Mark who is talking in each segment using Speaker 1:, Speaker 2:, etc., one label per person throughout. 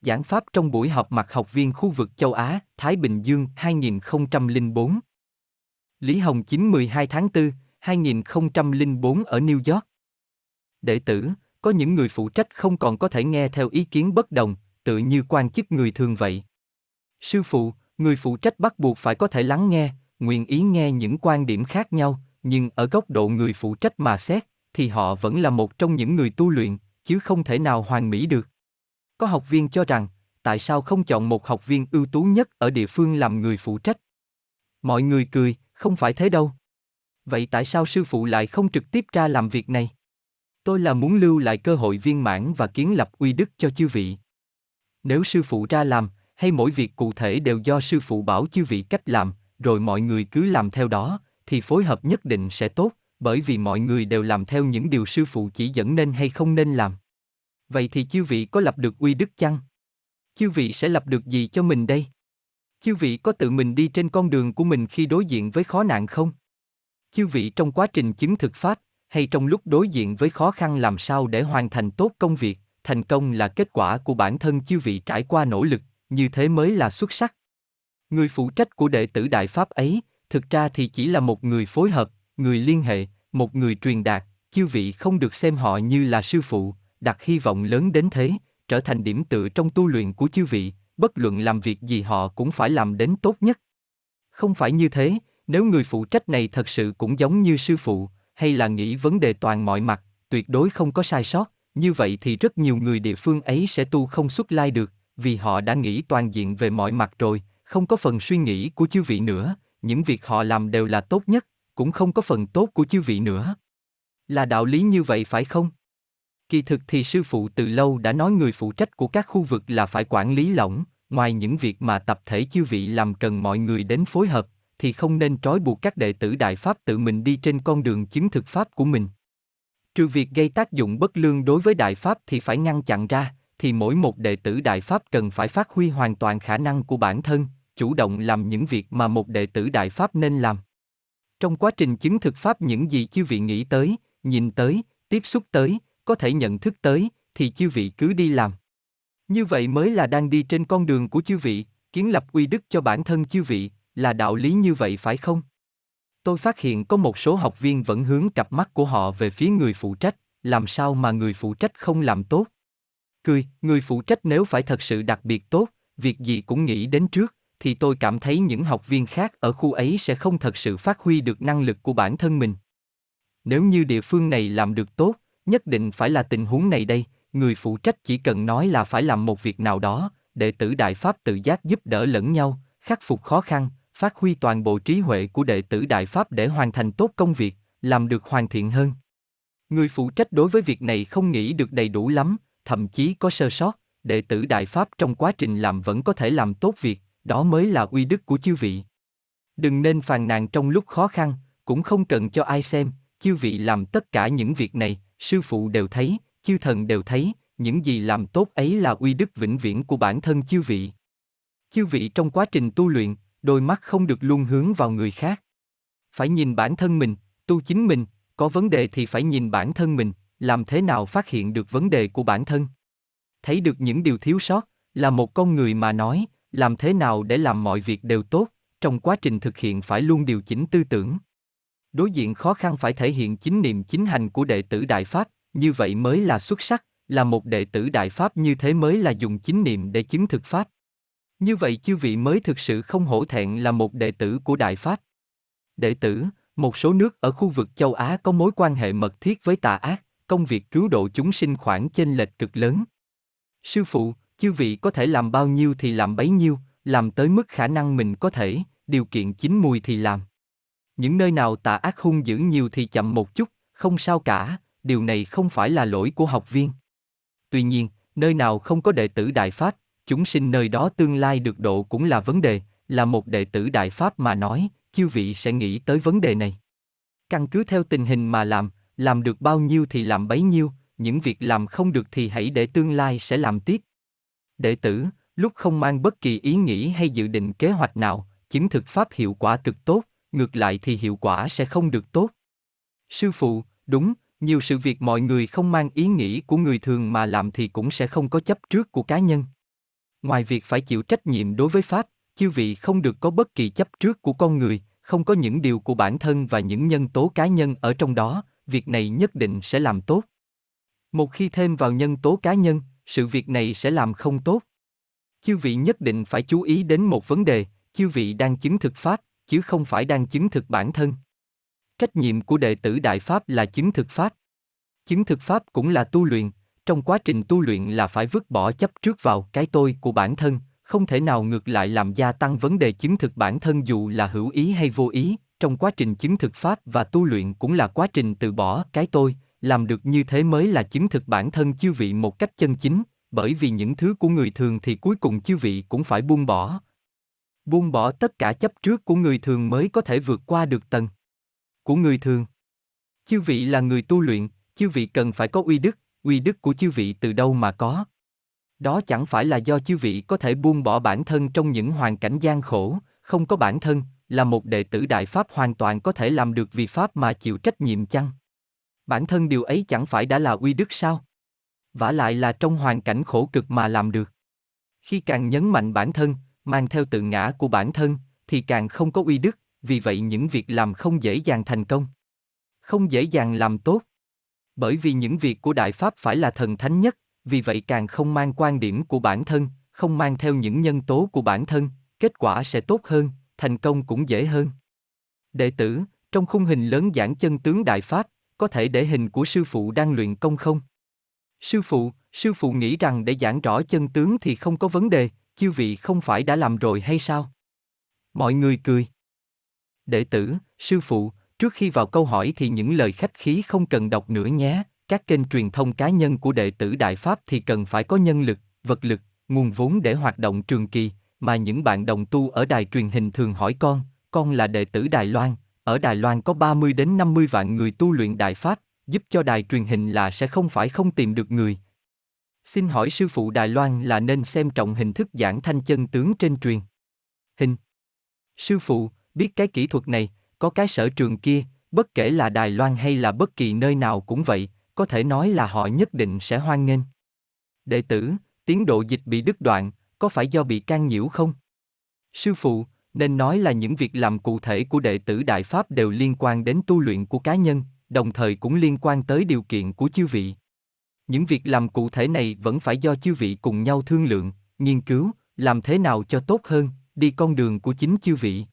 Speaker 1: Giảng pháp trong buổi họp mặt học viên khu vực châu Á, Thái Bình Dương 2004. Lý Hồng 9 12 tháng 4, 2004 ở New York. Đệ tử, có những người phụ trách không còn có thể nghe theo ý kiến bất đồng, tự như quan chức người thường vậy. Sư phụ, người phụ trách bắt buộc phải có thể lắng nghe, nguyện ý nghe những quan điểm khác nhau, nhưng ở góc độ người phụ trách mà xét, thì họ vẫn là một trong những người tu luyện, chứ không thể nào hoàn mỹ được. Có học viên cho rằng, tại sao không chọn một học viên ưu tú nhất ở địa phương làm người phụ trách? Mọi người cười, không phải thế đâu. Vậy tại sao sư phụ lại không trực tiếp ra làm việc này? Tôi là muốn lưu lại cơ hội viên mãn và kiến lập uy đức cho chư vị. Nếu sư phụ ra làm, hay mỗi việc cụ thể đều do sư phụ bảo chư vị cách làm, rồi mọi người cứ làm theo đó, thì phối hợp nhất định sẽ tốt, bởi vì mọi người đều làm theo những điều sư phụ chỉ dẫn nên hay không nên làm. Vậy thì chư vị có lập được uy đức chăng? Chư vị sẽ lập được gì cho mình đây? Chư vị có tự mình đi trên con đường của mình khi đối diện với khó nạn không? Chư vị trong quá trình chứng thực pháp, hay trong lúc đối diện với khó khăn làm sao để hoàn thành tốt công việc, thành công là kết quả của bản thân chư vị trải qua nỗ lực, như thế mới là xuất sắc. Người phụ trách của đệ tử Đại Pháp ấy, thực ra thì chỉ là một người phối hợp, người liên hệ, một người truyền đạt, chư vị không được xem họ như là sư phụ, đặt hy vọng lớn đến thế, trở thành điểm tựa trong tu luyện của chư vị, bất luận làm việc gì họ cũng phải làm đến tốt nhất. Không phải như thế, nếu người phụ trách này thật sự cũng giống như sư phụ, hay là nghĩ vấn đề toàn mọi mặt, tuyệt đối không có sai sót, như vậy thì rất nhiều người địa phương ấy sẽ tu không xuất lai được, vì họ đã nghĩ toàn diện về mọi mặt rồi, không có phần suy nghĩ của chư vị nữa, những việc họ làm đều là tốt nhất, cũng không có phần tốt của chư vị nữa. Là đạo lý như vậy phải không? Kỳ thực thì sư phụ từ lâu đã nói người phụ trách của các khu vực là phải quản lý lỏng, ngoài những việc mà tập thể chư vị làm cần mọi người đến phối hợp, thì không nên trói buộc các đệ tử Đại Pháp tự mình đi trên con đường chứng thực Pháp của mình. Trừ việc gây tác dụng bất lương đối với Đại Pháp thì phải ngăn chặn ra, thì mỗi một đệ tử Đại Pháp cần phải phát huy hoàn toàn khả năng của bản thân, chủ động làm những việc mà một đệ tử Đại Pháp nên làm. Trong quá trình chứng thực Pháp những gì chư vị nghĩ tới, nhìn tới, tiếp xúc tới, có thể nhận thức tới, thì chư vị cứ đi làm. Như vậy mới là đang đi trên con đường của chư vị, kiến lập uy đức cho bản thân chư vị, là đạo lý như vậy phải không? Tôi phát hiện có một số học viên vẫn hướng cặp mắt của họ về phía người phụ trách, làm sao mà người phụ trách không làm tốt? Cười, người phụ trách nếu phải thật sự đặc biệt tốt, việc gì cũng nghĩ đến trước, thì tôi cảm thấy những học viên khác ở khu ấy sẽ không thật sự phát huy được năng lực của bản thân mình. Nếu như địa phương này làm được tốt, nhất định phải là tình huống này đây, người phụ trách chỉ cần nói là phải làm một việc nào đó, đệ tử Đại Pháp tự giác giúp đỡ lẫn nhau, khắc phục khó khăn, phát huy toàn bộ trí huệ của đệ tử Đại Pháp để hoàn thành tốt công việc, làm được hoàn thiện hơn. Người phụ trách đối với việc này không nghĩ được đầy đủ lắm, thậm chí có sơ sót, đệ tử Đại Pháp trong quá trình làm vẫn có thể làm tốt việc, đó mới là uy đức của chư vị. Đừng nên phàn nàn trong lúc khó khăn, cũng không cần cho ai xem, chư vị làm tất cả những việc này, sư phụ đều thấy, chư thần đều thấy, những gì làm tốt ấy là uy đức vĩnh viễn của bản thân chư vị. Chư vị trong quá trình tu luyện, đôi mắt không được luôn hướng vào người khác. Phải nhìn bản thân mình, tu chính mình, có vấn đề thì phải nhìn bản thân mình, làm thế nào phát hiện được vấn đề của bản thân. Thấy được những điều thiếu sót, là một con người mà nói, làm thế nào để làm mọi việc đều tốt, trong quá trình thực hiện phải luôn điều chỉnh tư tưởng. Đối diện khó khăn phải thể hiện chính niệm chính hành của đệ tử Đại Pháp, như vậy mới là xuất sắc, là một đệ tử Đại Pháp như thế mới là dùng chính niệm để chứng thực Pháp. Như vậy chư vị mới thực sự không hổ thẹn là một đệ tử của Đại Pháp. Đệ tử, một số nước ở khu vực châu Á có mối quan hệ mật thiết với tà ác, công việc cứu độ chúng sinh khoảng chênh lệch cực lớn. Sư phụ, chư vị có thể làm bao nhiêu thì làm bấy nhiêu, làm tới mức khả năng mình có thể, điều kiện chín mùi thì làm. Những nơi nào tà ác hung dữ nhiều thì chậm một chút, không sao cả, điều này không phải là lỗi của học viên. Tuy nhiên, nơi nào không có đệ tử Đại Pháp, chúng sinh nơi đó tương lai được độ cũng là vấn đề, là một đệ tử Đại Pháp mà nói, chư vị sẽ nghĩ tới vấn đề này. Căn cứ theo tình hình mà làm, làm được bao nhiêu thì làm bấy nhiêu, những việc làm không được thì hãy để tương lai sẽ làm tiếp. Đệ tử, lúc không mang bất kỳ ý nghĩ hay dự định kế hoạch nào, chứng thực pháp hiệu quả cực tốt, ngược lại thì hiệu quả sẽ không được tốt. Sư phụ, đúng, nhiều sự việc mọi người không mang ý nghĩ của người thường mà làm thì cũng sẽ không có chấp trước của cá nhân. Ngoài việc phải chịu trách nhiệm đối với Pháp, chư vị không được có bất kỳ chấp trước của con người, không có những điều của bản thân và những nhân tố cá nhân ở trong đó, việc này nhất định sẽ làm tốt. Một khi thêm vào nhân tố cá nhân, sự việc này sẽ làm không tốt. Chư vị nhất định phải chú ý đến một vấn đề, chư vị đang chứng thực Pháp, chứ không phải đang chứng thực bản thân. Trách nhiệm của đệ tử Đại Pháp là chứng thực Pháp. Chứng thực Pháp cũng là tu luyện, trong quá trình tu luyện là phải vứt bỏ chấp trước vào cái tôi của bản thân, không thể nào ngược lại làm gia tăng vấn đề chứng thực bản thân dù là hữu ý hay vô ý, trong quá trình chứng thực Pháp và tu luyện cũng là quá trình từ bỏ cái tôi, làm được như thế mới là chứng thực bản thân chư vị một cách chân chính, bởi vì những thứ của người thường thì cuối cùng chư vị cũng phải buông bỏ. Buông bỏ tất cả chấp trước của người thường mới có thể vượt qua được tầng của người thường. Chư vị là người tu luyện, chư vị cần phải có uy đức, uy đức của chư vị từ đâu mà có? Đó chẳng phải là do chư vị có thể buông bỏ bản thân trong những hoàn cảnh gian khổ, không có bản thân, là một đệ tử Đại Pháp hoàn toàn có thể làm được vì Pháp mà chịu trách nhiệm chăng? Bản thân điều ấy chẳng phải đã là uy đức sao? vả lại là trong hoàn cảnh khổ cực mà làm được. Khi càng nhấn mạnh bản thân, mang theo tự ngã của bản thân, thì càng không có uy đức, vì vậy những việc làm không dễ dàng thành công. Không dễ dàng làm tốt. Bởi vì những việc của Đại Pháp phải là thần thánh nhất, vì vậy càng không mang quan điểm của bản thân, không mang theo những nhân tố của bản thân, kết quả sẽ tốt hơn, thành công cũng dễ hơn. Đệ tử, trong khung hình lớn giảng chân tướng Đại Pháp, có thể để hình của sư phụ đang luyện công không? Sư phụ, sư phụ nghĩ rằng để giảng rõ chân tướng thì không có vấn đề, chư vị không phải đã làm rồi hay sao? Mọi người cười. Đệ tử, sư phụ, trước khi vào câu hỏi thì những lời khách khí không cần đọc nữa nhé. Các kênh truyền thông cá nhân của đệ tử Đại Pháp thì cần phải có nhân lực, vật lực, nguồn vốn để hoạt động trường kỳ, mà những bạn đồng tu ở đài truyền hình thường hỏi con, con là đệ tử Đài Loan, ở Đài Loan có 30 đến 50 vạn người tu luyện Đại Pháp, giúp cho đài truyền hình là sẽ không phải không tìm được người. Xin hỏi sư phụ Đài Loan là nên xem trọng hình thức giảng thanh chân tướng trên truyền. Hình. Sư phụ, biết cái kỹ thuật này, có cái sở trường kia, bất kể là Đài Loan hay là bất kỳ nơi nào cũng vậy, có thể nói là họ nhất định sẽ hoan nghênh. Đệ tử, tiến độ dịch bị đứt đoạn, có phải do bị can nhiễu không? Sư phụ, nên nói là những việc làm cụ thể của đệ tử Đại Pháp đều liên quan đến tu luyện của cá nhân, đồng thời cũng liên quan tới điều kiện của chư vị. Những việc làm cụ thể này vẫn phải do chư vị cùng nhau thương lượng, nghiên cứu, làm thế nào cho tốt hơn, đi con đường của chính chư vị.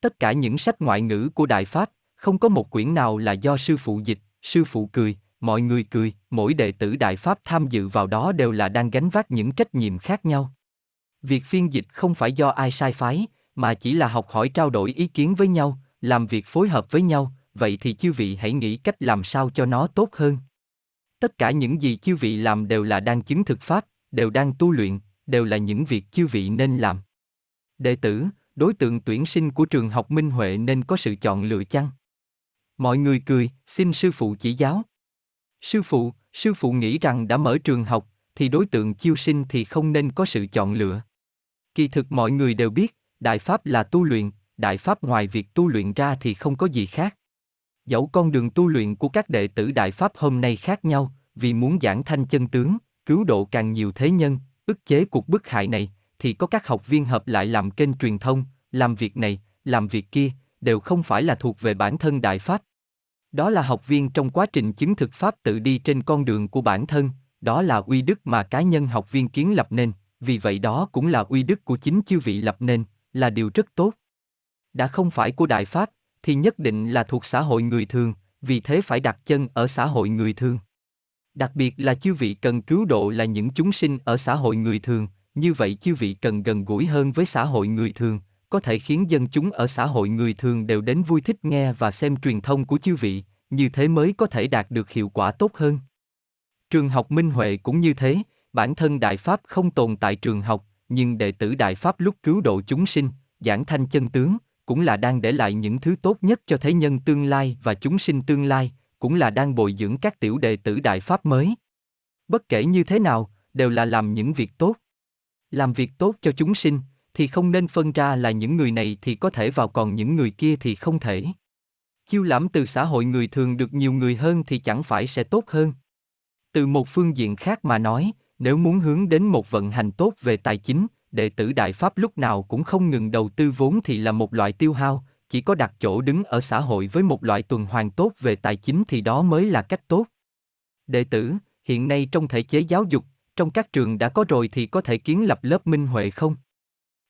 Speaker 1: Tất cả những sách ngoại ngữ của Đại Pháp, không có một quyển nào là do sư phụ dịch, sư phụ cười, mọi người cười, mỗi đệ tử Đại Pháp tham dự vào đó đều là đang gánh vác những trách nhiệm khác nhau. Việc phiên dịch không phải do ai sai phái, mà chỉ là học hỏi trao đổi ý kiến với nhau, làm việc phối hợp với nhau, vậy thì chư vị hãy nghĩ cách làm sao cho nó tốt hơn. Tất cả những gì chư vị làm đều là đang chứng thực pháp, đều đang tu luyện, đều là những việc chư vị nên làm. Đệ tử, đối tượng tuyển sinh của trường học Minh Huệ nên có sự chọn lựa chăng? Mọi người cười, xin sư phụ chỉ giáo. Sư phụ, sư phụ nghĩ rằng đã mở trường học, thì đối tượng chiêu sinh thì không nên có sự chọn lựa. Kỳ thực mọi người đều biết, Đại Pháp là tu luyện, Đại Pháp ngoài việc tu luyện ra thì không có gì khác. Dẫu con đường tu luyện của các đệ tử Đại Pháp hôm nay khác nhau, vì muốn giảng thanh chân tướng, cứu độ càng nhiều thế nhân, ức chế cuộc bức hại này, thì có các học viên hợp lại làm kênh truyền thông, làm việc này, làm việc kia, đều không phải là thuộc về bản thân Đại Pháp. Đó là học viên trong quá trình chứng thực Pháp tự đi trên con đường của bản thân, đó là uy đức mà cá nhân học viên kiến lập nên, vì vậy đó cũng là uy đức của chính chư vị lập nên, là điều rất tốt. Đã không phải của Đại Pháp, thì nhất định là thuộc xã hội người thường, vì thế phải đặt chân ở xã hội người thường. Đặc biệt là chư vị cần cứu độ là những chúng sinh ở xã hội người thường, như vậy chư vị cần gần gũi hơn với xã hội người thường, có thể khiến dân chúng ở xã hội người thường đều đến vui thích nghe và xem truyền thông của chư vị, như thế mới có thể đạt được hiệu quả tốt hơn. Trường học Minh Huệ cũng như thế, bản thân Đại Pháp không tồn tại trường học, nhưng đệ tử Đại Pháp lúc cứu độ chúng sinh, giảng thanh chân tướng, cũng là đang để lại những thứ tốt nhất cho thế nhân tương lai và chúng sinh tương lai, cũng là đang bồi dưỡng các tiểu đệ tử Đại Pháp mới. Bất kể như thế nào, đều là làm những việc tốt. Làm việc tốt cho chúng sinh, thì không nên phân ra là những người này thì có thể vào còn những người kia thì không thể. Chiêu lãm từ xã hội người thường được nhiều người hơn thì chẳng phải sẽ tốt hơn. Từ một phương diện khác mà nói, nếu muốn hướng đến một vận hành tốt về tài chính, đệ tử Đại Pháp lúc nào cũng không ngừng đầu tư vốn thì là một loại tiêu hao, chỉ có đặt chỗ đứng ở xã hội với một loại tuần hoàn tốt về tài chính thì đó mới là cách tốt. Đệ tử, hiện nay trong thể chế giáo dục, trong các trường đã có rồi thì có thể kiến lập lớp minh huệ không?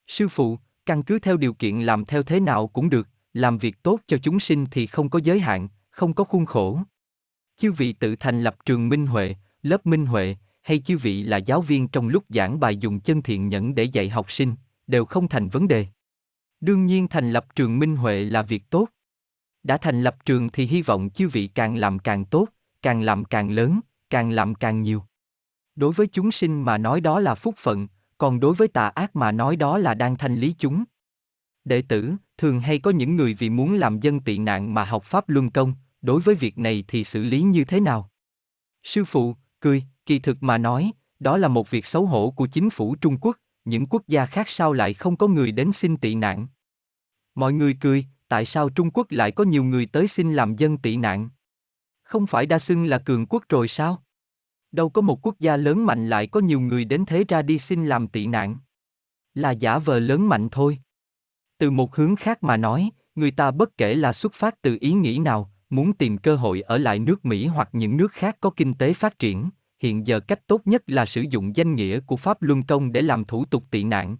Speaker 1: Sư phụ, căn cứ theo điều kiện làm theo thế nào cũng được, làm việc tốt cho chúng sinh thì không có giới hạn, không có khuôn khổ. Chư vị tự thành lập trường Minh Huệ, lớp Minh Huệ, hay chư vị là giáo viên trong lúc giảng bài dùng chân thiện nhẫn để dạy học sinh, đều không thành vấn đề. Đương nhiên thành lập trường Minh Huệ là việc tốt. Đã thành lập trường thì hy vọng chư vị càng làm càng tốt, càng làm càng lớn, càng làm càng nhiều. Đối với chúng sinh mà nói đó là phúc phận, còn đối với tà ác mà nói đó là đang thanh lý chúng. Đệ tử, thường hay có những người vì muốn làm dân tị nạn mà học Pháp Luân Công, đối với việc này thì xử lý như thế nào? Sư phụ, cười, kỳ thực mà nói, đó là một việc xấu hổ của chính phủ Trung Quốc, những quốc gia khác sao lại không có người đến xin tị nạn? Mọi người cười, tại sao Trung Quốc lại có nhiều người tới xin làm dân tị nạn? Không phải đa xưng là cường quốc rồi sao? Đâu có một quốc gia lớn mạnh lại có nhiều người đến thế ra đi xin làm tị nạn. Là giả vờ lớn mạnh thôi. Từ một hướng khác mà nói, người ta bất kể là xuất phát từ ý nghĩ nào, muốn tìm cơ hội ở lại nước Mỹ hoặc những nước khác có kinh tế phát triển, hiện giờ cách tốt nhất là sử dụng danh nghĩa của Pháp Luân Công để làm thủ tục tị nạn.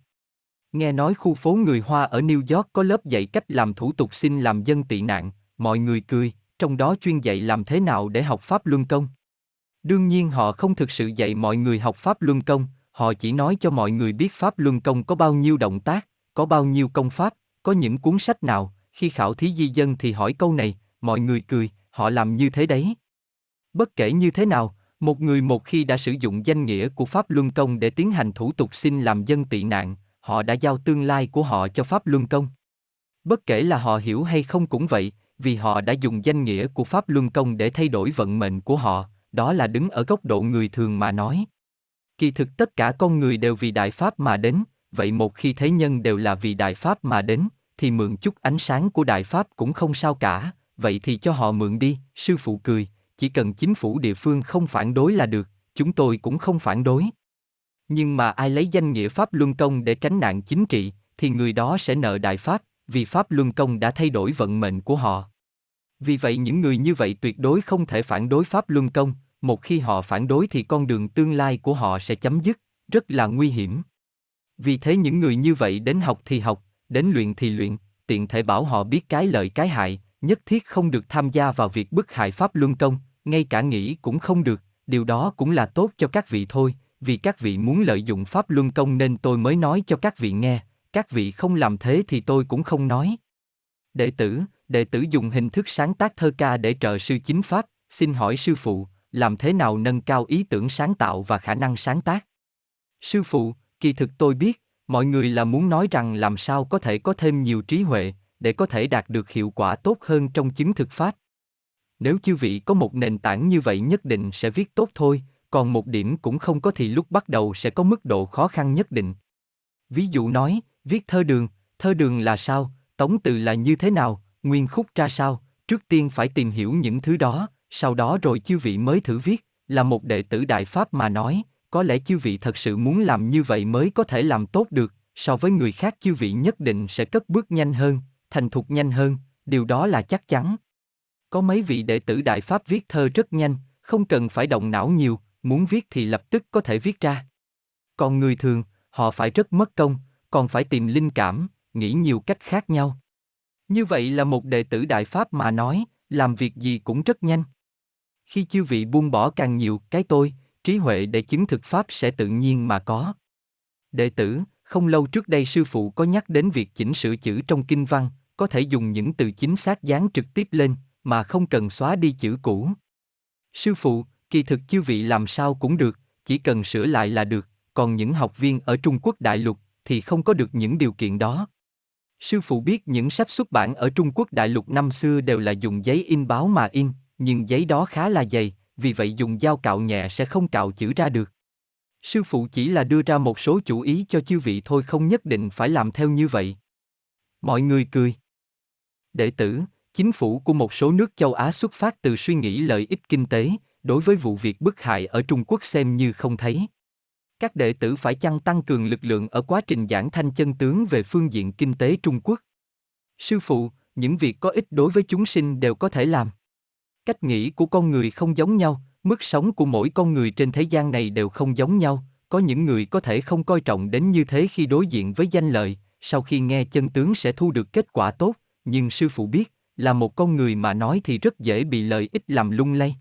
Speaker 1: Nghe nói khu phố người Hoa ở New York có lớp dạy cách làm thủ tục xin làm dân tị nạn, mọi người cười, trong đó chuyên dạy làm thế nào để học Pháp Luân Công. Đương nhiên họ không thực sự dạy mọi người học Pháp Luân Công, họ chỉ nói cho mọi người biết Pháp Luân Công có bao nhiêu động tác, có bao nhiêu công pháp, có những cuốn sách nào, khi khảo thí di dân thì hỏi câu này, mọi người cười, họ làm như thế đấy. Bất kể như thế nào, một người một khi đã sử dụng danh nghĩa của Pháp Luân Công để tiến hành thủ tục xin làm dân tị nạn, họ đã giao tương lai của họ cho Pháp Luân Công. Bất kể là họ hiểu hay không cũng vậy, vì họ đã dùng danh nghĩa của Pháp Luân Công để thay đổi vận mệnh của họ, đó là đứng ở góc độ người thường mà nói. Kỳ thực tất cả con người đều vì Đại Pháp mà đến, vậy một khi thế nhân đều là vì Đại Pháp mà đến, thì mượn chút ánh sáng của Đại Pháp cũng không sao cả, vậy thì cho họ mượn đi, sư phụ cười, chỉ cần chính phủ địa phương không phản đối là được, chúng tôi cũng không phản đối. Nhưng mà ai lấy danh nghĩa Pháp Luân Công để tránh nạn chính trị, thì người đó sẽ nợ Đại Pháp, vì Pháp Luân Công đã thay đổi vận mệnh của họ. Vì vậy những người như vậy tuyệt đối không thể phản đối Pháp Luân Công, một khi họ phản đối thì con đường tương lai của họ sẽ chấm dứt, rất là nguy hiểm. Vì thế những người như vậy đến học thì học, đến luyện thì luyện, tiện thể bảo họ biết cái lợi cái hại, nhất thiết không được tham gia vào việc bức hại Pháp Luân Công, ngay cả nghĩ cũng không được, điều đó cũng là tốt cho các vị thôi, vì các vị muốn lợi dụng Pháp Luân Công nên tôi mới nói cho các vị nghe, các vị không làm thế thì tôi cũng không nói. Đệ tử, đệ tử dùng hình thức sáng tác thơ ca để trợ sư chính Pháp, xin hỏi sư phụ, làm thế nào nâng cao ý tưởng sáng tạo và khả năng sáng tác? Sư phụ, kỳ thực tôi biết, mọi người là muốn nói rằng làm sao có thể có thêm nhiều trí huệ, để có thể đạt được hiệu quả tốt hơn trong chứng thực Pháp. Nếu chư vị có một nền tảng như vậy nhất định sẽ viết tốt thôi, còn một điểm cũng không có thì lúc bắt đầu sẽ có mức độ khó khăn nhất định. Ví dụ nói, viết thơ đường, thơ đường là sao, tống từ là như thế nào, nguyên khúc ra sao, trước tiên phải tìm hiểu những thứ đó, sau đó rồi chư vị mới thử viết, là một đệ tử Đại Pháp mà nói, có lẽ chư vị thật sự muốn làm như vậy mới có thể làm tốt được, so với người khác chư vị nhất định sẽ cất bước nhanh hơn, thành thục nhanh hơn, điều đó là chắc chắn. Có mấy vị đệ tử Đại Pháp viết thơ rất nhanh, không cần phải động não nhiều, muốn viết thì lập tức có thể viết ra. Còn người thường, họ phải rất mất công, còn phải tìm linh cảm, nghĩ nhiều cách khác nhau. Như vậy là một đệ tử Đại Pháp mà nói, làm việc gì cũng rất nhanh. Khi chư vị buông bỏ càng nhiều cái tôi, trí huệ để chứng thực Pháp sẽ tự nhiên mà có. Đệ tử, không lâu trước đây sư phụ có nhắc đến việc chỉnh sửa chữ trong kinh văn, có thể dùng những từ chính xác dán trực tiếp lên, mà không cần xóa đi chữ cũ. Sư phụ, kỳ thực chư vị làm sao cũng được, chỉ cần sửa lại là được, còn những học viên ở Trung Quốc đại lục thì không có được những điều kiện đó. Sư phụ biết những sách xuất bản ở Trung Quốc đại lục năm xưa đều là dùng giấy in báo mà in, nhưng giấy đó khá là dày, vì vậy dùng dao cạo nhẹ sẽ không cạo chữ ra được. Sư phụ chỉ là đưa ra một số chủ ý cho chư vị thôi không nhất định phải làm theo như vậy. Mọi người cười. Đệ tử, chính phủ của một số nước châu Á xuất phát từ suy nghĩ lợi ích kinh tế, đối với vụ việc bức hại ở Trung Quốc xem như không thấy. Các đệ tử phải chăng tăng cường lực lượng ở quá trình giảng thanh chân tướng về phương diện kinh tế Trung Quốc? Sư phụ, những việc có ích đối với chúng sinh đều có thể làm. Cách nghĩ của con người không giống nhau, mức sống của mỗi con người trên thế gian này đều không giống nhau, có những người có thể không coi trọng đến như thế khi đối diện với danh lợi, sau khi nghe chân tướng sẽ thu được kết quả tốt, nhưng sư phụ biết, là một con người mà nói thì rất dễ bị lợi ích làm lung lay.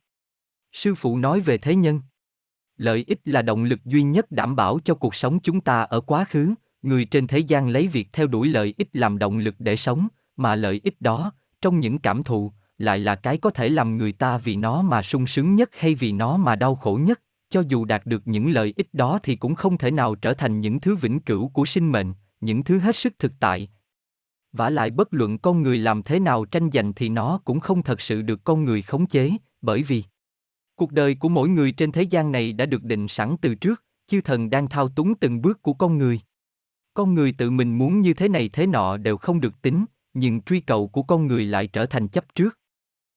Speaker 1: Sư phụ nói về thế nhân. Lợi ích là động lực duy nhất đảm bảo cho cuộc sống chúng ta ở quá khứ, người trên thế gian lấy việc theo đuổi lợi ích làm động lực để sống, mà lợi ích đó, trong những cảm thụ, lại là cái có thể làm người ta vì nó mà sung sướng nhất hay vì nó mà đau khổ nhất, cho dù đạt được những lợi ích đó thì cũng không thể nào trở thành những thứ vĩnh cửu của sinh mệnh, những thứ hết sức thực tại. Vả lại bất luận con người làm thế nào tranh giành thì nó cũng không thật sự được con người khống chế, bởi vì cuộc đời của mỗi người trên thế gian này đã được định sẵn từ trước, chư thần đang thao túng từng bước của con người. Con người tự mình muốn như thế này thế nọ đều không được tính, nhưng truy cầu của con người lại trở thành chấp trước.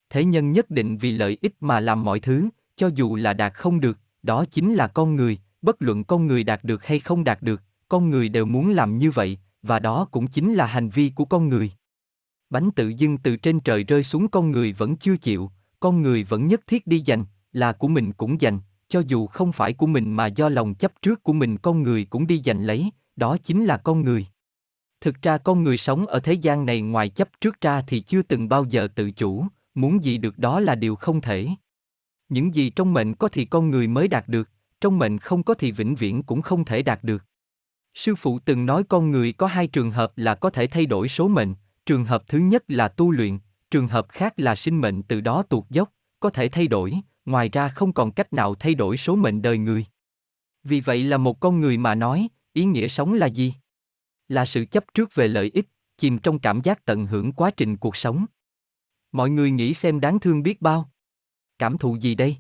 Speaker 1: Thế nhân nhất định vì lợi ích mà làm mọi thứ, cho dù là đạt không được, đó chính là con người, bất luận con người đạt được hay không đạt được, con người đều muốn làm như vậy, và đó cũng chính là hành vi của con người. Bánh tự dưng từ trên trời rơi xuống con người vẫn chưa chịu, con người vẫn nhất thiết đi giành, là của mình cũng giành, cho dù không phải của mình mà do lòng chấp trước của mình con người cũng đi giành lấy, đó chính là con người. Thực ra con người sống ở thế gian này ngoài chấp trước ra thì chưa từng bao giờ tự chủ, muốn gì được đó là điều không thể. Những gì trong mệnh có thì con người mới đạt được, trong mệnh không có thì vĩnh viễn cũng không thể đạt được. Sư phụ từng nói con người có hai trường hợp là có thể thay đổi số mệnh, trường hợp thứ nhất là tu luyện, trường hợp khác là sinh mệnh từ đó tuột dốc, có thể thay đổi, ngoài ra không còn cách nào thay đổi số mệnh đời người. Vì vậy là một con người mà nói, ý nghĩa sống là gì? Là sự chấp trước về lợi ích, chìm trong cảm giác tận hưởng quá trình cuộc sống. Mọi người nghĩ xem đáng thương biết bao. Cảm thụ gì đây?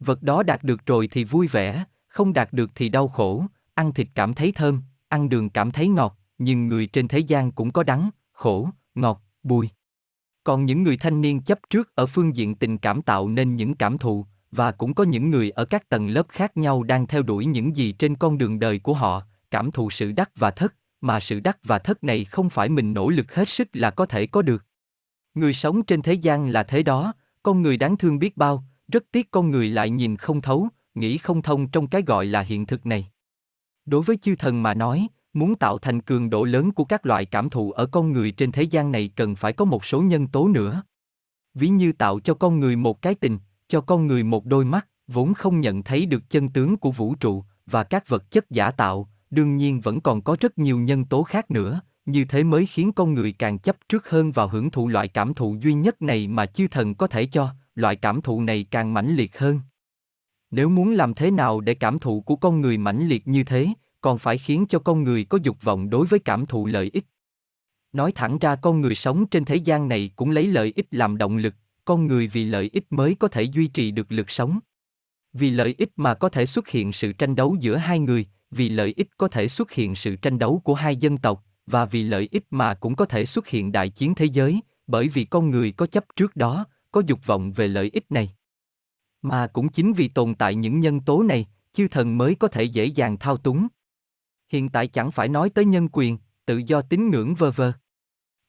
Speaker 1: Vật đó đạt được rồi thì vui vẻ, không đạt được thì đau khổ, ăn thịt cảm thấy thơm, ăn đường cảm thấy ngọt, nhưng người trên thế gian cũng có đắng, khổ, ngọt, bùi. Còn những người thanh niên chấp trước ở phương diện tình cảm tạo nên những cảm thụ, và cũng có những người ở các tầng lớp khác nhau đang theo đuổi những gì trên con đường đời của họ, cảm thụ sự đắc và thất, mà sự đắc và thất này không phải mình nỗ lực hết sức là có thể có được. Người sống trên thế gian là thế đó, con người đáng thương biết bao, rất tiếc con người lại nhìn không thấu, nghĩ không thông trong cái gọi là hiện thực này. Đối với chư thần mà nói, muốn tạo thành cường độ lớn của các loại cảm thụ ở con người trên thế gian này cần phải có một số nhân tố nữa. Ví như tạo cho con người một cái tình, cho con người một đôi mắt, vốn không nhận thấy được chân tướng của vũ trụ và các vật chất giả tạo, đương nhiên vẫn còn có rất nhiều nhân tố khác nữa, như thế mới khiến con người càng chấp trước hơn vào hưởng thụ loại cảm thụ duy nhất này mà chư thần có thể cho, loại cảm thụ này càng mãnh liệt hơn. Nếu muốn làm thế nào để cảm thụ của con người mãnh liệt như thế, còn phải khiến cho con người có dục vọng đối với cảm thụ lợi ích. Nói thẳng ra con người sống trên thế gian này cũng lấy lợi ích làm động lực, con người vì lợi ích mới có thể duy trì được lực sống. Vì lợi ích mà có thể xuất hiện sự tranh đấu giữa hai người, vì lợi ích có thể xuất hiện sự tranh đấu của hai dân tộc, và vì lợi ích mà cũng có thể xuất hiện đại chiến thế giới, bởi vì con người có chấp trước đó, có dục vọng về lợi ích này. Mà cũng chính vì tồn tại những nhân tố này, chư thần mới có thể dễ dàng thao túng. Hiện tại chẳng phải nói tới nhân quyền, tự do tín ngưỡng vơ vơ.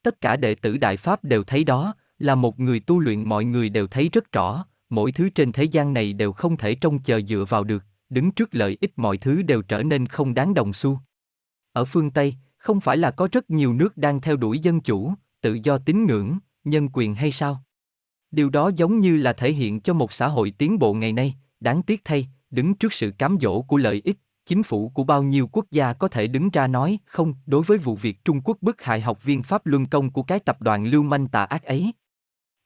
Speaker 1: Tất cả đệ tử Đại Pháp đều thấy đó, là một người tu luyện mọi người đều thấy rất rõ, mỗi thứ trên thế gian này đều không thể trông chờ dựa vào được, đứng trước lợi ích mọi thứ đều trở nên không đáng đồng xu. Ở phương Tây, không phải là có rất nhiều nước đang theo đuổi dân chủ, tự do tín ngưỡng, nhân quyền hay sao? Điều đó giống như là thể hiện cho một xã hội tiến bộ ngày nay, đáng tiếc thay, đứng trước sự cám dỗ của lợi ích, chính phủ của bao nhiêu quốc gia có thể đứng ra nói không đối với vụ việc Trung Quốc bức hại học viên Pháp Luân Công của cái tập đoàn lưu manh tà ác ấy.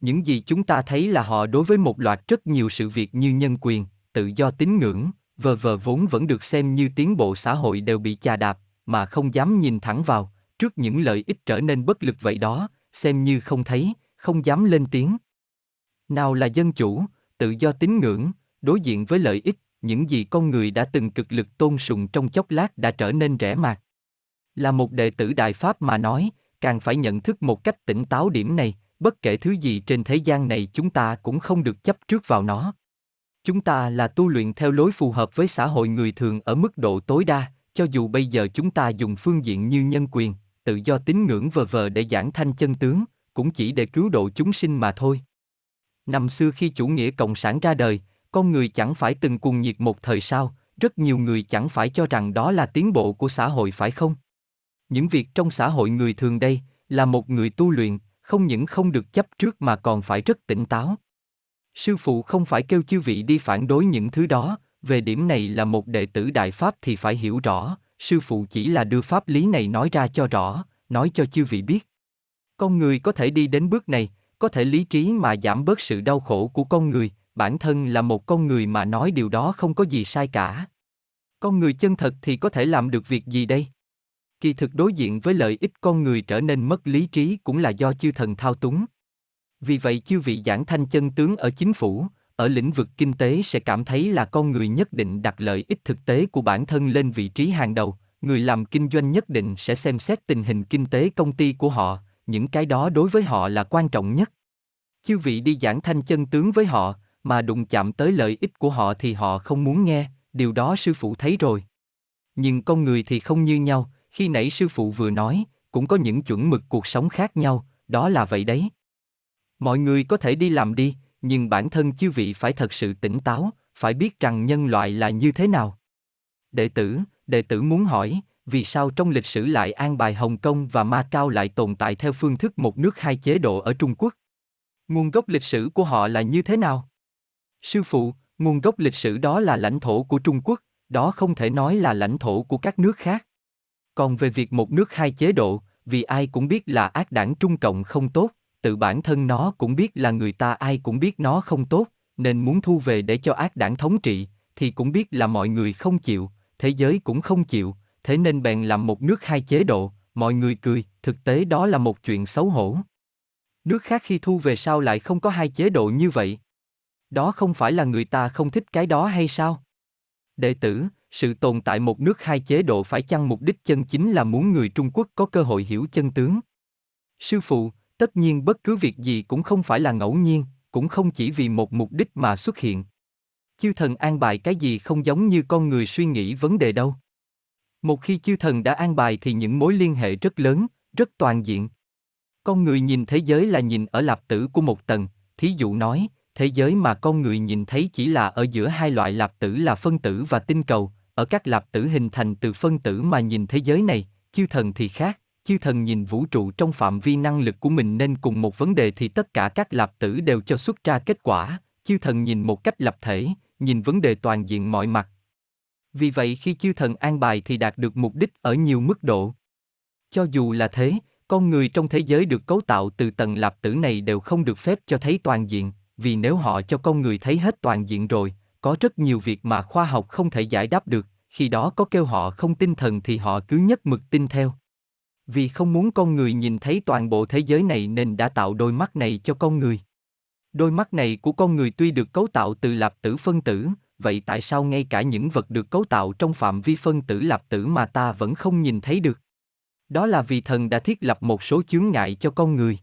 Speaker 1: Những gì chúng ta thấy là họ đối với một loạt rất nhiều sự việc như nhân quyền, tự do tín ngưỡng, vờ vờ vốn vẫn được xem như tiến bộ xã hội đều bị chà đạp, mà không dám nhìn thẳng vào, trước những lợi ích trở nên bất lực vậy đó, xem như không thấy, không dám lên tiếng. Nào là dân chủ, tự do tín ngưỡng, đối diện với lợi ích, những gì con người đã từng cực lực tôn sùng trong chốc lát đã trở nên rẻ mạt. Là một đệ tử Đại Pháp mà nói, càng phải nhận thức một cách tỉnh táo điểm này, bất kể thứ gì trên thế gian này chúng ta cũng không được chấp trước vào nó. Chúng ta là tu luyện theo lối phù hợp với xã hội người thường ở mức độ tối đa, cho dù bây giờ chúng ta dùng phương diện như nhân quyền, tự do tín ngưỡng vờ vờ để giảng thanh chân tướng, cũng chỉ để cứu độ chúng sinh mà thôi. Năm xưa khi chủ nghĩa cộng sản ra đời, con người chẳng phải từng cuồng nhiệt một thời sao, rất nhiều người chẳng phải cho rằng đó là tiến bộ của xã hội phải không? Những việc trong xã hội người thường đây, là một người tu luyện, không những không được chấp trước mà còn phải rất tỉnh táo. Sư phụ không phải kêu chư vị đi phản đối những thứ đó, về điểm này là một đệ tử Đại Pháp thì phải hiểu rõ, sư phụ chỉ là đưa pháp lý này nói ra cho rõ, nói cho chư vị biết. Con người có thể đi đến bước này, có thể lý trí mà giảm bớt sự đau khổ của con người, bản thân là một con người mà nói điều đó không có gì sai cả. Con người chân thật thì có thể làm được việc gì đây? Kỳ thực đối diện với lợi ích con người trở nên mất lý trí cũng là do chư thần thao túng. Vì vậy chư vị giảng thanh chân tướng ở chính phủ, ở lĩnh vực kinh tế sẽ cảm thấy là con người nhất định đặt lợi ích thực tế của bản thân lên vị trí hàng đầu, người làm kinh doanh nhất định sẽ xem xét tình hình kinh tế công ty của họ, những cái đó đối với họ là quan trọng nhất. Chư vị đi giảng thanh chân tướng với họ, mà đụng chạm tới lợi ích của họ thì họ không muốn nghe, điều đó sư phụ thấy rồi. Nhưng con người thì không như nhau, khi nãy sư phụ vừa nói, cũng có những chuẩn mực cuộc sống khác nhau, đó là vậy đấy. Mọi người có thể đi làm đi, nhưng bản thân chư vị phải thật sự tỉnh táo, phải biết rằng nhân loại là như thế nào. Đệ tử, đệ tử muốn hỏi, vì sao trong lịch sử lại an bài Hồng Kông và Ma Cao lại tồn tại theo phương thức một nước hai chế độ ở Trung Quốc? Nguồn gốc lịch sử của họ là như thế nào? Sư phụ, nguồn gốc lịch sử đó là lãnh thổ của Trung Quốc, đó không thể nói là lãnh thổ của các nước khác. Còn về việc một nước hai chế độ, vì ai cũng biết là ác đảng Trung Cộng không tốt, tự bản thân nó cũng biết là người ta ai cũng biết nó không tốt, nên muốn thu về để cho ác đảng thống trị, thì cũng biết là mọi người không chịu, thế giới cũng không chịu, thế nên bèn làm một nước hai chế độ, mọi người cười, thực tế đó là một chuyện xấu hổ. Nước khác khi thu về sao lại không có hai chế độ như vậy? Đó không phải là người ta không thích cái đó hay sao? Đệ tử, sự tồn tại một nước hai chế độ phải chăng mục đích chân chính là muốn người Trung Quốc có cơ hội hiểu chân tướng? Sư phụ, tất nhiên bất cứ việc gì cũng không phải là ngẫu nhiên, cũng không chỉ vì một mục đích mà xuất hiện. Chư thần an bài cái gì không giống như con người suy nghĩ vấn đề đâu. Một khi chư thần đã an bài thì những mối liên hệ rất lớn, rất toàn diện. Con người nhìn thế giới là nhìn ở lạp tử của một tầng, thí dụ nói, thế giới mà con người nhìn thấy chỉ là ở giữa hai loại lạp tử là phân tử và tinh cầu, ở các lạp tử hình thành từ phân tử mà nhìn thế giới này, chư thần thì khác, chư thần nhìn vũ trụ trong phạm vi năng lực của mình nên cùng một vấn đề thì tất cả các lạp tử đều cho xuất ra kết quả, chư thần nhìn một cách lập thể, nhìn vấn đề toàn diện mọi mặt. Vì vậy khi chư thần an bài thì đạt được mục đích ở nhiều mức độ. Cho dù là thế, con người trong thế giới được cấu tạo từ tầng lạp tử này đều không được phép cho thấy toàn diện, vì nếu họ cho con người thấy hết toàn diện rồi, có rất nhiều việc mà khoa học không thể giải đáp được, khi đó có kêu họ không tin thần thì họ cứ nhất mực tin theo. Vì không muốn con người nhìn thấy toàn bộ thế giới này nên đã tạo đôi mắt này cho con người. Đôi mắt này của con người tuy được cấu tạo từ lạp tử phân tử, vậy tại sao ngay cả những vật được cấu tạo trong phạm vi phân tử lạp tử mà ta vẫn không nhìn thấy được? Đó là vì thần đã thiết lập một số chướng ngại cho con người.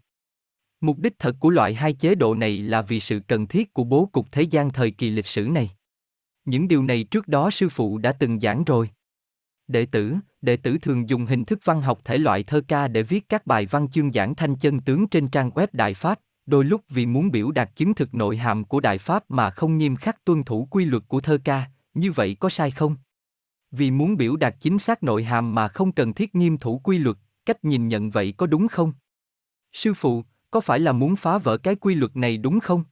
Speaker 1: Mục đích thật của loại hai chế độ này là vì sự cần thiết của bố cục thế gian thời kỳ lịch sử này. Những điều này trước đó sư phụ đã từng giảng rồi. Đệ tử, đệ tử thường dùng hình thức văn học thể loại thơ ca để viết các bài văn chương giảng thanh chân tướng trên trang web Đại Pháp, đôi lúc vì muốn biểu đạt chứng thực nội hàm của Đại Pháp mà không nghiêm khắc tuân thủ quy luật của thơ ca, như vậy có sai không? Vì muốn biểu đạt chính xác nội hàm mà không cần thiết nghiêm thủ quy luật, cách nhìn nhận vậy có đúng không? Sư phụ, có phải là muốn phá vỡ cái quy luật này đúng không?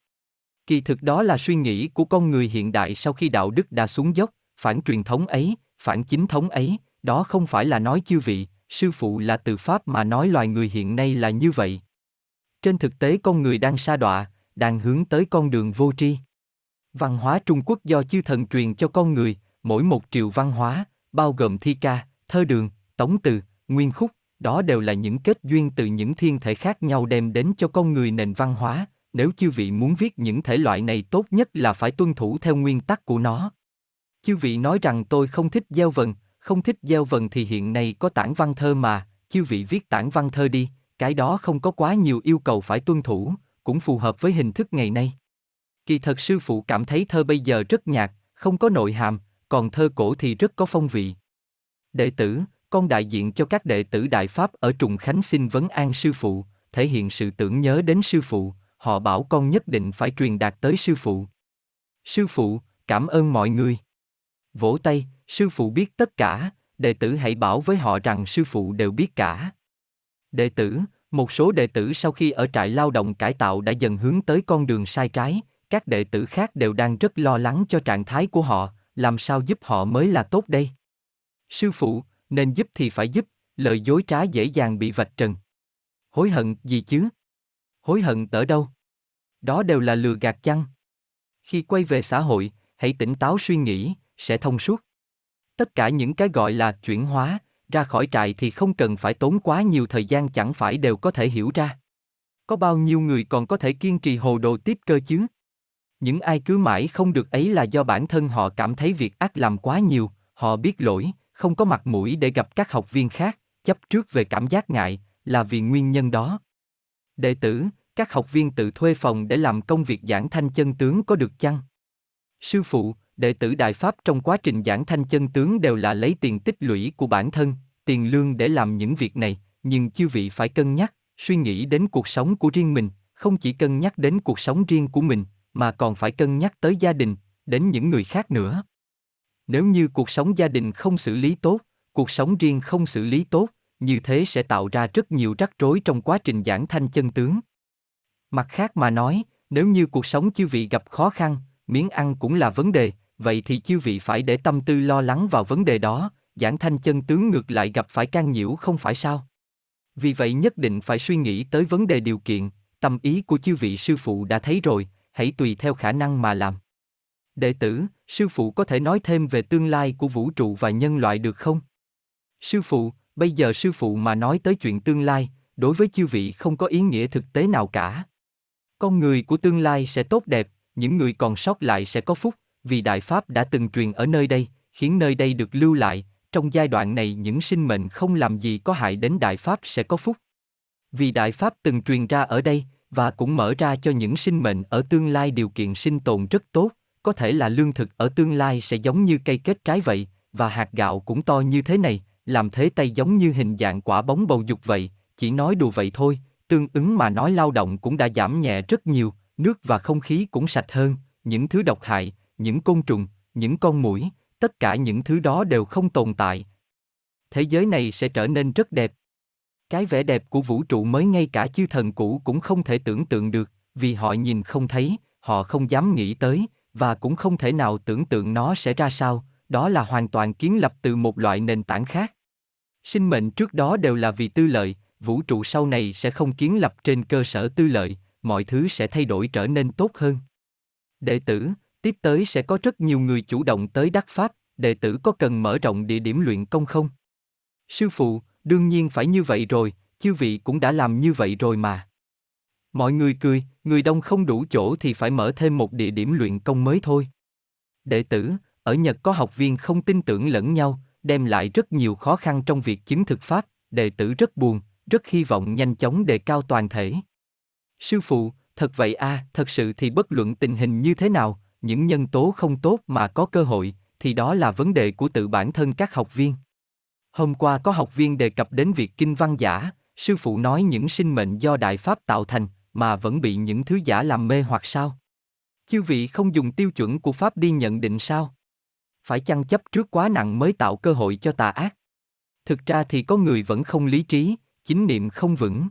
Speaker 1: Kỳ thực đó là suy nghĩ của con người hiện đại sau khi đạo đức đã xuống dốc, phản truyền thống ấy, phản chính thống ấy, đó không phải là nói chư vị, sư phụ là từ pháp mà nói loài người hiện nay là như vậy. Trên thực tế con người đang sa đọa, đang hướng tới con đường vô tri. Văn hóa Trung Quốc do chư thần truyền cho con người, mỗi một triệu văn hóa, bao gồm thi ca, thơ đường, tống từ, nguyên khúc, đó đều là những kết duyên từ những thiên thể khác nhau đem đến cho con người nền văn hóa, nếu chư vị muốn viết những thể loại này tốt nhất là phải tuân thủ theo nguyên tắc của nó. Chư vị nói rằng tôi không thích gieo vần, không thích gieo vần thì hiện nay có tản văn thơ mà, chư vị viết tản văn thơ đi, cái đó không có quá nhiều yêu cầu phải tuân thủ, cũng phù hợp với hình thức ngày nay. Kỳ thật sư phụ cảm thấy thơ bây giờ rất nhạt, không có nội hàm, còn thơ cổ thì rất có phong vị. Đệ tử, con đại diện cho các đệ tử Đại Pháp ở Trùng Khánh xin vấn an sư phụ, thể hiện sự tưởng nhớ đến sư phụ, họ bảo con nhất định phải truyền đạt tới sư phụ. Sư phụ, cảm ơn mọi người. Vỗ tay, sư phụ biết tất cả, đệ tử hãy bảo với họ rằng sư phụ đều biết cả. Đệ tử, một số đệ tử sau khi ở trại lao động cải tạo đã dần hướng tới con đường sai trái, các đệ tử khác đều đang rất lo lắng cho trạng thái của họ, làm sao giúp họ mới là tốt đây? Sư phụ, nên giúp thì phải giúp, lời dối trá dễ dàng bị vạch trần. Hối hận gì chứ? Hối hận ở đâu? Đó đều là lừa gạt chăng? Khi quay về xã hội, hãy tỉnh táo suy nghĩ, sẽ thông suốt. Tất cả những cái gọi là chuyển hóa, ra khỏi trại thì không cần phải tốn quá nhiều thời gian chẳng phải đều có thể hiểu ra. Có bao nhiêu người còn có thể kiên trì hồ đồ tiếp cơ chứ? Những ai cứ mãi không được ấy là do bản thân họ cảm thấy việc ác làm quá nhiều, họ biết lỗi, không có mặt mũi để gặp các học viên khác, chấp trước về cảm giác ngại, là vì nguyên nhân đó. Đệ tử, các học viên tự thuê phòng để làm công việc giảng thanh chân tướng có được chăng? Sư phụ, đệ tử Đại Pháp trong quá trình giảng thanh chân tướng đều là lấy tiền tích lũy của bản thân, tiền lương để làm những việc này, nhưng chư vị phải cân nhắc, suy nghĩ đến cuộc sống của riêng mình, không chỉ cân nhắc đến cuộc sống riêng của mình, mà còn phải cân nhắc tới gia đình, đến những người khác nữa. Nếu như cuộc sống gia đình không xử lý tốt, cuộc sống riêng không xử lý tốt, như thế sẽ tạo ra rất nhiều rắc rối trong quá trình giảng thanh chân tướng. Mặt khác mà nói, nếu như cuộc sống chư vị gặp khó khăn, miếng ăn cũng là vấn đề, vậy thì chư vị phải để tâm tư lo lắng vào vấn đề đó, giảng thanh chân tướng ngược lại gặp phải can nhiễu không phải sao? Vì vậy nhất định phải suy nghĩ tới vấn đề điều kiện, tâm ý của chư vị sư phụ đã thấy rồi, hãy tùy theo khả năng mà làm. Đệ tử, sư phụ có thể nói thêm về tương lai của vũ trụ và nhân loại được không? Sư phụ, bây giờ sư phụ mà nói tới chuyện tương lai, đối với chư vị không có ý nghĩa thực tế nào cả. Con người của tương lai sẽ tốt đẹp, những người còn sót lại sẽ có phúc, vì Đại Pháp đã từng truyền ở nơi đây, khiến nơi đây được lưu lại, trong giai đoạn này những sinh mệnh không làm gì có hại đến Đại Pháp sẽ có phúc. Vì Đại Pháp từng truyền ra ở đây, và cũng mở ra cho những sinh mệnh ở tương lai điều kiện sinh tồn rất tốt, có thể là lương thực ở tương lai sẽ giống như cây kết trái vậy, và hạt gạo cũng to như thế này, làm thế tay giống như hình dạng quả bóng bầu dục vậy, chỉ nói đùa vậy thôi, tương ứng mà nói lao động cũng đã giảm nhẹ rất nhiều, nước và không khí cũng sạch hơn, những thứ độc hại, những côn trùng, những con muỗi, tất cả những thứ đó đều không tồn tại. Thế giới này sẽ trở nên rất đẹp. Cái vẻ đẹp của vũ trụ mới ngay cả chư thần cũ cũng không thể tưởng tượng được, vì họ nhìn không thấy, họ không dám nghĩ tới, và cũng không thể nào tưởng tượng nó sẽ ra sao, đó là hoàn toàn kiến lập từ một loại nền tảng khác. Sinh mệnh trước đó đều là vì tư lợi, vũ trụ sau này sẽ không kiến lập trên cơ sở tư lợi, mọi thứ sẽ thay đổi trở nên tốt hơn. Đệ tử, tiếp tới sẽ có rất nhiều người chủ động tới đắc pháp, đệ tử có cần mở rộng địa điểm luyện công không? Sư phụ, đương nhiên phải như vậy rồi, chư vị cũng đã làm như vậy rồi mà. Mọi người cười, người đông không đủ chỗ thì phải mở thêm một địa điểm luyện công mới thôi. Đệ tử, ở Nhật có học viên không tin tưởng lẫn nhau, đem lại rất nhiều khó khăn trong việc chứng thực pháp, đệ tử rất buồn, rất hy vọng nhanh chóng đề cao toàn thể. Sư phụ, thật vậy a, à, thật sự thì bất luận tình hình như thế nào, những nhân tố không tốt mà có cơ hội, thì đó là vấn đề của tự bản thân các học viên. Hôm qua có học viên đề cập đến việc kinh văn giả, sư phụ nói những sinh mệnh do đại pháp tạo thành, mà vẫn bị những thứ giả làm mê hoặc sao? Chư vị không dùng tiêu chuẩn của pháp đi nhận định sao? Phải chăng chấp trước quá nặng mới tạo cơ hội cho tà ác? Thực ra thì có người vẫn không lý trí, chính niệm không vững.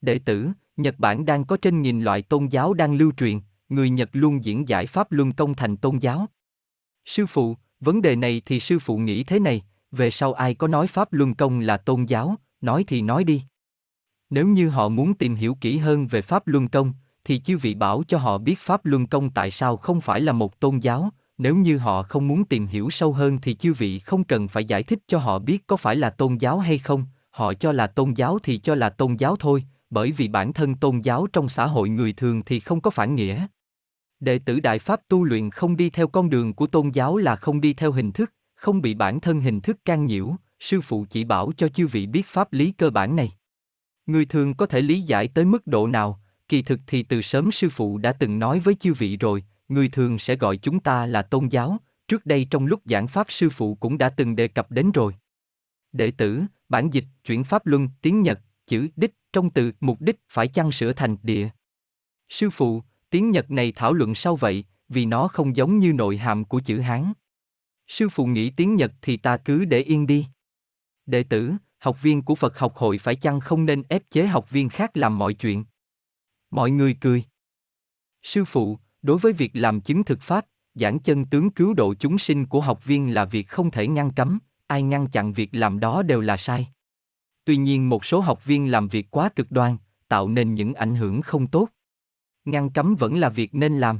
Speaker 1: Đệ tử, Nhật Bản đang có trên nghìn loại tôn giáo đang lưu truyền, người Nhật luôn diễn giải pháp luân công thành tôn giáo. Sư phụ, vấn đề này thì sư phụ nghĩ thế này, về sau ai có nói pháp luân công là tôn giáo, nói thì nói đi. Nếu như họ muốn tìm hiểu kỹ hơn về pháp luân công, thì chư vị bảo cho họ biết pháp luân công tại sao không phải là một tôn giáo, nếu như họ không muốn tìm hiểu sâu hơn thì chư vị không cần phải giải thích cho họ biết có phải là tôn giáo hay không, họ cho là tôn giáo thì cho là tôn giáo thôi, bởi vì bản thân tôn giáo trong xã hội người thường thì không có phản nghĩa. Đệ tử Đại Pháp tu luyện không đi theo con đường của tôn giáo là không đi theo hình thức, không bị bản thân hình thức can nhiễu, sư phụ chỉ bảo cho chư vị biết pháp lý cơ bản này. Người thường có thể lý giải tới mức độ nào, Kỳ thực thì từ sớm sư phụ đã từng nói với chư vị rồi, người thường sẽ gọi chúng ta là tôn giáo, trước đây trong lúc giảng pháp sư phụ cũng đã từng đề cập đến rồi. Đệ tử, bản dịch, chuyển pháp luân, tiếng Nhật, chữ đích, trong từ mục đích phải chăng sửa thành địa. Sư phụ, tiếng Nhật này thảo luận sau vậy, vì nó không giống như nội hàm của chữ Hán. Sư phụ nghĩ tiếng Nhật thì ta cứ để yên đi. Đệ tử, học viên của Phật học hội phải chăng không nên ép chế học viên khác làm mọi chuyện? Mọi người cười. Sư phụ, đối với việc làm chứng thực pháp, giảng chân tướng cứu độ chúng sinh của học viên là việc không thể ngăn cấm, ai ngăn chặn việc làm đó đều là sai. Tuy nhiên một số học viên làm việc quá cực đoan, tạo nên những ảnh hưởng không tốt. Ngăn cấm vẫn là việc nên làm.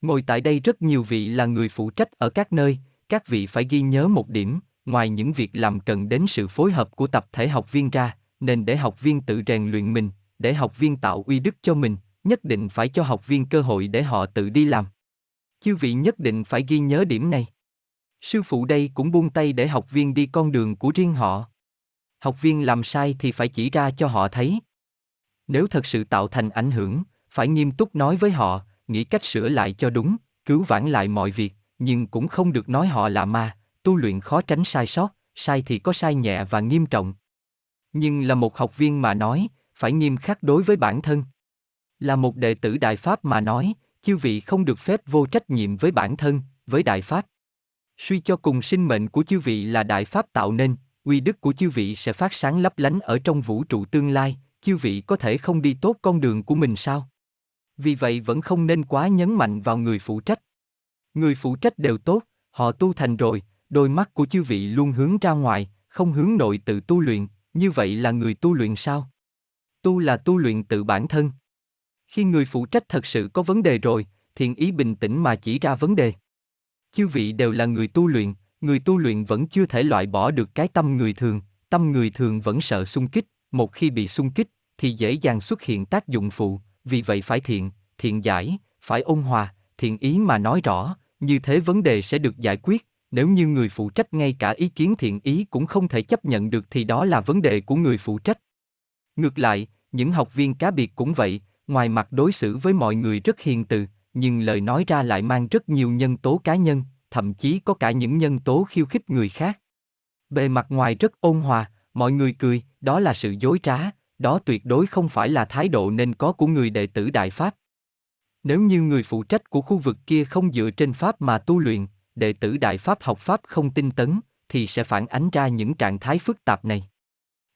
Speaker 1: Ngồi tại đây rất nhiều vị là người phụ trách ở các nơi, các vị phải ghi nhớ một điểm, ngoài những việc làm cần đến sự phối hợp của tập thể học viên ra, nên để học viên tự rèn luyện mình, để học viên tạo uy đức cho mình, nhất định phải cho học viên cơ hội để họ tự đi làm. Chư vị nhất định phải ghi nhớ điểm này. Sư phụ đây cũng buông tay để học viên đi con đường của riêng họ. Học viên làm sai thì phải chỉ ra cho họ thấy. Nếu thật sự tạo thành ảnh hưởng, phải nghiêm túc nói với họ, nghĩ cách sửa lại cho đúng, cứu vãn lại mọi việc, nhưng cũng không được nói họ là ma, tu luyện khó tránh sai sót, sai thì có sai nhẹ và nghiêm trọng. Nhưng là một học viên mà nói, phải nghiêm khắc đối với bản thân. Là một đệ tử Đại Pháp mà nói, chư vị không được phép vô trách nhiệm với bản thân, với Đại Pháp. Suy cho cùng sinh mệnh của chư vị là Đại Pháp tạo nên, uy đức của chư vị sẽ phát sáng lấp lánh ở trong vũ trụ tương lai, chư vị có thể không đi tốt con đường của mình sao? Vì vậy vẫn không nên quá nhấn mạnh vào người phụ trách. Người phụ trách đều tốt, họ tu thành rồi, đôi mắt của chư vị luôn hướng ra ngoài, không hướng nội tự tu luyện, như vậy là người tu luyện sao? Tu là tu luyện tự bản thân. Khi người phụ trách thật sự có vấn đề rồi, thiện ý bình tĩnh mà chỉ ra vấn đề. Chư vị đều là người tu luyện, người tu luyện vẫn chưa thể loại bỏ được cái tâm người thường, tâm người thường vẫn sợ xung kích, một khi bị xung kích, thì dễ dàng xuất hiện tác dụng phụ, vì vậy phải thiện, thiện giải, phải ôn hòa, thiện ý mà nói rõ, như thế vấn đề sẽ được giải quyết, nếu như người phụ trách ngay cả ý kiến thiện ý cũng không thể chấp nhận được thì đó là vấn đề của người phụ trách. Ngược lại, những học viên cá biệt cũng vậy, ngoài mặt đối xử với mọi người rất hiền từ, nhưng lời nói ra lại mang rất nhiều nhân tố cá nhân, thậm chí có cả những nhân tố khiêu khích người khác. Bề mặt ngoài rất ôn hòa, mọi người cười, đó là sự dối trá, đó tuyệt đối không phải là thái độ nên có của người đệ tử Đại Pháp. Nếu như người phụ trách của khu vực kia không dựa trên Pháp mà tu luyện, đệ tử Đại Pháp học Pháp không tinh tấn, thì sẽ phản ánh ra những trạng thái phức tạp này.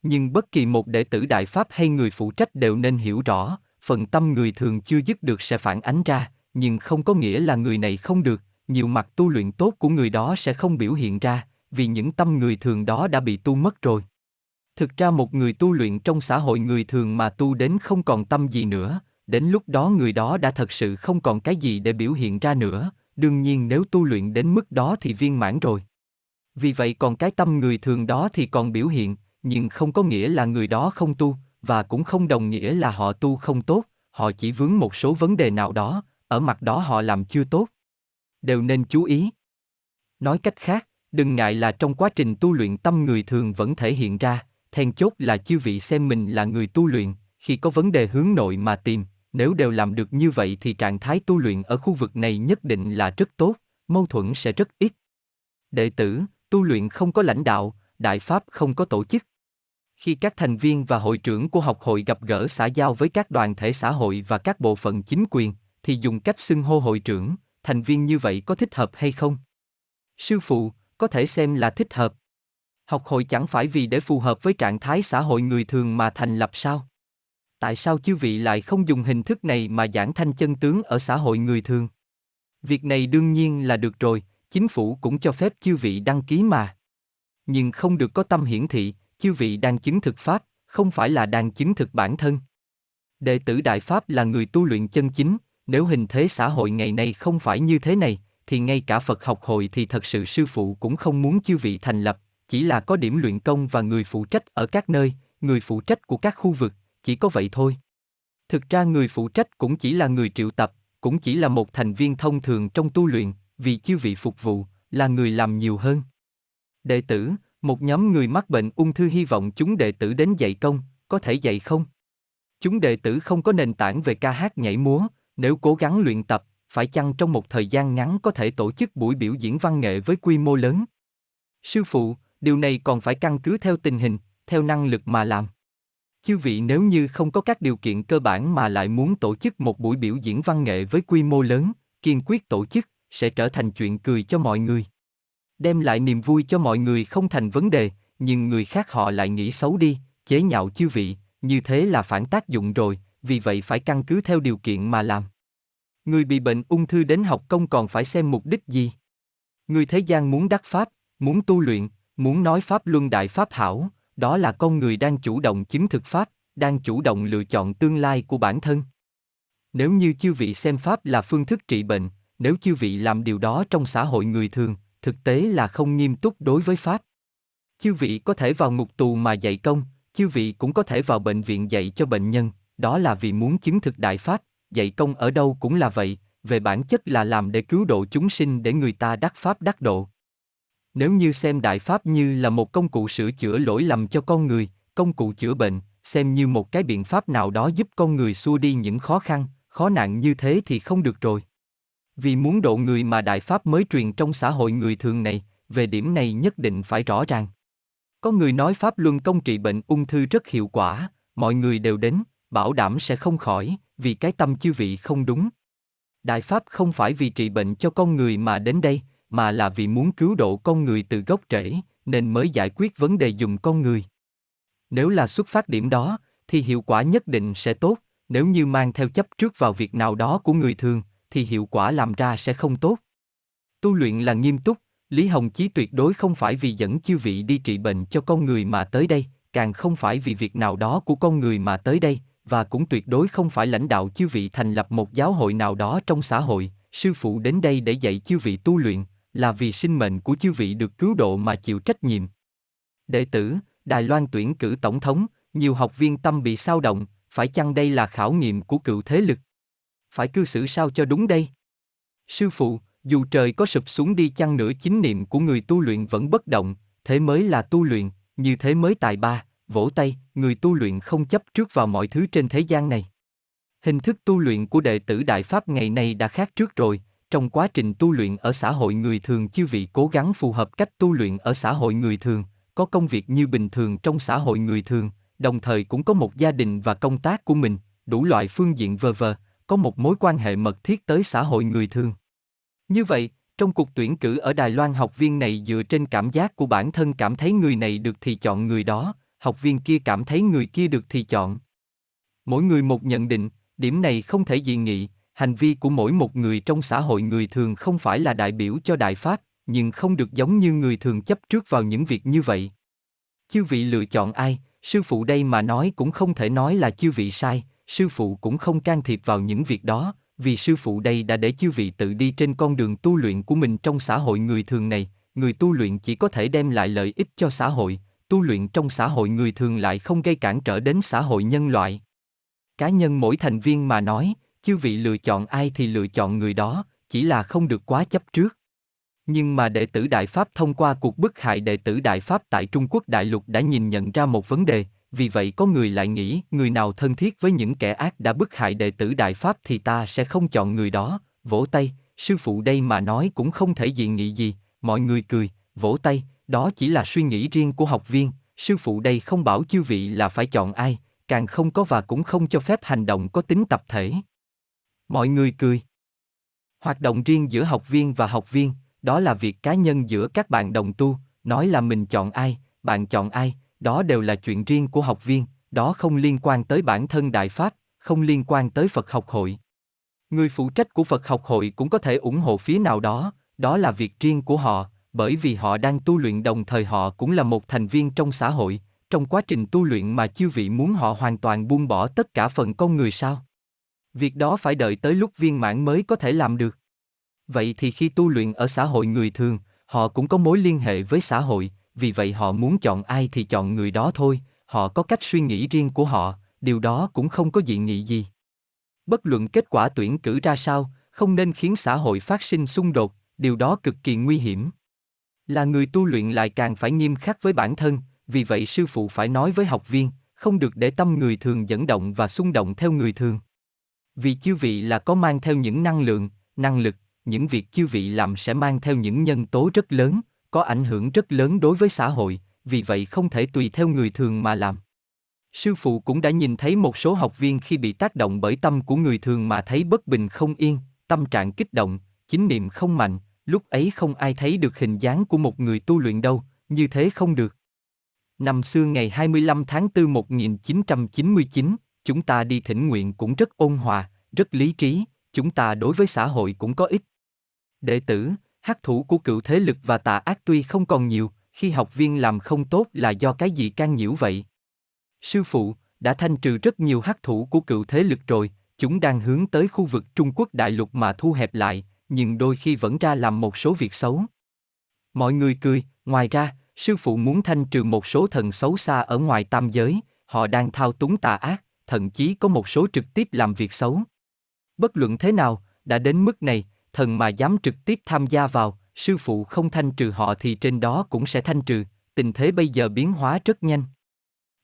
Speaker 1: Nhưng bất kỳ một đệ tử Đại Pháp hay người phụ trách đều nên hiểu rõ, phần tâm người thường chưa dứt được sẽ phản ánh ra, nhưng không có nghĩa là người này không được, nhiều mặt tu luyện tốt của người đó sẽ không biểu hiện ra, vì những tâm người thường đó đã bị tu mất rồi. Thực ra một người tu luyện trong xã hội người thường mà tu đến không còn tâm gì nữa, đến lúc đó người đó đã thật sự không còn cái gì để biểu hiện ra nữa, đương nhiên nếu tu luyện đến mức đó thì viên mãn rồi. Vì vậy còn cái tâm người thường đó thì còn biểu hiện, nhưng không có nghĩa là người đó không tu, và cũng không đồng nghĩa là họ tu không tốt, họ chỉ vướng một số vấn đề nào đó, ở mặt đó họ làm chưa tốt. Đều nên chú ý. Nói cách khác, đừng ngại là trong quá trình tu luyện tâm người thường vẫn thể hiện ra, then chốt là chư vị xem mình là người tu luyện, khi có vấn đề hướng nội mà tìm, nếu đều làm được như vậy thì trạng thái tu luyện ở khu vực này nhất định là rất tốt, mâu thuẫn sẽ rất ít. Đệ tử, tu luyện không có lãnh đạo, đại pháp không có tổ chức. Khi các thành viên và hội trưởng của học hội gặp gỡ xã giao với các đoàn thể xã hội và các bộ phận chính quyền, thì dùng cách xưng hô hội trưởng, thành viên như vậy có thích hợp hay không? Sư phụ, có thể xem là thích hợp. Học hội chẳng phải vì để phù hợp với trạng thái xã hội người thường mà thành lập sao? Tại sao chư vị lại không dùng hình thức này mà giảng thanh chân tướng ở xã hội người thường? Việc này đương nhiên là được rồi, chính phủ cũng cho phép chư vị đăng ký mà. Nhưng không được có tâm hiển thị, chư vị đang chứng thực Pháp, không phải là đang chứng thực bản thân. Đệ tử Đại Pháp là người tu luyện chân chính, nếu hình thế xã hội ngày nay không phải như thế này, thì ngay cả Phật học hội thì thật sự sư phụ cũng không muốn chư vị thành lập, chỉ là có điểm luyện công và người phụ trách ở các nơi, người phụ trách của các khu vực, chỉ có vậy thôi. Thực ra người phụ trách cũng chỉ là người triệu tập, cũng chỉ là một thành viên thông thường trong tu luyện, vì chư vị phục vụ, là người làm nhiều hơn. Đệ tử, một nhóm người mắc bệnh ung thư hy vọng chúng đệ tử đến dạy công, có thể dạy không? Chúng đệ tử không có nền tảng về ca hát nhảy múa, nếu cố gắng luyện tập, phải chăng trong một thời gian ngắn có thể tổ chức buổi biểu diễn văn nghệ với quy mô lớn? Sư phụ, điều này còn phải căn cứ theo tình hình, theo năng lực mà làm. Chư vị nếu như không có các điều kiện cơ bản mà lại muốn tổ chức một buổi biểu diễn văn nghệ với quy mô lớn, kiên quyết tổ chức, sẽ trở thành chuyện cười cho mọi người. Đem lại niềm vui cho mọi người không thành vấn đề, nhưng người khác họ lại nghĩ xấu đi, chế nhạo chư vị, như thế là phản tác dụng rồi, vì vậy phải căn cứ theo điều kiện mà làm. Người bị bệnh ung thư đến học công còn phải xem mục đích gì? Người thế gian muốn đắc pháp, muốn tu luyện, muốn nói pháp luân đại pháp hảo, đó là con người đang chủ động chứng thực pháp, đang chủ động lựa chọn tương lai của bản thân. Nếu như chư vị xem pháp là phương thức trị bệnh, nếu chư vị làm điều đó trong xã hội người thường, thực tế là không nghiêm túc đối với pháp. Chư vị có thể vào ngục tù mà dạy công, chư vị cũng có thể vào bệnh viện dạy cho bệnh nhân, đó là vì muốn chứng thực đại pháp, dạy công ở đâu cũng là vậy, về bản chất là làm để cứu độ chúng sinh để người ta đắc pháp đắc độ. Nếu như xem đại pháp như là một công cụ sửa chữa lỗi lầm cho con người, công cụ chữa bệnh, xem như một cái biện pháp nào đó giúp con người xua đi những khó khăn, khó nạn như thế thì không được rồi. Vì muốn độ người mà đại pháp mới truyền trong xã hội người thường này, về điểm này nhất định phải rõ ràng. Có người nói pháp luân công trị bệnh ung thư rất hiệu quả, mọi người đều đến, bảo đảm sẽ không khỏi, vì cái tâm chư vị không đúng. Đại pháp không phải vì trị bệnh cho con người mà đến đây, mà là vì muốn cứu độ con người từ gốc rễ, nên mới giải quyết vấn đề dùng con người. Nếu là xuất phát điểm đó, thì hiệu quả nhất định sẽ tốt, nếu như mang theo chấp trước vào việc nào đó của người thường, thì hiệu quả làm ra sẽ không tốt. Tu luyện là nghiêm túc, Lý Hồng Chí tuyệt đối không phải vì dẫn chư vị đi trị bệnh cho con người mà tới đây, càng không phải vì việc nào đó của con người mà tới đây, và cũng tuyệt đối không phải lãnh đạo chư vị thành lập một giáo hội nào đó trong xã hội, sư phụ đến đây để dạy chư vị tu luyện, là vì sinh mệnh của chư vị được cứu độ mà chịu trách nhiệm. Đệ tử, Đài Loan tuyển cử tổng thống, nhiều học viên tâm bị sao động, phải chăng đây là khảo nghiệm của cựu thế lực? Phải cư xử sao cho đúng đây? Sư phụ, dù trời có sụp xuống đi chăng nữa chính niệm của người tu luyện vẫn bất động, thế mới là tu luyện, như thế mới tài ba, vỗ tay, người tu luyện không chấp trước vào mọi thứ trên thế gian này. Hình thức tu luyện của đệ tử Đại Pháp ngày nay đã khác trước rồi, trong quá trình tu luyện ở xã hội người thường chư vị cố gắng phù hợp cách tu luyện ở xã hội người thường, có công việc như bình thường trong xã hội người thường, đồng thời cũng có một gia đình và công tác của mình, đủ loại phương diện vờ vờ, có một mối quan hệ mật thiết tới xã hội người thường. Như vậy, trong cuộc tuyển cử ở Đài Loan học viên này dựa trên cảm giác của bản thân cảm thấy người này được thì chọn người đó, học viên kia cảm thấy người kia được thì chọn. Mỗi người một nhận định, điểm này không thể dị nghị, hành vi của mỗi một người trong xã hội người thường không phải là đại biểu cho đại pháp, nhưng không được giống như người thường chấp trước vào những việc như vậy. Chư vị lựa chọn ai, sư phụ đây mà nói cũng không thể nói là chư vị sai, sư phụ cũng không can thiệp vào những việc đó, vì sư phụ đây đã để chư vị tự đi trên con đường tu luyện của mình trong xã hội người thường này, người tu luyện chỉ có thể đem lại lợi ích cho xã hội, tu luyện trong xã hội người thường lại không gây cản trở đến xã hội nhân loại. Cá nhân mỗi thành viên mà nói, chư vị lựa chọn ai thì lựa chọn người đó, chỉ là không được quá chấp trước. Nhưng mà đệ tử Đại Pháp thông qua cuộc bức hại đệ tử Đại Pháp tại Trung Quốc Đại Lục đã nhìn nhận ra một vấn đề, vì vậy có người lại nghĩ người nào thân thiết với những kẻ ác đã bức hại đệ tử Đại Pháp thì ta sẽ không chọn người đó, vỗ tay, sư phụ đây mà nói cũng không thể dị nghị gì, mọi người cười, vỗ tay, đó chỉ là suy nghĩ riêng của học viên, sư phụ đây không bảo chư vị là phải chọn ai, càng không có và cũng không cho phép hành động có tính tập thể. Mọi người cười. Hoạt động riêng giữa học viên và học viên, đó là việc cá nhân giữa các bạn đồng tu, nói là mình chọn ai, bạn chọn ai, đó đều là chuyện riêng của học viên, đó không liên quan tới bản thân Đại Pháp, không liên quan tới Phật học hội. Người phụ trách của Phật học hội cũng có thể ủng hộ phía nào đó, đó là việc riêng của họ, bởi vì họ đang tu luyện đồng thời họ cũng là một thành viên trong xã hội, trong quá trình tu luyện mà chư vị muốn họ hoàn toàn buông bỏ tất cả phần con người sao? Việc đó phải đợi tới lúc viên mãn mới có thể làm được. Vậy thì khi tu luyện ở xã hội người thường, họ cũng có mối liên hệ với xã hội, vì vậy họ muốn chọn ai thì chọn người đó thôi, họ có cách suy nghĩ riêng của họ, điều đó cũng không có dị nghị gì. Bất luận kết quả tuyển cử ra sao, không nên khiến xã hội phát sinh xung đột, điều đó cực kỳ nguy hiểm. Là người tu luyện lại càng phải nghiêm khắc với bản thân, vì vậy sư phụ phải nói với học viên, không được để tâm người thường dẫn động và xung động theo người thường. Vì chư vị là có mang theo những năng lượng, năng lực, những việc chư vị làm sẽ mang theo những nhân tố rất lớn, có ảnh hưởng rất lớn đối với xã hội, vì vậy không thể tùy theo người thường mà làm. Sư phụ cũng đã nhìn thấy một số học viên khi bị tác động bởi tâm của người thường mà thấy bất bình không yên, tâm trạng kích động, chính niệm không mạnh, lúc ấy không ai thấy được hình dáng của một người tu luyện đâu, như thế không được. Năm xưa ngày 25 tháng 4 1999, chúng ta đi thỉnh nguyện cũng rất ôn hòa, rất lý trí, chúng ta đối với xã hội cũng có ích. Đệ tử, hắc thủ của cựu thế lực và tà ác tuy không còn nhiều, khi học viên làm không tốt là do cái gì can nhiễu vậy? Sư phụ, đã thanh trừ rất nhiều hắc thủ của cựu thế lực rồi, chúng đang hướng tới khu vực Trung Quốc đại lục mà thu hẹp lại, nhưng đôi khi vẫn ra làm một số việc xấu. Mọi người cười, ngoài ra, sư phụ muốn thanh trừ một số thần xấu xa ở ngoài tam giới, họ đang thao túng tà ác, thậm chí có một số trực tiếp làm việc xấu. Bất luận thế nào, đã đến mức này, thần mà dám trực tiếp tham gia vào, sư phụ không thanh trừ họ thì trên đó cũng sẽ thanh trừ, tình thế bây giờ biến hóa rất nhanh.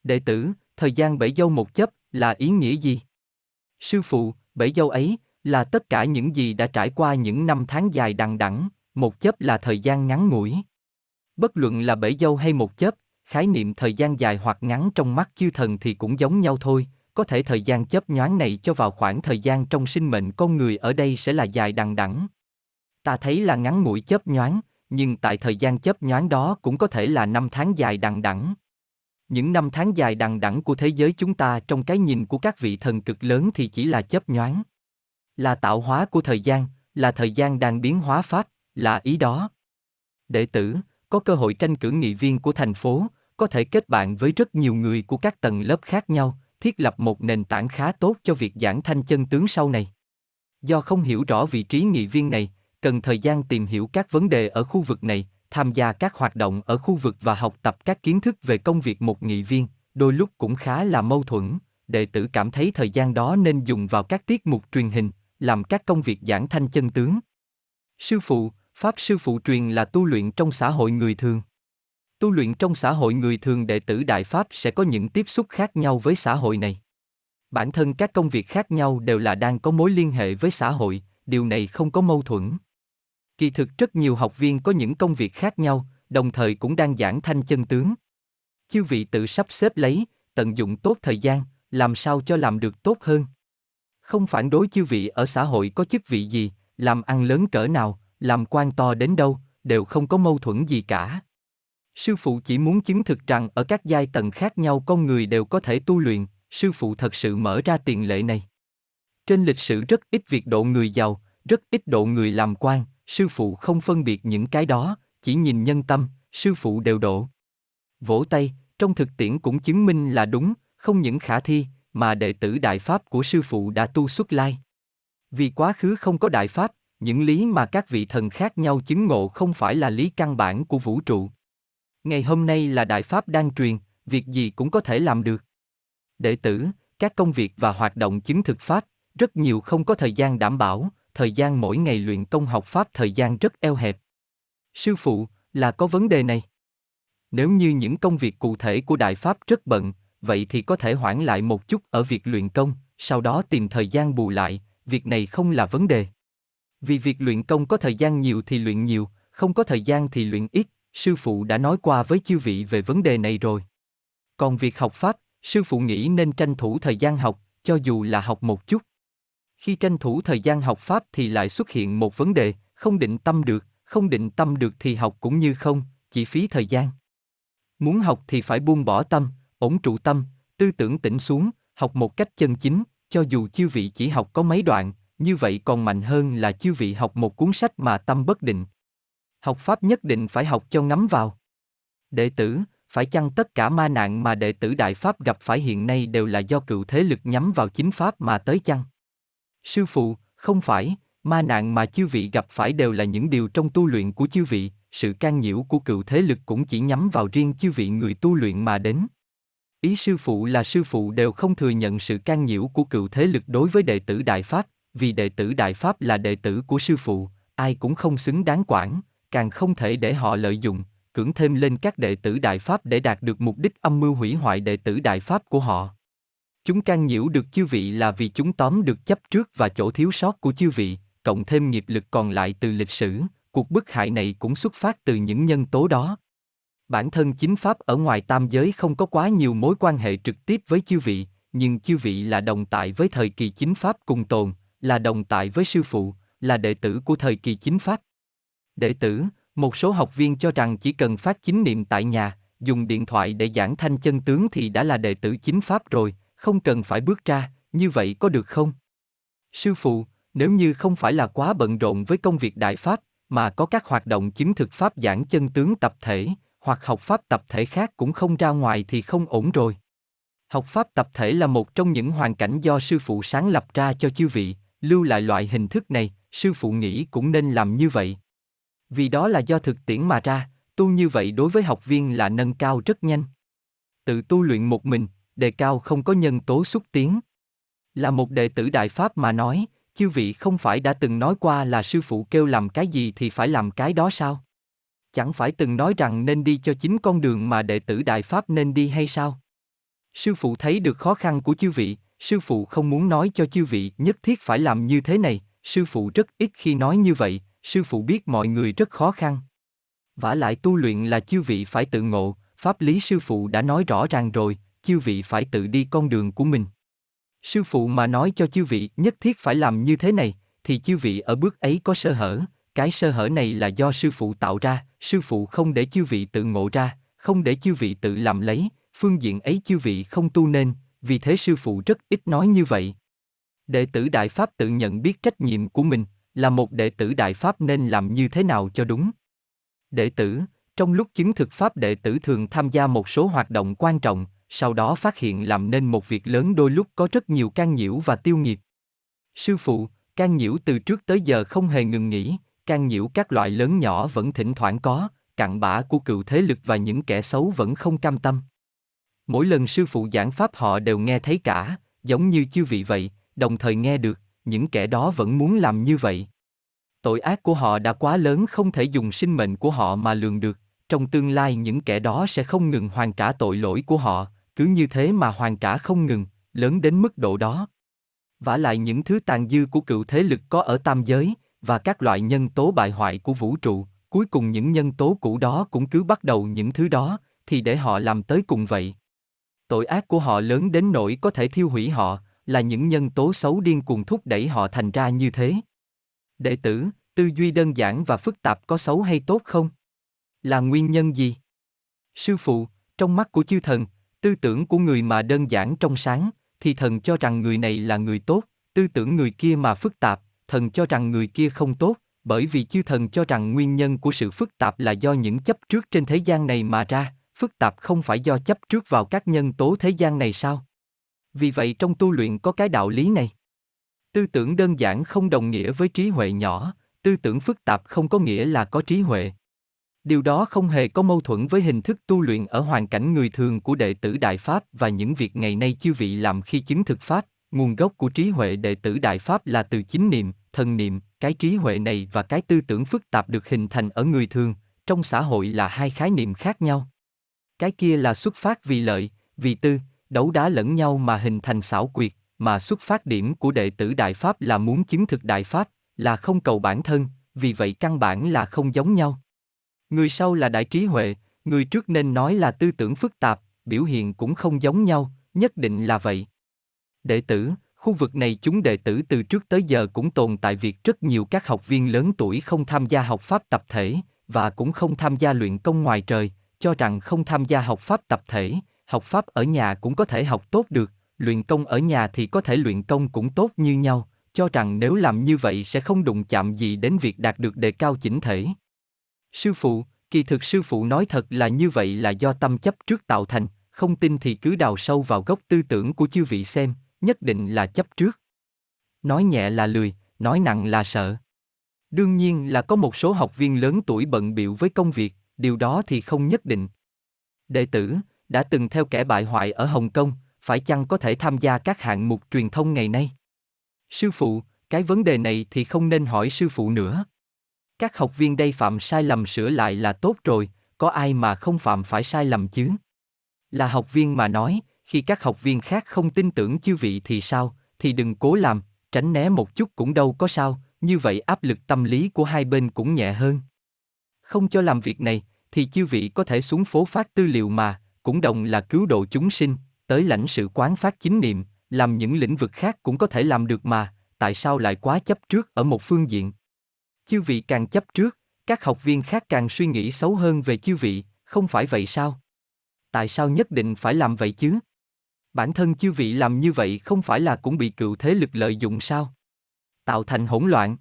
Speaker 1: Đệ tử, thời gian bảy dâu một chấp là ý nghĩa gì? Sư phụ, bảy dâu ấy là tất cả những gì đã trải qua những năm tháng dài đằng đẵng, một chấp là thời gian ngắn ngủi. Bất luận là bảy dâu hay một chấp, khái niệm thời gian dài hoặc ngắn trong mắt chư thần thì cũng giống nhau thôi, có thể thời gian chấp nhoáng này cho vào khoảng thời gian trong sinh mệnh con người ở đây sẽ là dài đằng đẵng. Ta thấy là ngắn mũi chấp nhoáng, nhưng tại thời gian chấp nhoáng đó cũng có thể là năm tháng dài đằng đẵng. Những năm tháng dài đằng đẵng của thế giới chúng ta trong cái nhìn của các vị thần cực lớn thì chỉ là chấp nhoáng. Là tạo hóa của thời gian, là thời gian đang biến hóa pháp, là ý đó. Đệ tử, có cơ hội tranh cử nghị viên của thành phố, có thể kết bạn với rất nhiều người của các tầng lớp khác nhau, thiết lập một nền tảng khá tốt cho việc giảng thanh chân tướng sau này. Do không hiểu rõ vị trí nghị viên này, cần thời gian tìm hiểu các vấn đề ở khu vực này, tham gia các hoạt động ở khu vực và học tập các kiến thức về công việc một nghị viên, đôi lúc cũng khá là mâu thuẫn, đệ tử cảm thấy thời gian đó nên dùng vào các tiết mục truyền hình, làm các công việc giảng thanh chân tướng. Sư phụ, Pháp sư phụ truyền là tu luyện trong xã hội người thường. Tu luyện trong xã hội người thường đệ tử Đại Pháp sẽ có những tiếp xúc khác nhau với xã hội này. Bản thân các công việc khác nhau đều là đang có mối liên hệ với xã hội, điều này không có mâu thuẫn. Kỳ thực rất nhiều học viên có những công việc khác nhau, đồng thời cũng đang giảng thanh chân tướng. Chư vị tự sắp xếp lấy, tận dụng tốt thời gian, làm sao cho làm được tốt hơn. Không phản đối chư vị ở xã hội có chức vị gì, làm ăn lớn cỡ nào, làm quan to đến đâu, đều không có mâu thuẫn gì cả. Sư phụ chỉ muốn chứng thực rằng ở các giai tầng khác nhau con người đều có thể tu luyện, sư phụ thật sự mở ra tiền lệ này. Trên lịch sử rất ít việc độ người giàu, rất ít độ người làm quan, sư phụ không phân biệt những cái đó, chỉ nhìn nhân tâm, sư phụ đều độ. Vỗ tay, trong thực tiễn cũng chứng minh là đúng, không những khả thi, mà đệ tử đại pháp của sư phụ đã tu xuất lai. Vì quá khứ không có đại pháp, những lý mà các vị thần khác nhau chứng ngộ không phải là lý căn bản của vũ trụ. Ngày hôm nay là đại pháp đang truyền, việc gì cũng có thể làm được. Đệ tử, các công việc và hoạt động chứng thực pháp, rất nhiều không có thời gian đảm bảo, thời gian mỗi ngày luyện công học pháp thời gian rất eo hẹp. Sư phụ, là có vấn đề này. Nếu như những công việc cụ thể của đại pháp rất bận, vậy thì có thể hoãn lại một chút ở việc luyện công, sau đó tìm thời gian bù lại, việc này không là vấn đề. Vì việc luyện công có thời gian nhiều thì luyện nhiều, không có thời gian thì luyện ít, sư phụ đã nói qua với chư vị về vấn đề này rồi. Còn việc học pháp, sư phụ nghĩ nên tranh thủ thời gian học, cho dù là học một chút. Khi tranh thủ thời gian học pháp thì lại xuất hiện một vấn đề, không định tâm được, không định tâm được thì học cũng như không, chỉ phí thời gian. Muốn học thì phải buông bỏ tâm, ổn trụ tâm, tư tưởng tỉnh xuống, học một cách chân chính, cho dù chư vị chỉ học có mấy đoạn, như vậy còn mạnh hơn là chư vị học một cuốn sách mà tâm bất định. Học pháp nhất định phải học cho ngắm vào. Đệ tử, phải chăng tất cả ma nạn mà đệ tử Đại Pháp gặp phải hiện nay đều là do cựu thế lực nhắm vào chính Pháp mà tới chăng? Sư phụ, không phải, ma nạn mà chư vị gặp phải đều là những điều trong tu luyện của chư vị, sự can nhiễu của cựu thế lực cũng chỉ nhắm vào riêng chư vị người tu luyện mà đến. Ý sư phụ là sư phụ đều không thừa nhận sự can nhiễu của cựu thế lực đối với đệ tử Đại Pháp, vì đệ tử Đại Pháp là đệ tử của sư phụ, ai cũng không xứng đáng quản, càng không thể để họ lợi dụng, cưỡng thêm lên các đệ tử Đại Pháp để đạt được mục đích âm mưu hủy hoại đệ tử Đại Pháp của họ. Chúng can nhiễu được chư vị là vì chúng tóm được chấp trước và chỗ thiếu sót của chư vị, cộng thêm nghiệp lực còn lại từ lịch sử, cuộc bức hại này cũng xuất phát từ những nhân tố đó. Bản thân chính pháp ở ngoài tam giới không có quá nhiều mối quan hệ trực tiếp với chư vị, nhưng chư vị là đồng tại với thời kỳ chính pháp cùng tồn, là đồng tại với sư phụ, là đệ tử của thời kỳ chính pháp. Đệ tử, một số học viên cho rằng chỉ cần phát chính niệm tại nhà, dùng điện thoại để giảng thanh chân tướng thì đã là đệ tử chính pháp rồi, không cần phải bước ra, như vậy có được không? Sư phụ, nếu như không phải là quá bận rộn với công việc đại pháp, mà có các hoạt động chứng thực pháp giảng chân tướng tập thể, hoặc học pháp tập thể khác cũng không ra ngoài thì không ổn rồi. Học pháp tập thể là một trong những hoàn cảnh do sư phụ sáng lập ra cho chư vị, lưu lại loại hình thức này, sư phụ nghĩ cũng nên làm như vậy. Vì đó là do thực tiễn mà ra, tu như vậy đối với học viên là nâng cao rất nhanh. Tự tu luyện một mình, đề cao không có nhân tố xúc tiến. Là một đệ tử Đại Pháp mà nói, chư vị không phải đã từng nói qua là sư phụ kêu làm cái gì thì phải làm cái đó sao? Chẳng phải từng nói rằng nên đi cho chính con đường mà đệ tử Đại Pháp nên đi hay sao? Sư phụ thấy được khó khăn của chư vị, sư phụ không muốn nói cho chư vị nhất thiết phải làm như thế này, sư phụ rất ít khi nói như vậy, sư phụ biết mọi người rất khó khăn. Vả lại tu luyện là chư vị phải tự ngộ, pháp lý sư phụ đã nói rõ ràng rồi, chư vị phải tự đi con đường của mình. Sư phụ mà nói cho chư vị nhất thiết phải làm như thế này, thì chư vị ở bước ấy có sơ hở, cái sơ hở này là do sư phụ tạo ra, sư phụ không để chư vị tự ngộ ra, không để chư vị tự làm lấy, phương diện ấy chư vị không tu nên, vì thế sư phụ rất ít nói như vậy. Đệ tử Đại Pháp tự nhận biết trách nhiệm của mình, là một đệ tử Đại Pháp nên làm như thế nào cho đúng. Đệ tử, trong lúc chứng thực Pháp đệ tử thường tham gia một số hoạt động quan trọng, sau đó phát hiện làm nên một việc lớn đôi lúc có rất nhiều can nhiễu và tiêu nghiệp. Sư phụ, can nhiễu từ trước tới giờ không hề ngừng nghỉ, can nhiễu các loại lớn nhỏ vẫn thỉnh thoảng có, cặn bã của cựu thế lực và những kẻ xấu vẫn không cam tâm. Mỗi lần sư phụ giảng pháp họ đều nghe thấy cả, giống như chư vị vậy, đồng thời nghe được, những kẻ đó vẫn muốn làm như vậy. Tội ác của họ đã quá lớn không thể dùng sinh mệnh của họ mà lường được, trong tương lai những kẻ đó sẽ không ngừng hoàn trả tội lỗi của họ, cứ như thế mà hoàn trả không ngừng, lớn đến mức độ đó. Vả lại những thứ tàn dư của cựu thế lực có ở tam giới, và các loại nhân tố bại hoại của vũ trụ, cuối cùng những nhân tố cũ đó cũng cứ bắt đầu những thứ đó, thì để họ làm tới cùng vậy. Tội ác của họ lớn đến nỗi có thể thiêu hủy họ, là những nhân tố xấu điên cuồng thúc đẩy họ thành ra như thế. Đệ tử, tư duy đơn giản và phức tạp có xấu hay tốt không? Là nguyên nhân gì? Sư phụ, trong mắt của chư thần, tư tưởng của người mà đơn giản trong sáng, thì thần cho rằng người này là người tốt, tư tưởng người kia mà phức tạp, thần cho rằng người kia không tốt, bởi vì chư thần cho rằng nguyên nhân của sự phức tạp là do những chấp trước trên thế gian này mà ra, phức tạp không phải do chấp trước vào các nhân tố thế gian này sao? Vì vậy trong tu luyện có cái đạo lý này. Tư tưởng đơn giản không đồng nghĩa với trí huệ nhỏ, tư tưởng phức tạp không có nghĩa là có trí huệ. Điều đó không hề có mâu thuẫn với hình thức tu luyện ở hoàn cảnh người thường của đệ tử Đại Pháp và những việc ngày nay chư vị làm khi chứng thực Pháp. Nguồn gốc của trí huệ đệ tử Đại Pháp là từ chính niệm, thần niệm, cái trí huệ này và cái tư tưởng phức tạp được hình thành ở người thường, trong xã hội là hai khái niệm khác nhau. Cái kia là xuất phát vì lợi, vì tư, đấu đá lẫn nhau mà hình thành xảo quyệt, mà xuất phát điểm của đệ tử Đại Pháp là muốn chứng thực Đại Pháp, là không cầu bản thân, vì vậy căn bản là không giống nhau. Người sau là đại trí huệ, người trước nên nói là tư tưởng phức tạp, biểu hiện cũng không giống nhau, nhất định là vậy. Đệ tử, khu vực này chúng đệ tử từ trước tới giờ cũng tồn tại việc rất nhiều các học viên lớn tuổi không tham gia học pháp tập thể, và cũng không tham gia luyện công ngoài trời, cho rằng không tham gia học pháp tập thể, học pháp ở nhà cũng có thể học tốt được, luyện công ở nhà thì có thể luyện công cũng tốt như nhau, cho rằng nếu làm như vậy sẽ không đụng chạm gì đến việc đạt được đề cao chỉnh thể. Sư phụ, kỳ thực sư phụ nói thật là như vậy là do tâm chấp trước tạo thành, không tin thì cứ đào sâu vào gốc tư tưởng của chư vị xem, nhất định là chấp trước. Nói nhẹ là lười, nói nặng là sợ. Đương nhiên là có một số học viên lớn tuổi bận biệu với công việc, điều đó thì không nhất định. Đệ tử, đã từng theo kẻ bại hoại ở Hồng Kông, phải chăng có thể tham gia các hạng mục truyền thông ngày nay? Sư phụ, cái vấn đề này thì không nên hỏi sư phụ nữa. Các học viên đây phạm sai lầm sửa lại là tốt rồi, có ai mà không phạm phải sai lầm chứ? Là học viên mà nói, khi các học viên khác không tin tưởng chư vị thì sao, thì đừng cố làm, tránh né một chút cũng đâu có sao, như vậy áp lực tâm lý của hai bên cũng nhẹ hơn. Không cho làm việc này, thì chư vị có thể xuống phố phát tư liệu mà, cũng đồng là cứu độ chúng sinh, tới lãnh sự quán phát chính niệm, làm những lĩnh vực khác cũng có thể làm được mà, tại sao lại quá chấp trước ở một phương diện? Chư vị càng chấp trước, các học viên khác càng suy nghĩ xấu hơn về chư vị, không phải vậy sao? Tại sao nhất định phải làm vậy chứ? Bản thân chư vị làm như vậy không phải là cũng bị cựu thế lực lợi dụng sao? Tạo thành hỗn loạn.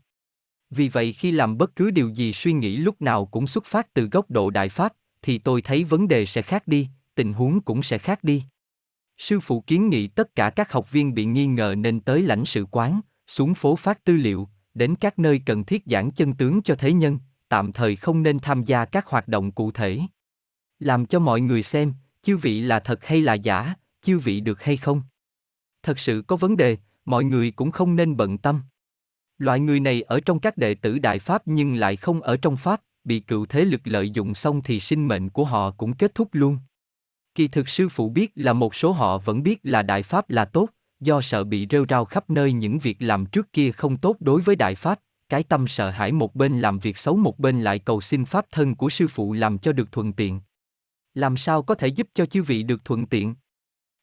Speaker 1: Vì vậy khi làm bất cứ điều gì suy nghĩ lúc nào cũng xuất phát từ góc độ đại pháp, thì tôi thấy vấn đề sẽ khác đi, tình huống cũng sẽ khác đi. Sư phụ kiến nghị tất cả các học viên bị nghi ngờ nên tới lãnh sự quán, xuống phố phát tư liệu, đến các nơi cần thiết giảng chân tướng cho thế nhân, tạm thời không nên tham gia các hoạt động cụ thể. Làm cho mọi người xem, chư vị là thật hay là giả, chư vị được hay không. Thật sự có vấn đề, mọi người cũng không nên bận tâm. Loại người này ở trong các đệ tử Đại Pháp nhưng lại không ở trong Pháp, bị cựu thế lực lợi dụng xong thì sinh mệnh của họ cũng kết thúc luôn. Kỳ thực sư phụ biết là một số họ vẫn biết là Đại Pháp là tốt, do sợ bị rêu rao khắp nơi những việc làm trước kia không tốt đối với Đại Pháp, cái tâm sợ hãi một bên làm việc xấu một bên lại cầu xin Pháp thân của sư phụ làm cho được thuận tiện. Làm sao có thể giúp cho chư vị được thuận tiện?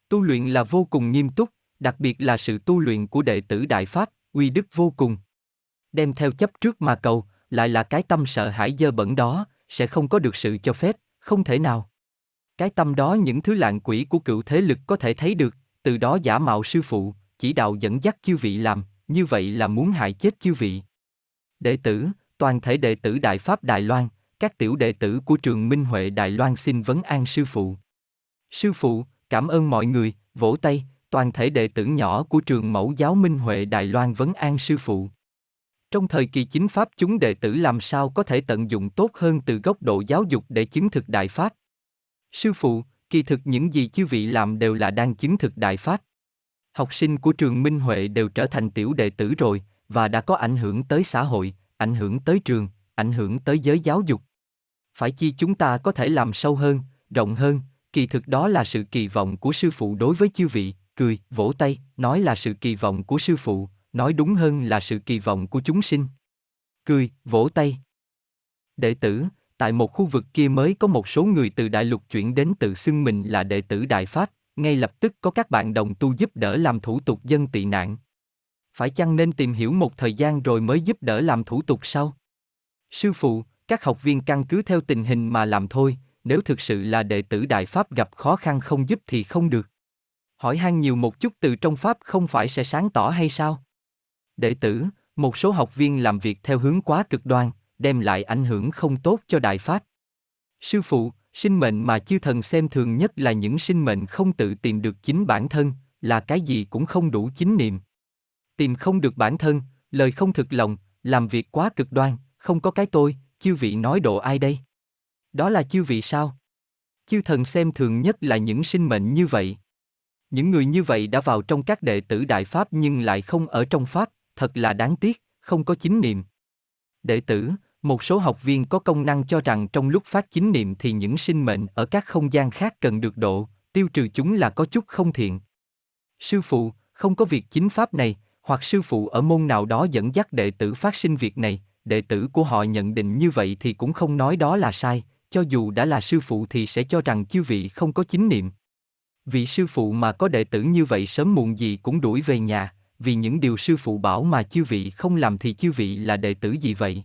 Speaker 1: Tu luyện là vô cùng nghiêm túc, đặc biệt là sự tu luyện của đệ tử Đại Pháp, uy đức vô cùng. Đem theo chấp trước mà cầu, lại là cái tâm sợ hãi dơ bẩn đó, sẽ không có được sự cho phép, không thể nào. Cái tâm đó những thứ lạng quỷ của cựu thế lực có thể thấy được, từ đó giả mạo sư phụ, chỉ đạo dẫn dắt chư vị làm, như vậy là muốn hại chết chư vị. Đệ tử, toàn thể đệ tử Đại Pháp Đài Loan, các tiểu đệ tử của trường Minh Huệ Đài Loan xin vấn an sư phụ. Sư phụ, cảm ơn mọi người, vỗ tay, toàn thể đệ tử nhỏ của trường mẫu giáo Minh Huệ Đài Loan vấn an sư phụ. Trong thời kỳ chính pháp chúng đệ tử làm sao có thể tận dụng tốt hơn từ góc độ giáo dục để chứng thực đại pháp. Sư phụ, kỳ thực những gì chư vị làm đều là đang chứng thực đại pháp. Học sinh của trường Minh Huệ đều trở thành tiểu đệ tử rồi, và đã có ảnh hưởng tới xã hội, ảnh hưởng tới trường, ảnh hưởng tới giới giáo dục. Phải chi chúng ta có thể làm sâu hơn, rộng hơn, kỳ thực đó là sự kỳ vọng của sư phụ đối với chư vị, cười, vỗ tay, nói là sự kỳ vọng của sư phụ, nói đúng hơn là sự kỳ vọng của chúng sinh. Cười, vỗ tay. Đệ tử, tại một khu vực kia mới có một số người từ đại lục chuyển đến tự xưng mình là đệ tử Đại Pháp, ngay lập tức có các bạn đồng tu giúp đỡ làm thủ tục dân tị nạn. Phải chăng nên tìm hiểu một thời gian rồi mới giúp đỡ làm thủ tục sau? Sư phụ, các học viên căn cứ theo tình hình mà làm thôi, nếu thực sự là đệ tử Đại Pháp gặp khó khăn không giúp thì không được. Hỏi han nhiều một chút từ trong Pháp không phải sẽ sáng tỏ hay sao? Đệ tử, một số học viên làm việc theo hướng quá cực đoan, đem lại ảnh hưởng không tốt cho Đại Pháp. Sư phụ, sinh mệnh mà chư thần xem thường nhất là những sinh mệnh không tự tìm được chính bản thân, là cái gì cũng không đủ chính niệm. Tìm không được bản thân, lời không thực lòng, làm việc quá cực đoan, không có cái tôi, chư vị nói độ ai đây? Đó là chư vị sao? Chư thần xem thường nhất là những sinh mệnh như vậy. Những người như vậy đã vào trong các đệ tử Đại Pháp nhưng lại không ở trong Pháp, thật là đáng tiếc, không có chính niệm. Đệ tử, một số học viên có công năng cho rằng trong lúc phát chính niệm thì những sinh mệnh ở các không gian khác cần được độ, tiêu trừ chúng là có chút không thiện. Sư phụ, không có việc chính pháp này, hoặc sư phụ ở môn nào đó dẫn dắt đệ tử phát sinh việc này, đệ tử của họ nhận định như vậy thì cũng không nói đó là sai, cho dù đã là sư phụ thì sẽ cho rằng chư vị không có chính niệm. Vị sư phụ mà có đệ tử như vậy sớm muộn gì cũng đuổi về nhà, vì những điều sư phụ bảo mà chư vị không làm thì chư vị là đệ tử gì vậy?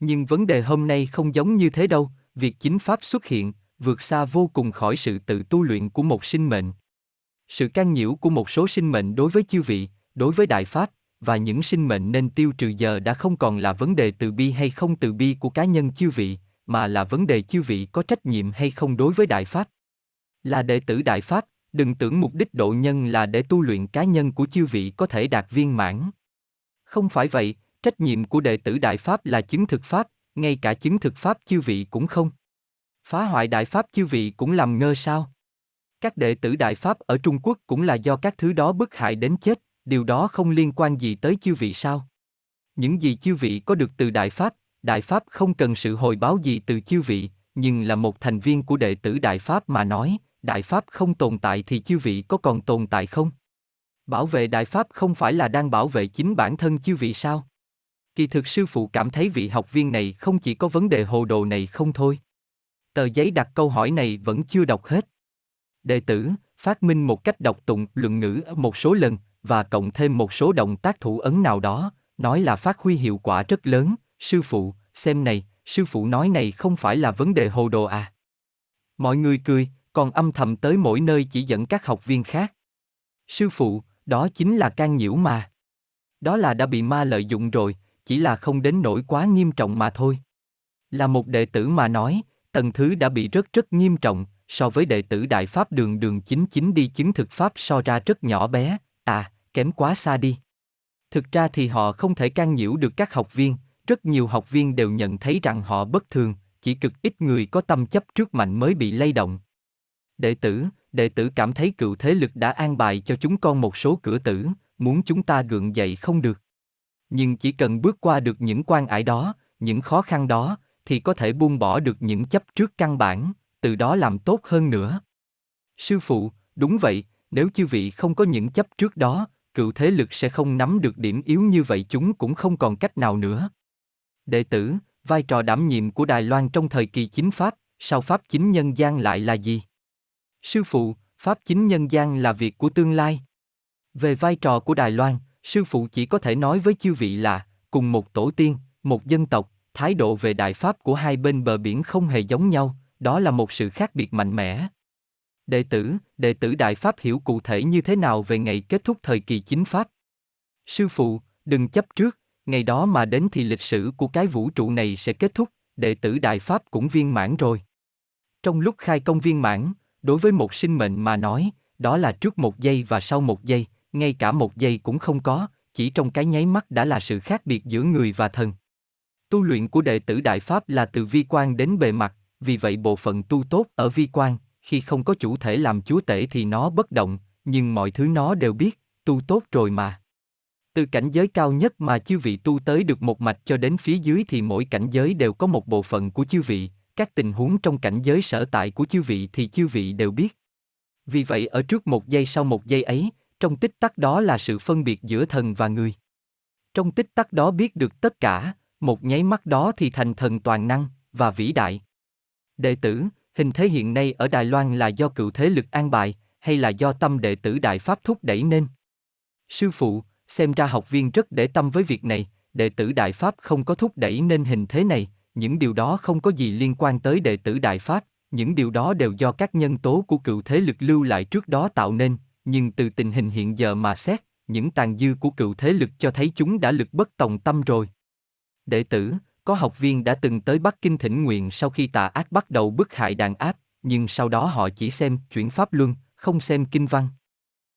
Speaker 1: Nhưng vấn đề hôm nay không giống như thế đâu, việc chính pháp xuất hiện, vượt xa vô cùng khỏi sự tự tu luyện của một sinh mệnh. Sự can nhiễu của một số sinh mệnh đối với chư vị, đối với đại pháp, và những sinh mệnh nên tiêu trừ giờ đã không còn là vấn đề từ bi hay không từ bi của cá nhân chư vị, mà là vấn đề chư vị có trách nhiệm hay không đối với đại pháp. Là đệ tử đại pháp, đừng tưởng mục đích độ nhân là để tu luyện cá nhân của chư vị có thể đạt viên mãn. Không phải vậy, trách nhiệm của đệ tử đại pháp là chứng thực pháp, ngay cả chứng thực pháp chư vị cũng không. Phá hoại đại pháp chư vị cũng làm ngơ sao? Các đệ tử đại pháp ở Trung Quốc cũng là do các thứ đó bức hại đến chết, điều đó không liên quan gì tới chư vị sao? Những gì chư vị có được từ đại pháp, đại pháp không cần sự hồi báo gì từ chư vị, nhưng là một thành viên của đệ tử Đại Pháp mà nói, Đại Pháp không tồn tại thì chư vị có còn tồn tại không? Bảo vệ Đại Pháp không phải là đang bảo vệ chính bản thân chư vị sao? Kỳ thực sư phụ cảm thấy vị học viên này không chỉ có vấn đề hồ đồ này không thôi. Tờ giấy đặt câu hỏi này vẫn chưa đọc hết. Đệ tử, phát minh một cách đọc tụng luận ngữ một số lần, và cộng thêm một số động tác thủ ấn nào đó, nói là phát huy hiệu quả rất lớn, sư phụ, xem này, sư phụ nói này không phải là vấn đề hồ đồ à. Mọi người cười, còn âm thầm tới mỗi nơi chỉ dẫn các học viên khác. Sư phụ, đó chính là can nhiễu mà. Đó là đã bị ma lợi dụng rồi, chỉ là không đến nỗi quá nghiêm trọng mà thôi. Là một đệ tử mà nói, tầng thứ đã bị rất rất nghiêm trọng, so với đệ tử Đại Pháp đường đường chính chính đi chứng thực Pháp so ra rất nhỏ bé, à, kém quá xa đi. Thực ra thì họ không thể can nhiễu được các học viên, rất nhiều học viên đều nhận thấy rằng họ bất thường, chỉ cực ít người có tâm chấp trước mạnh mới bị lay động. Đệ tử, đệ tử cảm thấy cựu thế lực đã an bài cho chúng con một số cửa tử, muốn chúng ta gượng dậy không được. Nhưng chỉ cần bước qua được những quan ải đó, những khó khăn đó, thì có thể buông bỏ được những chấp trước căn bản, từ đó làm tốt hơn nữa. Sư phụ, đúng vậy, nếu chư vị không có những chấp trước đó, cựu thế lực sẽ không nắm được điểm yếu như vậy chúng cũng không còn cách nào nữa. Đệ tử, vai trò đảm nhiệm của Đài Loan trong thời kỳ chính Pháp, sau Pháp chính nhân gian lại là gì? Sư phụ, Pháp chính nhân gian là việc của tương lai. Về vai trò của Đài Loan, sư phụ chỉ có thể nói với chư vị là, cùng một tổ tiên, một dân tộc, thái độ về Đại Pháp của hai bên bờ biển không hề giống nhau, đó là một sự khác biệt mạnh mẽ. Đệ tử, đệ tử Đại Pháp hiểu cụ thể như thế nào về ngày kết thúc thời kỳ chính Pháp? Sư phụ, đừng chấp trước, ngày đó mà đến thì lịch sử của cái vũ trụ này sẽ kết thúc, đệ tử Đại Pháp cũng viên mãn rồi. Trong lúc khai công viên mãn, đối với một sinh mệnh mà nói, đó là trước một giây và sau một giây, ngay cả một giây cũng không có, chỉ trong cái nháy mắt đã là sự khác biệt giữa người và thần. Tu luyện của đệ tử Đại Pháp là từ vi quan đến bề mặt, vì vậy bộ phận tu tốt ở vi quan, khi không có chủ thể làm chúa tể thì nó bất động, nhưng mọi thứ nó đều biết, tu tốt rồi mà. Từ cảnh giới cao nhất mà chư vị tu tới được một mạch cho đến phía dưới thì mỗi cảnh giới đều có một bộ phận của chư vị, các tình huống trong cảnh giới sở tại của chư vị thì chư vị đều biết. Vì vậy ở trước một giây sau một giây ấy, trong tích tắc đó là sự phân biệt giữa thần và người. Trong tích tắc đó biết được tất cả, một nháy mắt đó thì thành thần toàn năng và vĩ đại. Đệ tử, hình thế hiện nay ở Đài Loan là do cựu thế lực an bài, hay là do tâm đệ tử Đại Pháp thúc đẩy nên? Sư phụ, xem ra học viên rất để tâm với việc này, đệ tử Đại Pháp không có thúc đẩy nên hình thế này, những điều đó không có gì liên quan tới đệ tử Đại Pháp, những điều đó đều do các nhân tố của cựu thế lực lưu lại trước đó tạo nên, nhưng từ tình hình hiện giờ mà xét, những tàn dư của cựu thế lực cho thấy chúng đã lực bất tòng tâm rồi. Đệ tử, có học viên đã từng tới Bắc Kinh thỉnh nguyện sau khi tà ác bắt đầu bức hại đàn áp, nhưng sau đó họ chỉ xem chuyển pháp luân, không xem kinh văn.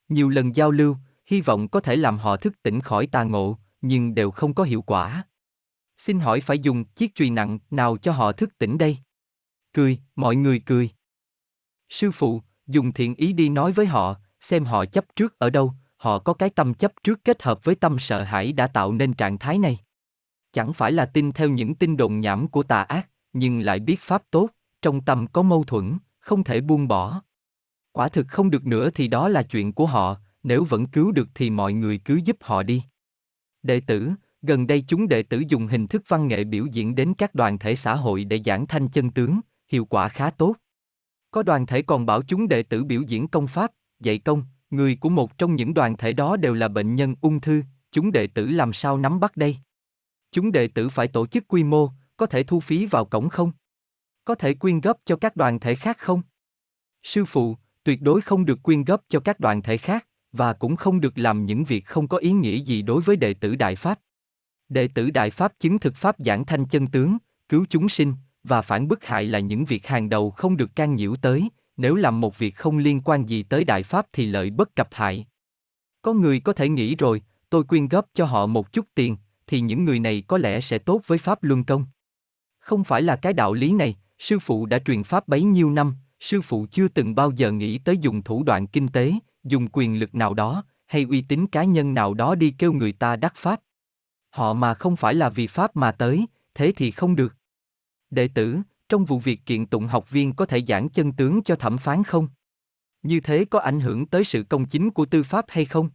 Speaker 1: Nhiều lần giao lưu, hy vọng có thể làm họ thức tỉnh khỏi tà ngộ, nhưng đều không có hiệu quả. Xin hỏi phải dùng chiếc chùy nặng nào cho họ thức tỉnh đây? Cười, mọi người cười. Sư phụ, dùng thiện ý đi nói với họ, xem họ chấp trước ở đâu, họ có cái tâm chấp trước kết hợp với tâm sợ hãi đã tạo nên trạng thái này. Chẳng phải là tin theo những tin đồn nhảm của tà ác, nhưng lại biết pháp tốt, trong tâm có mâu thuẫn, không thể buông bỏ. Quả thực không được nữa thì đó là chuyện của họ, nếu vẫn cứu được thì mọi người cứ giúp họ đi. Đệ tử, gần đây chúng đệ tử dùng hình thức văn nghệ biểu diễn đến các đoàn thể xã hội để giảng thanh chân tướng, hiệu quả khá tốt. Có đoàn thể còn bảo chúng đệ tử biểu diễn công pháp, dạy công, người của một trong những đoàn thể đó đều là bệnh nhân ung thư, chúng đệ tử làm sao nắm bắt đây? Chúng đệ tử phải tổ chức quy mô, có thể thu phí vào cổng không? Có thể quyên góp cho các đoàn thể khác không? Sư phụ, tuyệt đối không được quyên góp cho các đoàn thể khác, và cũng không được làm những việc không có ý nghĩa gì đối với đệ tử Đại Pháp. Đệ tử Đại Pháp chứng thực Pháp giảng thanh chân tướng, cứu chúng sinh, và phản bức hại là những việc hàng đầu không được can nhiễu tới, nếu làm một việc không liên quan gì tới Đại Pháp thì lợi bất cập hại. Có người có thể nghĩ rồi, tôi quyên góp cho họ một chút tiền, thì những người này có lẽ sẽ tốt với Pháp Luân Công. Không phải là cái đạo lý này, sư phụ đã truyền Pháp bấy nhiêu năm, sư phụ chưa từng bao giờ nghĩ tới dùng thủ đoạn kinh tế, dùng quyền lực nào đó, hay uy tín cá nhân nào đó đi kêu người ta đắc Pháp. Họ mà không phải là vì Pháp mà tới, thế thì không được. Đệ tử, trong vụ việc kiện tụng học viên có thể giảng chân tướng cho thẩm phán không? Như thế có ảnh hưởng tới sự công chính của tư pháp hay không?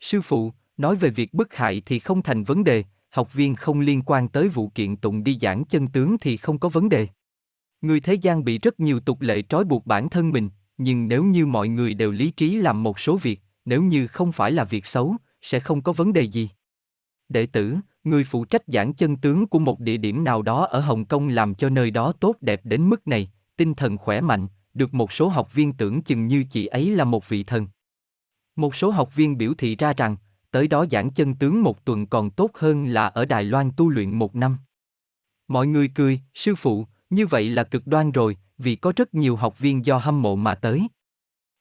Speaker 1: Sư phụ, nói về việc bức hại thì không thành vấn đề, học viên không liên quan tới vụ kiện tụng đi giảng chân tướng thì không có vấn đề. Người thế gian bị rất nhiều tục lệ trói buộc bản thân mình, nhưng nếu như mọi người đều lý trí làm một số việc, nếu như không phải là việc xấu, sẽ không có vấn đề gì. Đệ tử, người phụ trách giảng chân tướng của một địa điểm nào đó ở Hồng Kông làm cho nơi đó tốt đẹp đến mức này, tinh thần khỏe mạnh, được một số học viên tưởng chừng như chị ấy là một vị thần. Một số học viên biểu thị ra rằng, tới đó giảng chân tướng một tuần còn tốt hơn là ở Đài Loan tu luyện một năm. Mọi người cười, sư phụ, như vậy là cực đoan rồi, vì có rất nhiều học viên do hâm mộ mà tới.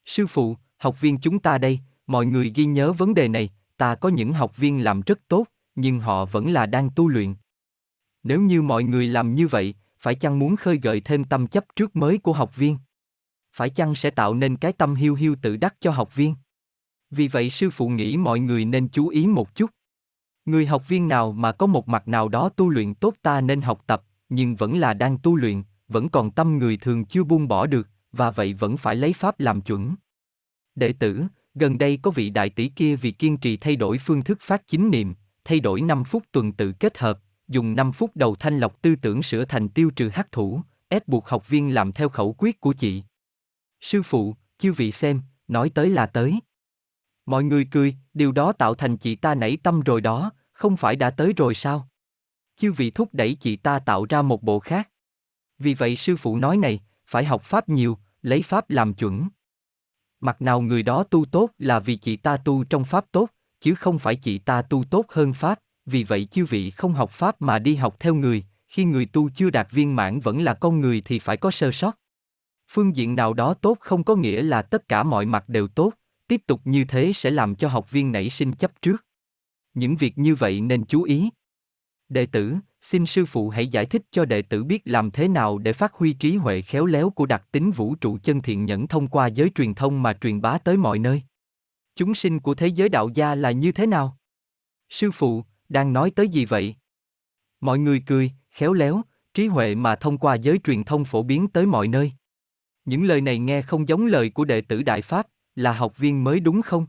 Speaker 1: Sư phụ, học viên chúng ta đây, mọi người ghi nhớ vấn đề này, ta có những học viên làm rất tốt, nhưng họ vẫn là đang tu luyện. Nếu như mọi người làm như vậy, phải chăng muốn khơi gợi thêm tâm chấp trước mới của học viên? Phải chăng sẽ tạo nên cái tâm hiu hiu tự đắc cho học viên? Vì vậy sư phụ nghĩ mọi người nên chú ý một chút. Người học viên nào mà có một mặt nào đó tu luyện tốt ta nên học tập, nhưng vẫn là đang tu luyện, vẫn còn tâm người thường chưa buông bỏ được, và vậy vẫn phải lấy pháp làm chuẩn. Đệ tử, gần đây có vị đại tỷ kia vì kiên trì thay đổi phương thức phát chính niệm, thay đổi 5 phút tuần tự kết hợp, dùng 5 phút đầu thanh lọc tư tưởng sửa thành tiêu trừ hắc thủ, ép buộc học viên làm theo khẩu quyết của chị. Sư phụ, chư vị xem, nói tới là tới. Mọi người cười, điều đó tạo thành chị ta nảy tâm rồi đó, không phải đã tới rồi sao? Chư vị thúc đẩy chị ta tạo ra một bộ khác. Vì vậy sư phụ nói này, phải học pháp nhiều, lấy pháp làm chuẩn. Mặt nào người đó tu tốt là vì chị ta tu trong pháp tốt, chứ không phải chị ta tu tốt hơn pháp, vì vậy chư vị không học pháp mà đi học theo người, khi người tu chưa đạt viên mãn vẫn là con người thì phải có sơ sót. Phương diện nào đó tốt không có nghĩa là tất cả mọi mặt đều tốt, tiếp tục như thế sẽ làm cho học viên nảy sinh chấp trước. Những việc như vậy nên chú ý. Đệ tử, xin sư phụ hãy giải thích cho đệ tử biết làm thế nào để phát huy trí huệ khéo léo của đặc tính vũ trụ chân thiện nhẫn thông qua giới truyền thông mà truyền bá tới mọi nơi. Chúng sinh của thế giới đạo gia là như thế nào? Sư phụ, đang nói tới gì vậy? Mọi người cười, khéo léo, trí huệ mà thông qua giới truyền thông phổ biến tới mọi nơi. Những lời này nghe không giống lời của đệ tử Đại Pháp, là học viên mới đúng không?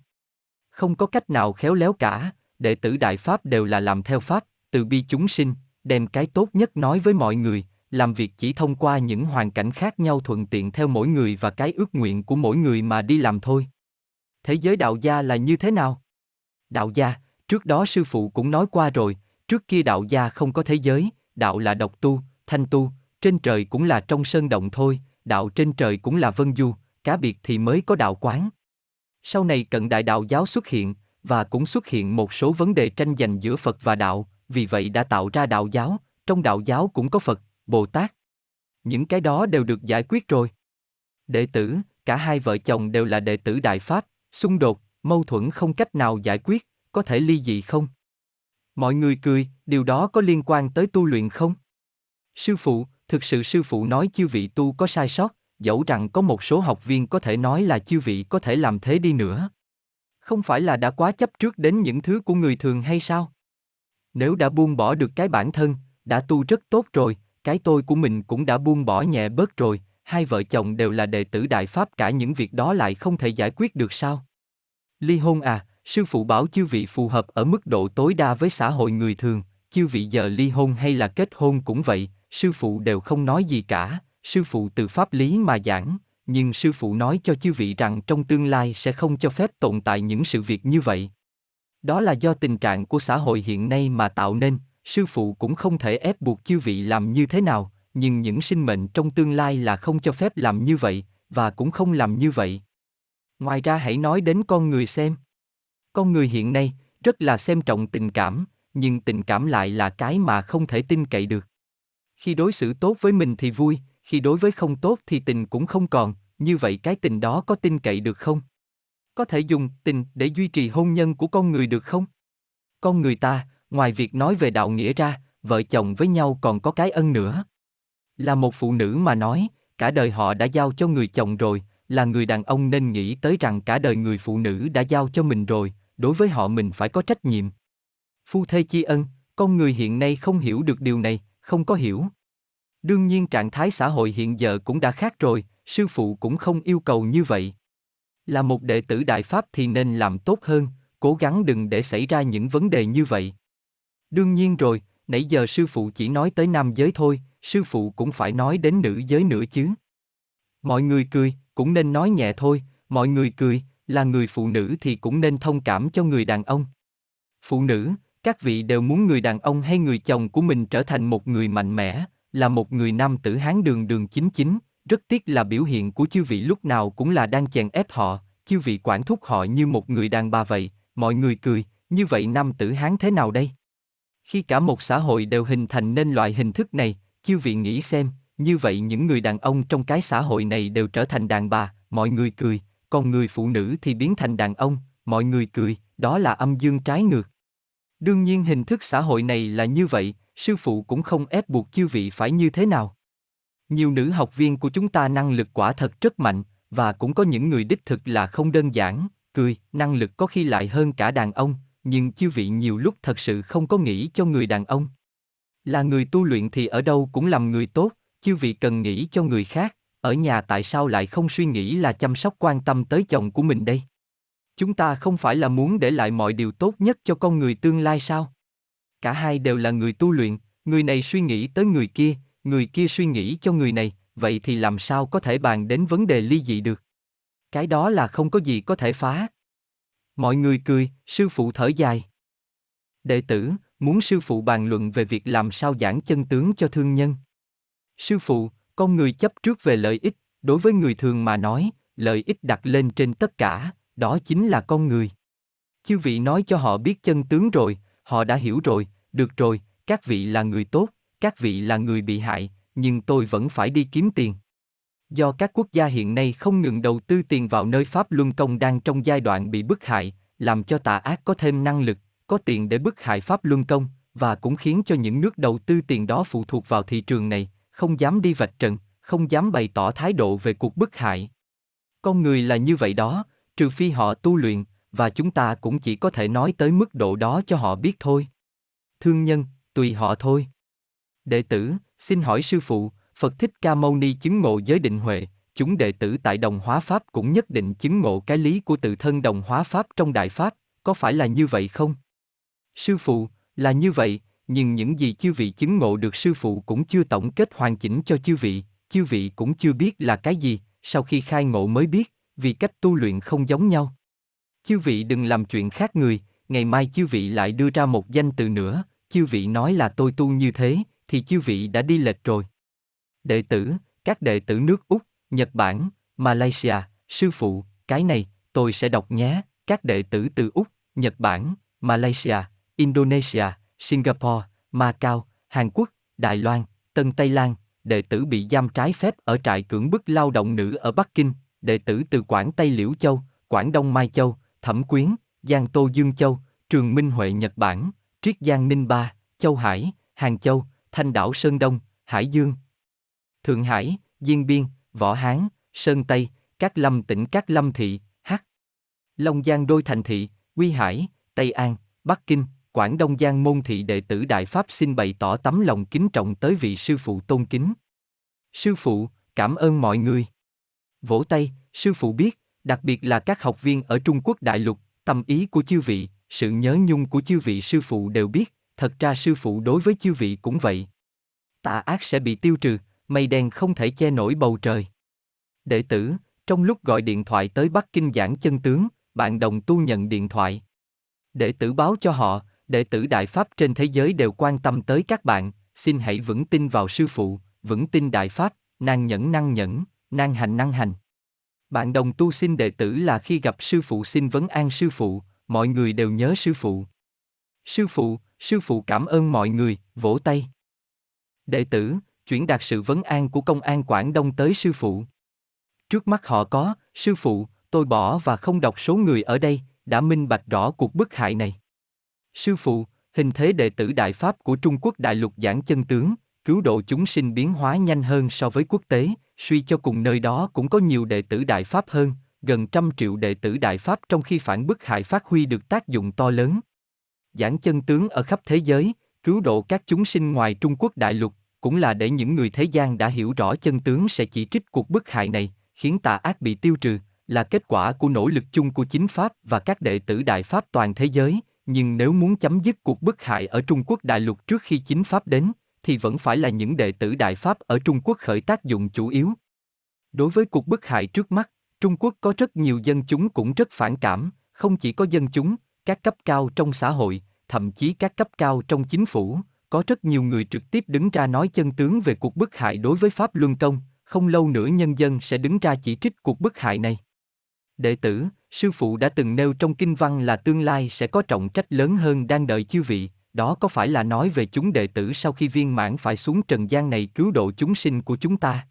Speaker 1: Không có cách nào khéo léo cả, đệ tử Đại Pháp đều là làm theo Pháp, từ bi chúng sinh, đem cái tốt nhất nói với mọi người, làm việc chỉ thông qua những hoàn cảnh khác nhau thuận tiện theo mỗi người và cái ước nguyện của mỗi người mà đi làm thôi. Thế giới đạo gia là như thế nào? Đạo gia, trước đó sư phụ cũng nói qua rồi, trước kia đạo gia không có thế giới, đạo là độc tu, thanh tu, trên trời cũng là trong sơn động thôi, đạo trên trời cũng là vân du, cá biệt thì mới có đạo quán. Sau này cận đại đạo giáo xuất hiện, và cũng xuất hiện một số vấn đề tranh giành giữa Phật và đạo, vì vậy đã tạo ra đạo giáo, trong đạo giáo cũng có Phật, Bồ Tát. Những cái đó đều được giải quyết rồi. Đệ tử, cả hai vợ chồng đều là đệ tử Đại Pháp, xung đột, mâu thuẫn không cách nào giải quyết, có thể ly dị không? Mọi người cười, điều đó có liên quan tới tu luyện không? Sư phụ, thực sự sư phụ nói chư vị tu có sai sót, dẫu rằng có một số học viên có thể nói là chư vị có thể làm thế đi nữa. Không phải là đã quá chấp trước đến những thứ của người thường hay sao? Nếu đã buông bỏ được cái bản thân, đã tu rất tốt rồi, cái tôi của mình cũng đã buông bỏ nhẹ bớt rồi, hai vợ chồng đều là đệ tử Đại Pháp cả những việc đó lại không thể giải quyết được sao? Ly hôn à, sư phụ bảo chư vị phù hợp ở mức độ tối đa với xã hội người thường, chư vị giờ ly hôn hay là kết hôn cũng vậy, sư phụ đều không nói gì cả, sư phụ từ pháp lý mà giảng, nhưng sư phụ nói cho chư vị rằng trong tương lai sẽ không cho phép tồn tại những sự việc như vậy. Đó là do tình trạng của xã hội hiện nay mà tạo nên, sư phụ cũng không thể ép buộc chư vị làm như thế nào, nhưng những sinh mệnh trong tương lai là không cho phép làm như vậy, và cũng không làm như vậy. Ngoài ra hãy nói đến con người xem. Con người hiện nay, rất là xem trọng tình cảm, nhưng tình cảm lại là cái mà không thể tin cậy được. Khi đối xử tốt với mình thì vui, khi đối với không tốt thì tình cũng không còn, như vậy cái tình đó có tin cậy được không? Có thể dùng tình để duy trì hôn nhân của con người được không? Con người ta, ngoài việc nói về đạo nghĩa ra, vợ chồng với nhau còn có cái ân nữa. Là một phụ nữ mà nói, cả đời họ đã giao cho người chồng rồi, là người đàn ông nên nghĩ tới rằng cả đời người phụ nữ đã giao cho mình rồi, đối với họ mình phải có trách nhiệm. Phu thê chi ân, con người hiện nay không hiểu được điều này, không có hiểu. Đương nhiên trạng thái xã hội hiện giờ cũng đã khác rồi, sư phụ cũng không yêu cầu như vậy. Là một đệ tử Đại Pháp thì nên làm tốt hơn, cố gắng đừng để xảy ra những vấn đề như vậy. Đương nhiên rồi, nãy giờ sư phụ chỉ nói tới nam giới thôi, sư phụ cũng phải nói đến nữ giới nữa chứ. Mọi người cười, cũng nên nói nhẹ thôi, mọi người cười, là người phụ nữ thì cũng nên thông cảm cho người đàn ông. Phụ nữ, các vị đều muốn người đàn ông hay người chồng của mình trở thành một người mạnh mẽ, là một người nam tử hán đường đường chính chính, rất tiếc là biểu hiện của chư vị lúc nào cũng là đang chèn ép họ, chư vị quản thúc họ như một người đàn bà vậy, mọi người cười, như vậy nam tử hán thế nào đây? Khi cả một xã hội đều hình thành nên loại hình thức này, chư vị nghĩ xem, như vậy những người đàn ông trong cái xã hội này đều trở thành đàn bà, mọi người cười, còn người phụ nữ thì biến thành đàn ông, mọi người cười, đó là âm dương trái ngược. Đương nhiên hình thức xã hội này là như vậy, sư phụ cũng không ép buộc chư vị phải như thế nào. Nhiều nữ học viên của chúng ta năng lực quả thật rất mạnh, và cũng có những người đích thực là không đơn giản, cười, năng lực có khi lại hơn cả đàn ông, nhưng chư vị nhiều lúc thật sự không có nghĩ cho người đàn ông. Là người tu luyện thì ở đâu cũng làm người tốt, chư vị cần nghĩ cho người khác, ở nhà tại sao lại không suy nghĩ là chăm sóc quan tâm tới chồng của mình đây? Chúng ta không phải là muốn để lại mọi điều tốt nhất cho con người tương lai sao? Cả hai đều là người tu luyện, người này suy nghĩ tới người kia, người kia suy nghĩ cho người này, vậy thì làm sao có thể bàn đến vấn đề ly dị được? Cái đó là không có gì có thể phá. Mọi người cười, sư phụ thở dài. Đệ tử, muốn sư phụ bàn luận về việc làm sao giảng chân tướng cho thương nhân. Sư phụ, con người chấp trước về lợi ích, đối với người thường mà nói, lợi ích đặt lên trên tất cả, đó chính là con người. Chư vị nói cho họ biết chân tướng rồi, họ đã hiểu rồi, được rồi, các vị là người tốt, các vị là người bị hại, nhưng tôi vẫn phải đi kiếm tiền. Do các quốc gia hiện nay không ngừng đầu tư tiền vào nơi Pháp Luân Công đang trong giai đoạn bị bức hại, làm cho tà ác có thêm năng lực, có tiền để bức hại Pháp Luân Công, và cũng khiến cho những nước đầu tư tiền đó phụ thuộc vào thị trường này, không dám đi vạch trần, không dám bày tỏ thái độ về cuộc bức hại. Con người là như vậy đó, trừ phi họ tu luyện, và chúng ta cũng chỉ có thể nói tới mức độ đó cho họ biết thôi. Thương nhân, tùy họ thôi. Đệ tử, xin hỏi sư phụ, Phật Thích Ca Mâu Ni chứng ngộ giới định huệ, chúng đệ tử tại đồng hóa Pháp cũng nhất định chứng ngộ cái lý của tự thân đồng hóa Pháp trong Đại Pháp, có phải là như vậy không? Sư phụ, là như vậy, nhưng những gì chư vị chứng ngộ được sư phụ cũng chưa tổng kết hoàn chỉnh cho chư vị, chư vị cũng chưa biết là cái gì, sau khi khai ngộ mới biết, vì cách tu luyện không giống nhau. Chư vị đừng làm chuyện khác người, ngày mai chư vị lại đưa ra một danh từ nữa, chư vị nói là tôi tu như thế, thì chư vị đã đi lệch rồi. Đệ tử, các đệ tử nước Úc, Nhật Bản, Malaysia, sư phụ, cái này, tôi sẽ đọc nhé, các đệ tử từ Úc, Nhật Bản, Malaysia, Indonesia, Singapore, Macau, Hàn Quốc, Đài Loan, Tân Tây Lan, đệ tử bị giam trái phép ở trại cưỡng bức lao động nữ ở Bắc Kinh, đệ tử từ Quảng Tây Liễu Châu, Quảng Đông Mai Châu, Thẩm Quyến, Giang Tô Dương Châu, Trường Minh Huệ Nhật Bản, Triết Giang Ninh Ba, Châu Hải, Hàng Châu, Thanh đảo Sơn Đông, Hải Dương, Thượng Hải, Diên Biên, Võ Hán, Sơn Tây, Các Lâm tỉnh Các Lâm Thị, H. Long Giang đôi thành thị, Quy Hải, Tây An, Bắc Kinh, Quảng Đông Giang môn thị đệ tử Đại Pháp xin bày tỏ tấm lòng kính trọng tới vị sư phụ tôn kính. Sư phụ, cảm ơn mọi người. Vỗ tay, sư phụ biết, đặc biệt là các học viên ở Trung Quốc đại lục, tâm ý của chư vị, sự nhớ nhung của chư vị sư phụ đều biết, thật ra sư phụ đối với chư vị cũng vậy. Tà ác sẽ bị tiêu trừ, mây đen không thể che nổi bầu trời. Đệ tử, trong lúc gọi điện thoại tới Bắc Kinh giảng chân tướng, bạn đồng tu nhận điện thoại. Đệ tử báo cho họ, đệ tử Đại Pháp trên thế giới đều quan tâm tới các bạn, xin hãy vững tin vào sư phụ, vững tin Đại Pháp, năng nhẫn năng nhẫn, năng hành năng hành. Bạn đồng tu xin đệ tử là khi gặp sư phụ xin vấn an sư phụ, mọi người đều nhớ sư phụ. Sư phụ, sư phụ cảm ơn mọi người, vỗ tay. Đệ tử, chuyển đạt sự vấn an của công an Quảng Đông tới sư phụ. Trước mắt họ có, sư phụ, tôi bỏ và không đọc số người ở đây, đã minh bạch rõ cuộc bức hại này. Sư phụ, hình thế đệ tử Đại Pháp của Trung Quốc đại lục giảng chân tướng, cứu độ chúng sinh biến hóa nhanh hơn so với quốc tế, suy cho cùng nơi đó cũng có nhiều đệ tử Đại Pháp hơn, gần trăm triệu đệ tử Đại Pháp trong khi phản bức hại phát huy được tác dụng to lớn. Giảng chân tướng ở khắp thế giới, cứu độ các chúng sinh ngoài Trung Quốc đại lục, cũng là để những người thế gian đã hiểu rõ chân tướng sẽ chỉ trích cuộc bức hại này, khiến tà ác bị tiêu trừ, là kết quả của nỗ lực chung của chính Pháp và các đệ tử Đại Pháp toàn thế giới, nhưng nếu muốn chấm dứt cuộc bức hại ở Trung Quốc đại lục trước khi chính Pháp đến, thì vẫn phải là những đệ tử Đại Pháp ở Trung Quốc khởi tác dụng chủ yếu. Đối với cuộc bức hại trước mắt, Trung Quốc có rất nhiều dân chúng cũng rất phản cảm, không chỉ có dân chúng, các cấp cao trong xã hội, thậm chí các cấp cao trong chính phủ, có rất nhiều người trực tiếp đứng ra nói chân tướng về cuộc bức hại đối với Pháp Luân Công, không lâu nữa nhân dân sẽ đứng ra chỉ trích cuộc bức hại này. Đệ tử, sư phụ đã từng nêu trong kinh văn là tương lai sẽ có trọng trách lớn hơn đang đợi chư vị, đó có phải là nói về chúng đệ tử sau khi viên mãn phải xuống trần gian này cứu độ chúng sinh của chúng ta?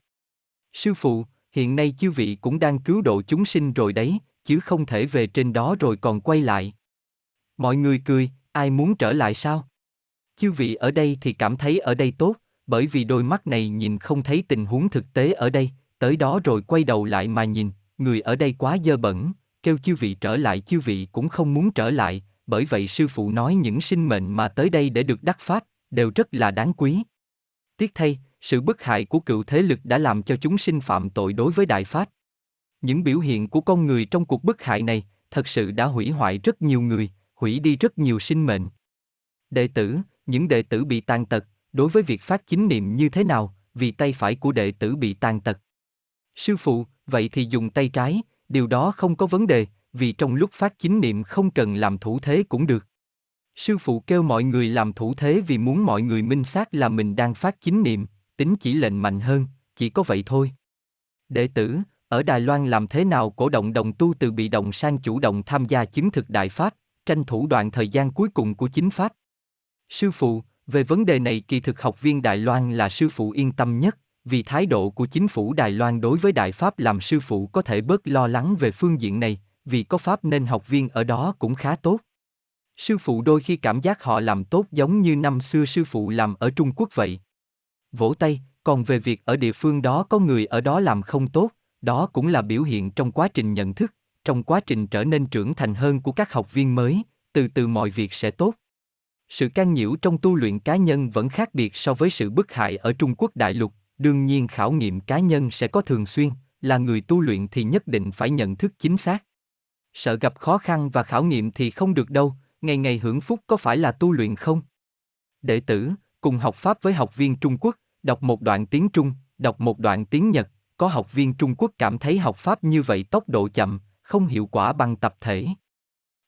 Speaker 1: Sư phụ, hiện nay chư vị cũng đang cứu độ chúng sinh rồi đấy, chứ không thể về trên đó rồi còn quay lại. Mọi người cười, ai muốn trở lại sao? Chư vị ở đây thì cảm thấy ở đây tốt, bởi vì đôi mắt này nhìn không thấy tình huống thực tế ở đây, tới đó rồi quay đầu lại mà nhìn, người ở đây quá dơ bẩn, kêu chư vị trở lại chư vị cũng không muốn trở lại, bởi vậy sư phụ nói những sinh mệnh mà tới đây để được đắc pháp, đều rất là đáng quý. Tiếc thay, sự bức hại của cựu thế lực đã làm cho chúng sinh phạm tội đối với Đại Pháp. Những biểu hiện của con người trong cuộc bức hại này, thật sự đã hủy hoại rất nhiều người, hủy đi rất nhiều sinh mệnh. Đệ tử, những đệ tử bị tàn tật, đối với việc phát chính niệm như thế nào, vì tay phải của đệ tử bị tàn tật. Sư phụ, vậy thì dùng tay trái, điều đó không có vấn đề, vì trong lúc phát chính niệm không cần làm thủ thế cũng được. Sư phụ kêu mọi người làm thủ thế vì muốn mọi người minh xác là mình đang phát chính niệm, tính chỉ lệnh mạnh hơn, chỉ có vậy thôi. Đệ tử, ở Đài Loan làm thế nào cổ động đồng tu từ bị động sang chủ động tham gia chứng thực đại pháp, tranh thủ đoạn thời gian cuối cùng của chính pháp. Sư phụ, về vấn đề này kỳ thực học viên Đài Loan là sư phụ yên tâm nhất, vì thái độ của chính phủ Đài Loan đối với Đại Pháp làm sư phụ có thể bớt lo lắng về phương diện này, vì có Pháp nên học viên ở đó cũng khá tốt. Sư phụ đôi khi cảm giác họ làm tốt giống như năm xưa sư phụ làm ở Trung Quốc vậy. Vỗ tay, còn về việc ở địa phương đó có người ở đó làm không tốt, đó cũng là biểu hiện trong quá trình nhận thức, trong quá trình trở nên trưởng thành hơn của các học viên mới, từ từ mọi việc sẽ tốt. Sự can nhiễu trong tu luyện cá nhân vẫn khác biệt so với sự bức hại ở Trung Quốc đại lục, đương nhiên khảo nghiệm cá nhân sẽ có thường xuyên, là người tu luyện thì nhất định phải nhận thức chính xác. Sợ gặp khó khăn và khảo nghiệm thì không được đâu, ngày ngày hưởng phúc có phải là tu luyện không? Đệ tử, cùng học Pháp với học viên Trung Quốc, đọc một đoạn tiếng Trung, đọc một đoạn tiếng Nhật, có học viên Trung Quốc cảm thấy học Pháp như vậy tốc độ chậm, không hiệu quả bằng tập thể.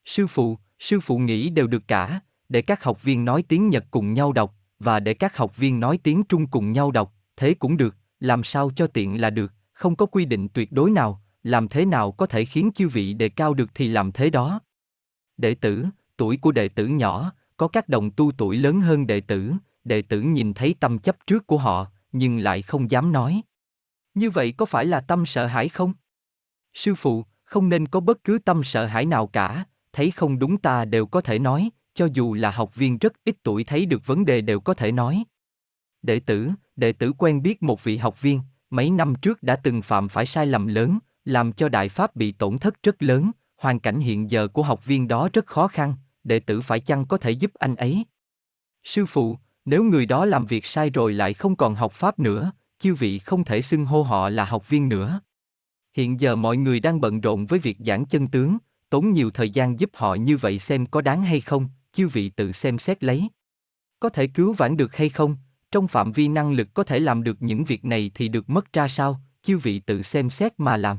Speaker 1: Sư phụ, sư phụ nghĩ đều được cả, để các học viên nói tiếng Nhật cùng nhau đọc, và để các học viên nói tiếng Trung cùng nhau đọc, thế cũng được, làm sao cho tiện là được, không có quy định tuyệt đối nào, làm thế nào có thể khiến chư vị đề cao được thì làm thế đó. Đệ tử, tuổi của đệ tử nhỏ, có các đồng tu tuổi lớn hơn đệ tử, đệ tử nhìn thấy tâm chấp trước của họ, nhưng lại không dám nói. Như vậy có phải là tâm sợ hãi không? Sư phụ, không nên có bất cứ tâm sợ hãi nào cả, thấy không đúng ta đều có thể nói, cho dù là học viên rất ít tuổi thấy được vấn đề đều có thể nói. Đệ tử, đệ tử quen biết một vị học viên, mấy năm trước đã từng phạm phải sai lầm lớn, làm cho đại pháp bị tổn thất rất lớn, hoàn cảnh hiện giờ của học viên đó rất khó khăn, đệ tử phải chăng có thể giúp anh ấy? Sư phụ, nếu người đó làm việc sai rồi lại không còn học pháp nữa, chư vị không thể xưng hô họ là học viên nữa. Hiện giờ mọi người đang bận rộn với việc giảng chân tướng, tốn nhiều thời gian giúp họ như vậy xem có đáng hay không, chư vị tự xem xét lấy. Có thể cứu vãn được hay không, trong phạm vi năng lực có thể làm được những việc này thì được mất ra sao, chư vị tự xem xét mà làm.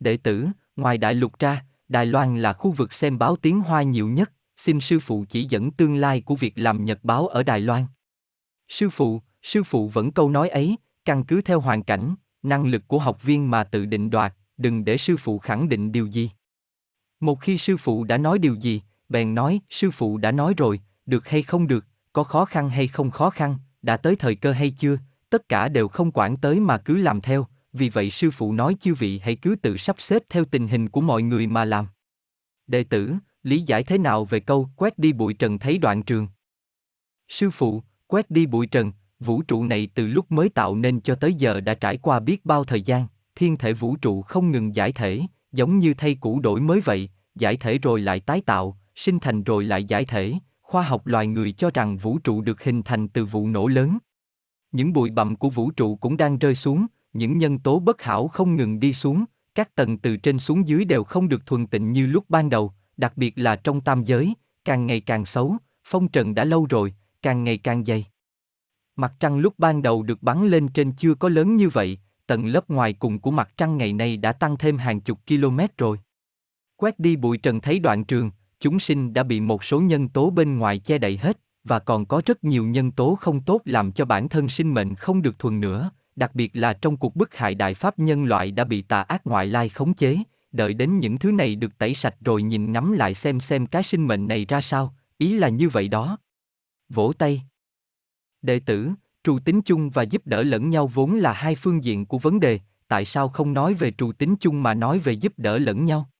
Speaker 1: Đệ tử, ngoài đại lục ra, Đài Loan là khu vực xem báo tiếng Hoa nhiều nhất, xin sư phụ chỉ dẫn tương lai của việc làm nhật báo ở Đài Loan. Sư phụ, sư phụ vẫn câu nói ấy, căn cứ theo hoàn cảnh, năng lực của học viên mà tự định đoạt, đừng để sư phụ khẳng định điều gì. Một khi sư phụ đã nói điều gì, bèn nói, sư phụ đã nói rồi, được hay không được, có khó khăn hay không khó khăn, đã tới thời cơ hay chưa, tất cả đều không quản tới mà cứ làm theo, vì vậy sư phụ nói chư vị hãy cứ tự sắp xếp theo tình hình của mọi người mà làm. Đệ tử, lý giải thế nào về câu quét đi bụi trần thấy đoạn trường? Sư phụ, quét đi bụi trần, vũ trụ này từ lúc mới tạo nên cho tới giờ đã trải qua biết bao thời gian, thiên thể vũ trụ không ngừng giải thể, giống như thay cũ đổi mới vậy, giải thể rồi lại tái tạo, sinh thành rồi lại giải thể, khoa học loài người cho rằng vũ trụ được hình thành từ vụ nổ lớn. Những bụi bặm của vũ trụ cũng đang rơi xuống, những nhân tố bất hảo không ngừng đi xuống, các tầng từ trên xuống dưới đều không được thuần tịnh như lúc ban đầu, đặc biệt là trong tam giới, càng ngày càng xấu, phong trần đã lâu rồi, càng ngày càng dày. Mặt trăng lúc ban đầu được bắn lên trên chưa có lớn như vậy, tầng lớp ngoài cùng của mặt trăng ngày nay đã tăng thêm hàng chục km rồi. Quét đi bụi trần thấy đoạn trường, chúng sinh đã bị một số nhân tố bên ngoài che đậy hết, và còn có rất nhiều nhân tố không tốt làm cho bản thân sinh mệnh không được thuần nữa, đặc biệt là trong cuộc bức hại đại pháp nhân loại đã bị tà ác ngoại lai khống chế, đợi đến những thứ này được tẩy sạch rồi nhìn ngắm lại xem xem cái sinh mệnh này ra sao, ý là như vậy đó. Vỗ tay. Đệ tử, trù tính chung và giúp đỡ lẫn nhau vốn là hai phương diện của vấn đề, tại sao không nói về trù tính chung mà nói về giúp đỡ lẫn nhau?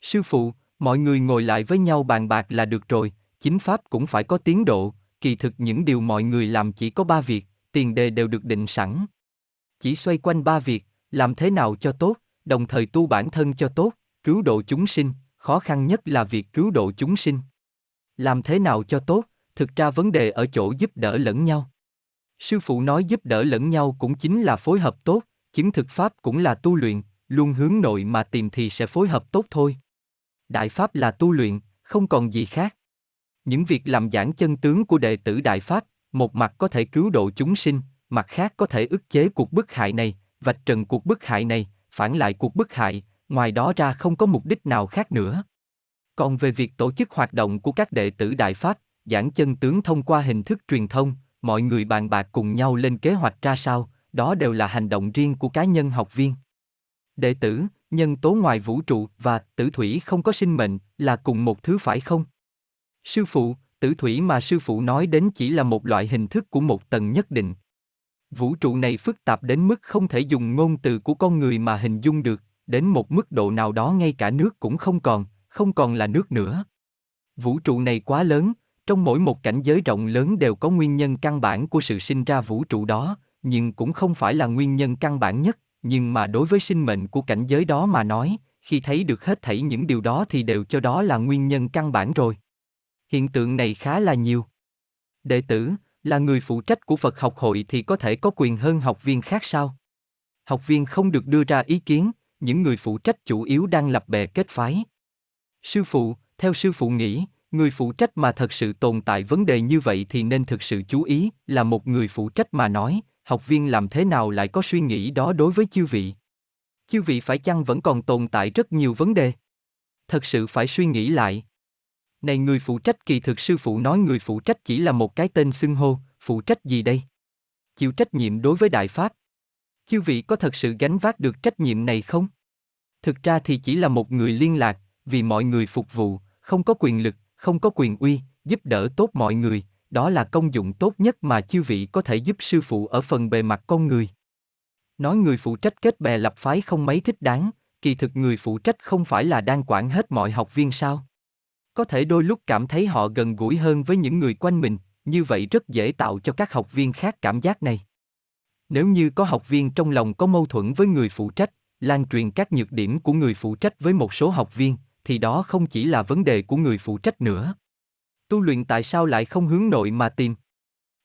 Speaker 1: Sư phụ, mọi người ngồi lại với nhau bàn bạc là được rồi, chính pháp cũng phải có tiến độ, kỳ thực những điều mọi người làm chỉ có ba việc, tiền đề đều được định sẵn. Chỉ xoay quanh ba việc, làm thế nào cho tốt, đồng thời tu bản thân cho tốt, cứu độ chúng sinh, khó khăn nhất là việc cứu độ chúng sinh. Làm thế nào cho tốt, thực ra vấn đề ở chỗ giúp đỡ lẫn nhau. Sư phụ nói giúp đỡ lẫn nhau cũng chính là phối hợp tốt, chứng thực pháp cũng là tu luyện, luôn hướng nội mà tìm thì sẽ phối hợp tốt thôi. Đại pháp là tu luyện, không còn gì khác. Những việc làm giảng chân tướng của đệ tử Đại Pháp, một mặt có thể cứu độ chúng sinh, mặt khác có thể ức chế cuộc bức hại này, vạch trần cuộc bức hại này, phản lại cuộc bức hại, ngoài đó ra không có mục đích nào khác nữa. Còn về việc tổ chức hoạt động của các đệ tử Đại Pháp, giảng chân tướng thông qua hình thức truyền thông, mọi người bàn bạc cùng nhau lên kế hoạch ra sao, đó đều là hành động riêng của cá nhân học viên. Đệ tử, nhân tố ngoài vũ trụ và tử thủy không có sinh mệnh là cùng một thứ phải không? Sư phụ, tử thủy mà sư phụ nói đến chỉ là một loại hình thức của một tầng nhất định. Vũ trụ này phức tạp đến mức không thể dùng ngôn từ của con người mà hình dung được, đến một mức độ nào đó ngay cả nước cũng không còn, không còn là nước nữa. Vũ trụ này quá lớn, trong mỗi một cảnh giới rộng lớn đều có nguyên nhân căn bản của sự sinh ra vũ trụ đó, nhưng cũng không phải là nguyên nhân căn bản nhất, nhưng mà đối với sinh mệnh của cảnh giới đó mà nói, khi thấy được hết thảy những điều đó thì đều cho đó là nguyên nhân căn bản rồi. Hiện tượng này khá là nhiều. Đệ tử, là người phụ trách của Phật học hội thì có thể có quyền hơn học viên khác sao? Học viên không được đưa ra ý kiến, những người phụ trách chủ yếu đang lập bè kết phái. Sư phụ, theo sư phụ nghĩ, người phụ trách mà thật sự tồn tại vấn đề như vậy thì nên thực sự chú ý, là một người phụ trách mà nói, học viên làm thế nào lại có suy nghĩ đó đối với chư vị? Chư vị phải chăng vẫn còn tồn tại rất nhiều vấn đề? Thật sự phải suy nghĩ lại. Này người phụ trách kỳ thực sư phụ nói người phụ trách chỉ là một cái tên xưng hô, phụ trách gì đây? Chịu trách nhiệm đối với Đại Pháp. Chư vị có thật sự gánh vác được trách nhiệm này không? Thực ra thì chỉ là một người liên lạc, vì mọi người phục vụ, không có quyền lực, không có quyền uy, giúp đỡ tốt mọi người, đó là công dụng tốt nhất mà chư vị có thể giúp sư phụ ở phần bề mặt con người. Nói người phụ trách kết bè lập phái không mấy thích đáng, kỳ thực người phụ trách không phải là đang quản hết mọi học viên sao? Có thể đôi lúc cảm thấy họ gần gũi hơn với những người quanh mình, như vậy rất dễ tạo cho các học viên khác cảm giác này. Nếu như có học viên trong lòng có mâu thuẫn với người phụ trách, lan truyền các nhược điểm của người phụ trách với một số học viên, thì đó không chỉ là vấn đề của người phụ trách nữa. Tu luyện tại sao lại không hướng nội mà tìm?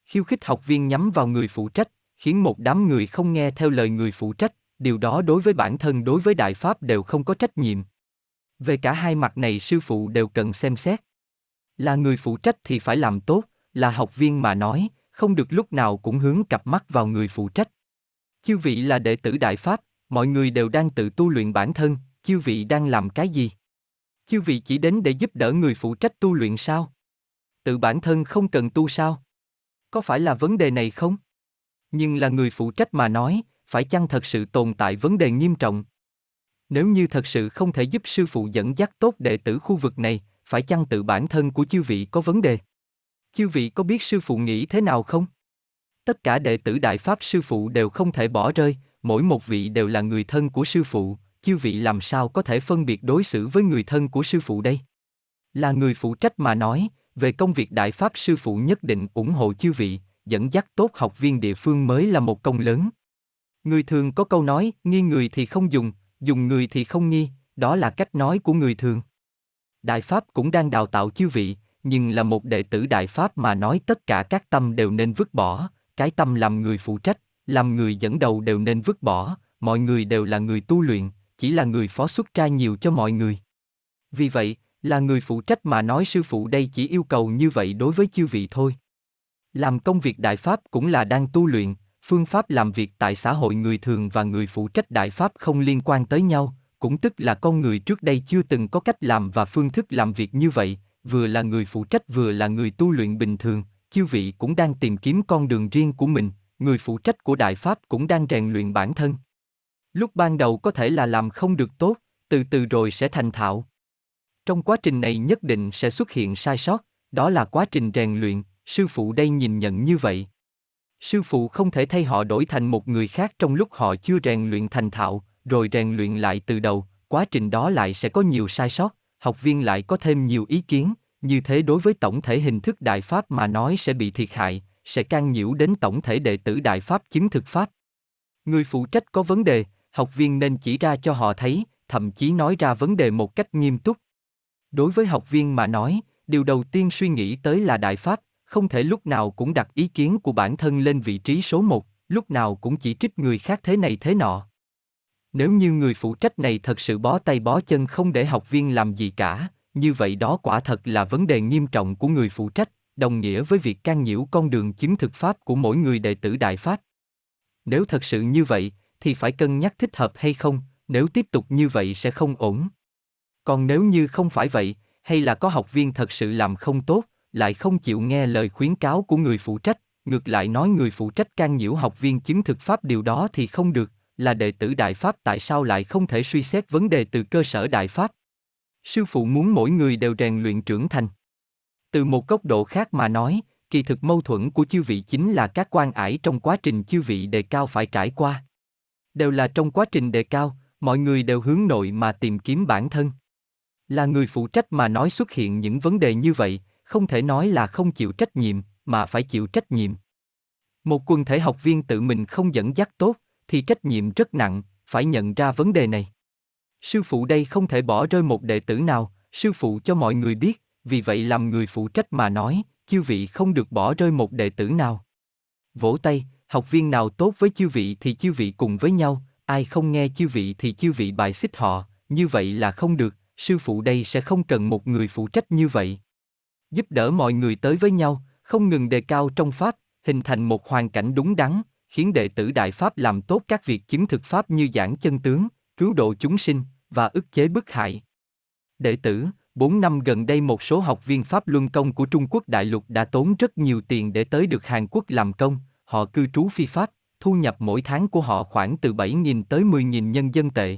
Speaker 1: Khiêu khích học viên nhắm vào người phụ trách, khiến một đám người không nghe theo lời người phụ trách, điều đó đối với bản thân đối với đại pháp đều không có trách nhiệm. Về cả hai mặt này sư phụ đều cần xem xét. Là người phụ trách thì phải làm tốt, là học viên mà nói, không được lúc nào cũng hướng cặp mắt vào người phụ trách. Chư vị là đệ tử Đại Pháp, mọi người đều đang tự tu luyện bản thân, chư vị đang làm cái gì? Chư vị chỉ đến để giúp đỡ người phụ trách tu luyện sao? Tự bản thân không cần tu sao? Có phải là vấn đề này không? Nhưng là người phụ trách mà nói, phải chăng thật sự tồn tại vấn đề nghiêm trọng? Nếu như thật sự không thể giúp sư phụ dẫn dắt tốt đệ tử khu vực này, phải chăng tự bản thân của chư vị có vấn đề? Chư vị có biết sư phụ nghĩ thế nào không? Tất cả đệ tử Đại Pháp sư phụ đều không thể bỏ rơi, mỗi một vị đều là người thân của sư phụ, chư vị làm sao có thể phân biệt đối xử với người thân của sư phụ đây? Là người phụ trách mà nói, về công việc Đại Pháp sư phụ nhất định ủng hộ chư vị, dẫn dắt tốt học viên địa phương mới là một công lớn. Người thường có câu nói, nghi người thì không dùng, dùng người thì không nghi, đó là cách nói của người thường. Đại Pháp cũng đang đào tạo chư vị, nhưng là một đệ tử Đại Pháp mà nói tất cả các tâm đều nên vứt bỏ, cái tâm làm người phụ trách, làm người dẫn đầu đều nên vứt bỏ, mọi người đều là người tu luyện, chỉ là người phó xuất ra nhiều cho mọi người. Vì vậy, là người phụ trách mà nói sư phụ đây chỉ yêu cầu như vậy đối với chư vị thôi. Làm công việc đại pháp cũng là đang tu luyện, phương pháp làm việc tại xã hội người thường và người phụ trách đại pháp không liên quan tới nhau, cũng tức là con người trước đây chưa từng có cách làm và phương thức làm việc như vậy, vừa là người phụ trách vừa là người tu luyện bình thường, chư vị cũng đang tìm kiếm con đường riêng của mình, người phụ trách của đại pháp cũng đang rèn luyện bản thân. Lúc ban đầu có thể là làm không được tốt, từ từ rồi sẽ thành thạo. Trong quá trình này nhất định sẽ xuất hiện sai sót, đó là quá trình rèn luyện, sư phụ đây nhìn nhận như vậy. Sư phụ không thể thay họ đổi thành một người khác trong lúc họ chưa rèn luyện thành thạo, rồi rèn luyện lại từ đầu, quá trình đó lại sẽ có nhiều sai sót, học viên lại có thêm nhiều ý kiến, như thế đối với tổng thể hình thức đại pháp mà nói sẽ bị thiệt hại, sẽ can nhiễu đến tổng thể đệ tử đại pháp chứng thực pháp. Người phụ trách có vấn đề, học viên nên chỉ ra cho họ thấy, thậm chí nói ra vấn đề một cách nghiêm túc. Đối với học viên mà nói, điều đầu tiên suy nghĩ tới là đại pháp, không thể lúc nào cũng đặt ý kiến của bản thân lên vị trí số một, lúc nào cũng chỉ trích người khác thế này thế nọ. Nếu như người phụ trách này thật sự bó tay bó chân không để học viên làm gì cả, như vậy đó quả thật là vấn đề nghiêm trọng của người phụ trách, đồng nghĩa với việc can nhiễu con đường chứng thực pháp của mỗi người đệ tử đại pháp. Nếu thật sự như vậy, thì phải cân nhắc thích hợp hay không, nếu tiếp tục như vậy sẽ không ổn. Còn nếu như không phải vậy, hay là có học viên thật sự làm không tốt, lại không chịu nghe lời khuyến cáo của người phụ trách, ngược lại nói người phụ trách can nhiễu học viên chứng thực pháp điều đó thì không được, là đệ tử đại pháp tại sao lại không thể suy xét vấn đề từ cơ sở đại pháp? Sư phụ muốn mỗi người đều rèn luyện trưởng thành. Từ một góc độ khác mà nói, kỳ thực mâu thuẫn của chư vị chính là các quan ải trong quá trình chư vị đề cao phải trải qua. Đều là trong quá trình đề cao, mọi người đều hướng nội mà tìm kiếm bản thân. Là người phụ trách mà nói xuất hiện những vấn đề như vậy, không thể nói là không chịu trách nhiệm, mà phải chịu trách nhiệm. Một quần thể học viên tự mình không dẫn dắt tốt, thì trách nhiệm rất nặng, phải nhận ra vấn đề này. Sư phụ đây không thể bỏ rơi một đệ tử nào, sư phụ cho mọi người biết, vì vậy làm người phụ trách mà nói, chư vị không được bỏ rơi một đệ tử nào. Vỗ tay, học viên nào tốt với chư vị thì chư vị cùng với nhau, ai không nghe chư vị thì chư vị bài xích họ, như vậy là không được, sư phụ đây sẽ không cần một người phụ trách như vậy. Giúp đỡ mọi người tới với nhau, không ngừng đề cao trong pháp, hình thành một hoàn cảnh đúng đắn, khiến đệ tử Đại Pháp làm tốt các việc chứng thực Pháp như giảng chân tướng, cứu độ chúng sinh, và ức chế bức hại. Đệ tử, 4 năm gần đây một số học viên Pháp Luân Công của Trung Quốc Đại Lục đã tốn rất nhiều tiền để tới được Hàn Quốc làm công, họ cư trú phi Pháp, thu nhập mỗi tháng của họ khoảng từ 7.000 tới 10.000 nhân dân tệ.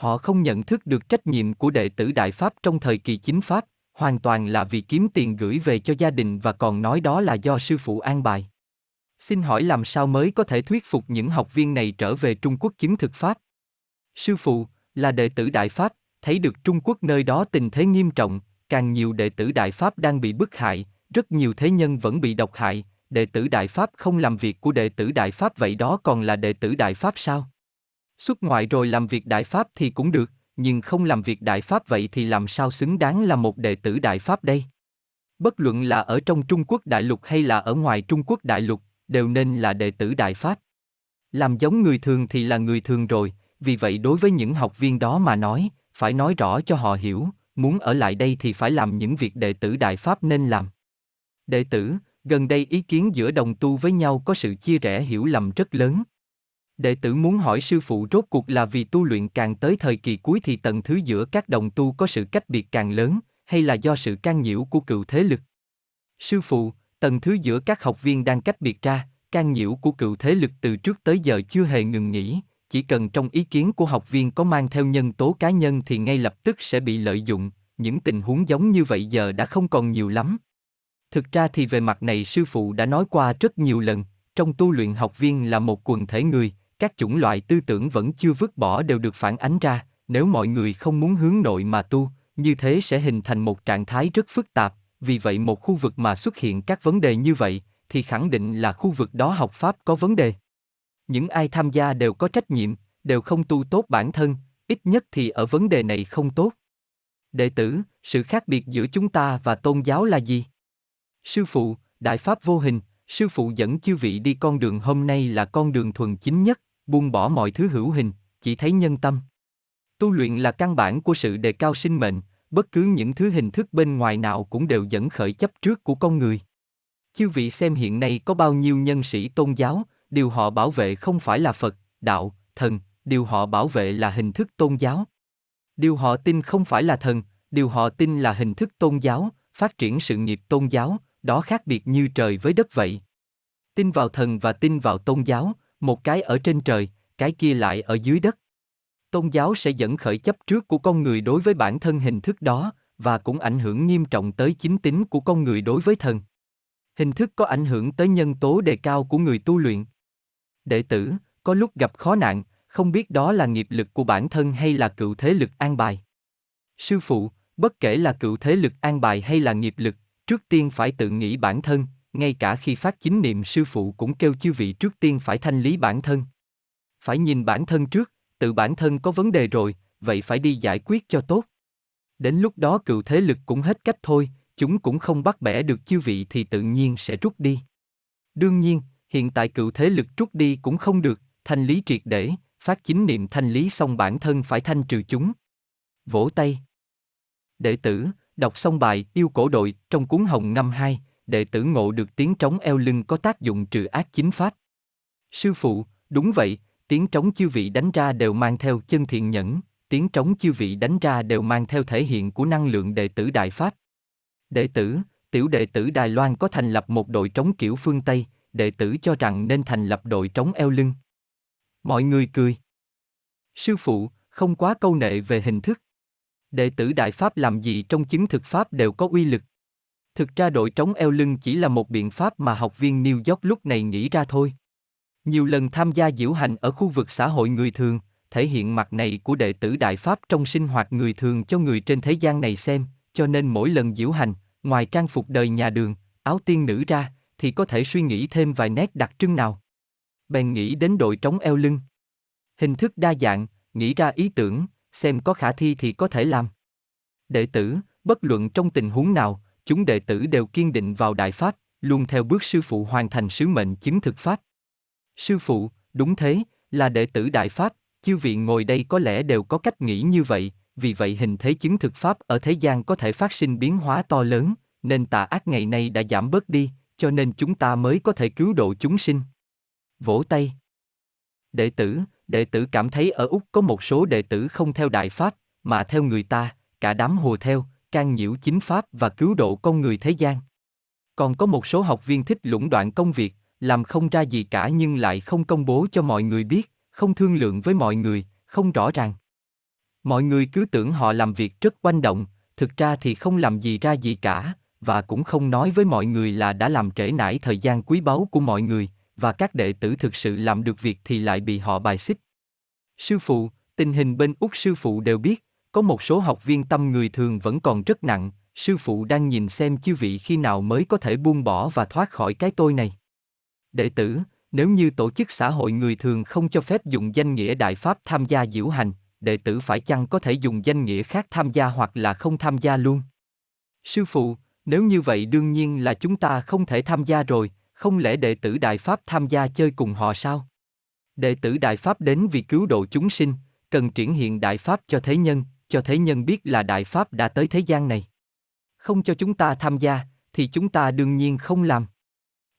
Speaker 1: Họ không nhận thức được trách nhiệm của đệ tử Đại Pháp trong thời kỳ chính Pháp, hoàn toàn là vì kiếm tiền gửi về cho gia đình và còn nói đó là do sư phụ an bài. Xin hỏi làm sao mới có thể thuyết phục những học viên này trở về Trung Quốc chứng thực Pháp? Sư phụ, là đệ tử Đại Pháp, thấy được Trung Quốc nơi đó tình thế nghiêm trọng, càng nhiều đệ tử Đại Pháp đang bị bức hại, rất nhiều thế nhân vẫn bị độc hại, đệ tử Đại Pháp không làm việc của đệ tử Đại Pháp vậy đó còn là đệ tử Đại Pháp sao? Xuất ngoại rồi làm việc Đại Pháp thì cũng được, nhưng không làm việc Đại Pháp vậy thì làm sao xứng đáng là một đệ tử Đại Pháp đây? Bất luận là ở trong Trung Quốc Đại Lục hay là ở ngoài Trung Quốc Đại Lục, đều nên là đệ tử Đại Pháp. Làm giống người thường thì là người thường rồi, vì vậy đối với những học viên đó mà nói, phải nói rõ cho họ hiểu, muốn ở lại đây thì phải làm những việc đệ tử Đại Pháp nên làm. Đệ tử, gần đây ý kiến giữa đồng tu với nhau có sự chia rẽ hiểu lầm rất lớn. Đệ tử muốn hỏi sư phụ rốt cuộc là vì tu luyện càng tới thời kỳ cuối thì tầng thứ giữa các đồng tu có sự cách biệt càng lớn, hay là do sự can nhiễu của cựu thế lực? Sư phụ, tầng thứ giữa các học viên đang cách biệt ra, can nhiễu của cựu thế lực từ trước tới giờ chưa hề ngừng nghỉ, chỉ cần trong ý kiến của học viên có mang theo nhân tố cá nhân thì ngay lập tức sẽ bị lợi dụng, những tình huống giống như vậy giờ đã không còn nhiều lắm. Thực ra thì về mặt này sư phụ đã nói qua rất nhiều lần, trong tu luyện học viên là một quần thể người, các chủng loại tư tưởng vẫn chưa vứt bỏ đều được phản ánh ra, nếu mọi người không muốn hướng nội mà tu, như thế sẽ hình thành một trạng thái rất phức tạp, vì vậy một khu vực mà xuất hiện các vấn đề như vậy, thì khẳng định là khu vực đó học pháp có vấn đề. Những ai tham gia đều có trách nhiệm, đều không tu tốt bản thân, ít nhất thì ở vấn đề này không tốt. Đệ tử, sự khác biệt giữa chúng ta và tôn giáo là gì? Sư phụ, đại pháp vô hình, Sư phụ dẫn chư vị đi con đường hôm nay là con đường thuần chính nhất, buông bỏ mọi thứ hữu hình, chỉ thấy nhân tâm. Tu luyện là căn bản của sự đề cao sinh mệnh, bất cứ những thứ hình thức bên ngoài nào cũng đều dẫn khởi chấp trước của con người. Chư vị xem hiện nay có bao nhiêu nhân sĩ tôn giáo, điều họ bảo vệ không phải là Phật, đạo, thần, điều họ bảo vệ là hình thức tôn giáo. Điều họ tin không phải là thần, điều họ tin là hình thức tôn giáo, phát triển sự nghiệp tôn giáo, đó khác biệt như trời với đất vậy. Tin vào thần và tin vào tôn giáo, một cái ở trên trời, cái kia lại ở dưới đất. Tôn giáo sẽ dẫn khởi chấp trước của con người đối với bản thân hình thức đó, và cũng ảnh hưởng nghiêm trọng tới chính tính của con người đối với thần. Hình thức có ảnh hưởng tới nhân tố đề cao của người tu luyện. Đệ tử, có lúc gặp khó nạn, không biết đó là nghiệp lực của bản thân hay là cựu thế lực an bài. Sư phụ, bất kể là cựu thế lực an bài hay là nghiệp lực, trước tiên phải tự nghĩ bản thân, ngay cả khi phát chính niệm sư phụ cũng kêu chư vị trước tiên phải thanh lý bản thân. Phải nhìn bản thân trước, tự bản thân có vấn đề rồi, vậy phải đi giải quyết cho tốt. Đến lúc đó cựu thế lực cũng hết cách thôi, chúng cũng không bắt bẻ được chư vị thì tự nhiên sẽ rút đi. Đương nhiên, hiện tại cựu thế lực rút đi cũng không được, thanh lý triệt để, phát chính niệm thanh lý xong bản thân phải thanh trừ chúng. Vỗ tay. Đệ tử, đọc xong bài Yêu cổ đội trong cuốn Hồng năm 2, đệ tử ngộ được tiếng trống eo lưng có tác dụng trừ ác chính pháp. Sư phụ, đúng vậy, tiếng trống chư vị đánh ra đều mang theo chân thiện nhẫn, tiếng trống chư vị đánh ra đều mang theo thể hiện của năng lượng đệ tử Đại Pháp. Đệ tử, tiểu đệ tử Đài Loan có thành lập một đội trống kiểu phương Tây, đệ tử cho rằng nên thành lập đội trống eo lưng. Mọi người cười. Sư phụ, không quá câu nệ về hình thức. Đệ tử Đại Pháp làm gì trong chứng thực Pháp đều có uy lực. Thực ra đội trống eo lưng chỉ là một biện pháp mà học viên New York lúc này nghĩ ra thôi. Nhiều lần tham gia diễu hành ở khu vực xã hội người thường, thể hiện mặt này của đệ tử Đại Pháp trong sinh hoạt người thường cho người trên thế gian này xem, cho nên mỗi lần diễu hành, ngoài trang phục đời nhà đường, áo tiên nữ ra, thì có thể suy nghĩ thêm vài nét đặc trưng nào. Bèn nghĩ đến đội trống eo lưng. Hình thức đa dạng, nghĩ ra ý tưởng, xem có khả thi thì có thể làm. Đệ tử, bất luận trong tình huống nào, chúng đệ tử đều kiên định vào Đại Pháp, luôn theo bước sư phụ hoàn thành sứ mệnh chứng thực Pháp. Sư phụ, đúng thế, là đệ tử Đại Pháp, chư vị ngồi đây có lẽ đều có cách nghĩ như vậy, vì vậy hình thế chứng thực Pháp ở thế gian có thể phát sinh biến hóa to lớn, nên tà ác ngày nay đã giảm bớt đi, cho nên chúng ta mới có thể cứu độ chúng sinh. Vỗ tay. Đệ tử, đệ tử cảm thấy ở Úc có một số đệ tử không theo Đại Pháp, mà theo người ta, cả đám hùa theo, can nhiễu chính Pháp và cứu độ con người thế gian. Còn có một số học viên thích lũng đoạn công việc, làm không ra gì cả nhưng lại không công bố cho mọi người biết, không thương lượng với mọi người, không rõ ràng. Mọi người cứ tưởng họ làm việc rất quanh động, thực ra thì không làm gì ra gì cả, và cũng không nói với mọi người là đã làm trễ nải thời gian quý báu của mọi người, và các đệ tử thực sự làm được việc thì lại bị họ bài xích. Sư phụ, tình hình bên Úc sư phụ đều biết, có một số học viên tâm người thường vẫn còn rất nặng, sư phụ đang nhìn xem chư vị khi nào mới có thể buông bỏ và thoát khỏi cái tôi này. Đệ tử, nếu như tổ chức xã hội người thường không cho phép dùng danh nghĩa đại pháp tham gia diễu hành, đệ tử phải chăng có thể dùng danh nghĩa khác tham gia hoặc là không tham gia luôn? Sư phụ, nếu như vậy đương nhiên là chúng ta không thể tham gia rồi, không lẽ đệ tử Đại Pháp tham gia chơi cùng họ sao? Đệ tử Đại Pháp đến vì cứu độ chúng sinh, cần triển hiện Đại Pháp cho thế nhân, cho thế nhân biết là Đại Pháp đã tới thế gian này. Không cho chúng ta tham gia, thì chúng ta đương nhiên không làm.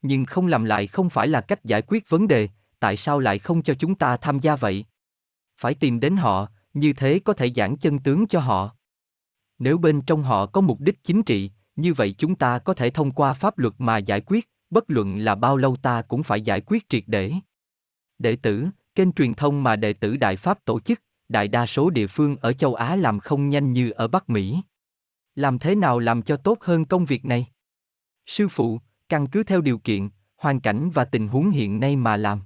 Speaker 1: Nhưng không làm lại không phải là cách giải quyết vấn đề, tại sao lại không cho chúng ta tham gia vậy? Phải tìm đến họ, như thế có thể giảng chân tướng cho họ. Nếu bên trong họ có mục đích chính trị, như vậy chúng ta có thể thông qua pháp luật mà giải quyết, bất luận là bao lâu ta cũng phải giải quyết triệt để. Đệ tử, kênh truyền thông mà đệ tử Đại Pháp tổ chức, đại đa số địa phương ở châu Á làm không nhanh như ở Bắc Mỹ. Làm thế nào làm cho tốt hơn công việc này? Sư phụ, căn cứ theo điều kiện, hoàn cảnh và tình huống hiện nay mà làm.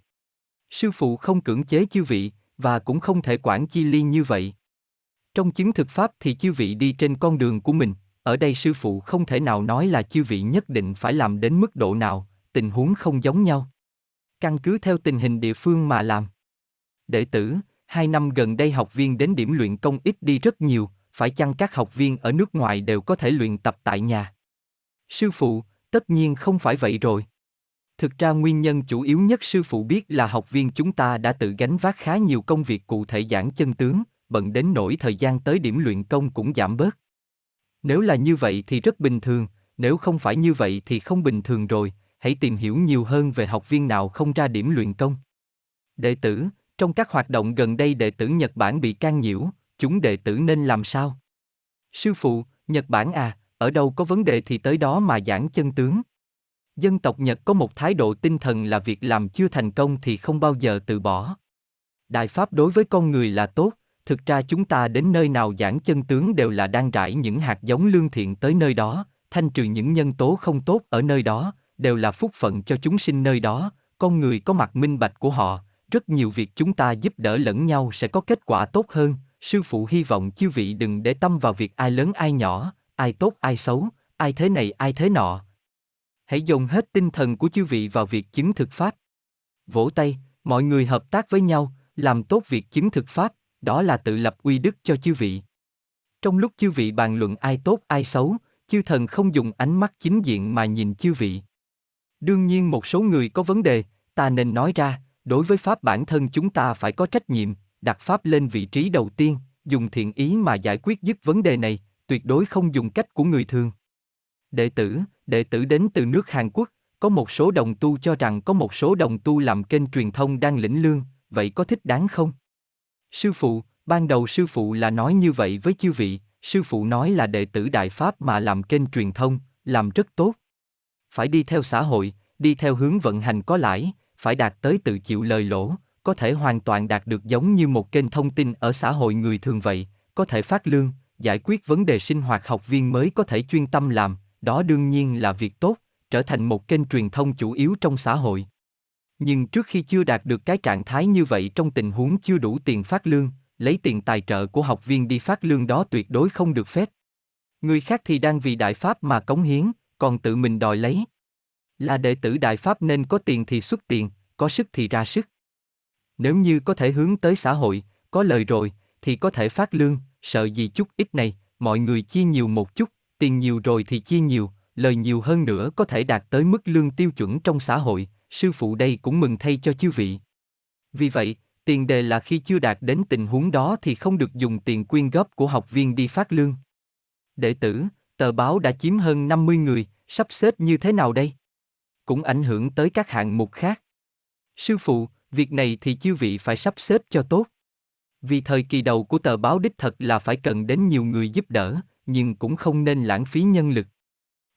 Speaker 1: Sư phụ không cưỡng chế chư vị, và cũng không thể quản chi ly như vậy. Trong chứng thực pháp thì chư vị đi trên con đường của mình, ở đây sư phụ không thể nào nói là chư vị nhất định phải làm đến mức độ nào, tình huống không giống nhau. Căn cứ theo tình hình địa phương mà làm. Đệ tử, hai năm gần đây học viên đến điểm luyện công ít đi rất nhiều, phải chăng các học viên ở nước ngoài đều có thể luyện tập tại nhà? Sư phụ, tất nhiên không phải vậy rồi. Thực ra nguyên nhân chủ yếu nhất sư phụ biết là học viên chúng ta đã tự gánh vác khá nhiều công việc cụ thể giảng chân tướng, bận đến nỗi thời gian tới điểm luyện công cũng giảm bớt. Nếu là như vậy thì rất bình thường, nếu không phải như vậy thì không bình thường rồi, hãy tìm hiểu nhiều hơn về học viên nào không ra điểm luyện công. Đệ tử, trong các hoạt động gần đây đệ tử Nhật Bản bị can nhiễu, chúng đệ tử nên làm sao? Sư phụ, Nhật Bản à, ở đâu có vấn đề thì tới đó mà giảng chân tướng. Dân tộc Nhật có một thái độ tinh thần là việc làm chưa thành công thì không bao giờ từ bỏ. Đại Pháp đối với con người là tốt, thực ra chúng ta đến nơi nào giảng chân tướng đều là đang rải những hạt giống lương thiện tới nơi đó, thanh trừ những nhân tố không tốt ở nơi đó, đều là phúc phận cho chúng sinh nơi đó, con người có mặt minh bạch của họ, rất nhiều việc chúng ta giúp đỡ lẫn nhau sẽ có kết quả tốt hơn, sư phụ hy vọng chư vị đừng để tâm vào việc ai lớn ai nhỏ, ai tốt ai xấu, ai thế này ai thế nọ. Hãy dồn hết tinh thần của chư vị vào việc chứng thực pháp. Vỗ tay, mọi người hợp tác với nhau, làm tốt việc chứng thực pháp, đó là tự lập uy đức cho chư vị. Trong lúc chư vị bàn luận ai tốt ai xấu, chư thần không dùng ánh mắt chính diện mà nhìn chư vị. Đương nhiên một số người có vấn đề, ta nên nói ra, đối với pháp bản thân chúng ta phải có trách nhiệm, đặt pháp lên vị trí đầu tiên, dùng thiện ý mà giải quyết dứt vấn đề này, tuyệt đối không dùng cách của người thường. Đệ tử, đệ tử đến từ nước Hàn Quốc, có một số đồng tu cho rằng có một số đồng tu làm kênh truyền thông đang lĩnh lương, vậy có thích đáng không? Sư phụ, ban đầu sư phụ là nói như vậy với chư vị, sư phụ nói là đệ tử Đại Pháp mà làm kênh truyền thông, làm rất tốt. Phải đi theo xã hội, đi theo hướng vận hành có lãi, phải đạt tới tự chịu lời lỗ, có thể hoàn toàn đạt được giống như một kênh thông tin ở xã hội người thường vậy, có thể phát lương, giải quyết vấn đề sinh hoạt học viên mới có thể chuyên tâm làm, đó đương nhiên là việc tốt, trở thành một kênh truyền thông chủ yếu trong xã hội. Nhưng trước khi chưa đạt được cái trạng thái như vậy trong tình huống chưa đủ tiền phát lương, lấy tiền tài trợ của học viên đi phát lương đó tuyệt đối không được phép. Người khác thì đang vì đại pháp mà cống hiến, còn tự mình đòi lấy. Là đệ tử đại pháp nên có tiền thì xuất tiền, có sức thì ra sức. Nếu như có thể hướng tới xã hội, có lời rồi, thì có thể phát lương, sợ gì chút ít này, mọi người chia nhiều một chút, tiền nhiều rồi thì chia nhiều, lời nhiều hơn nữa có thể đạt tới mức lương tiêu chuẩn trong xã hội, sư phụ đây cũng mừng thay cho chư vị. Vì vậy, tiền đề là khi chưa đạt đến tình huống đó thì không được dùng tiền quyên góp của học viên đi phát lương. Đệ tử, tờ báo đã chiếm hơn 50 người, sắp xếp như thế nào đây? Cũng ảnh hưởng tới các hạng mục khác. Sư phụ, việc này thì chư vị phải sắp xếp cho tốt. Vì thời kỳ đầu của tờ báo đích thật là phải cần đến nhiều người giúp đỡ, nhưng cũng không nên lãng phí nhân lực.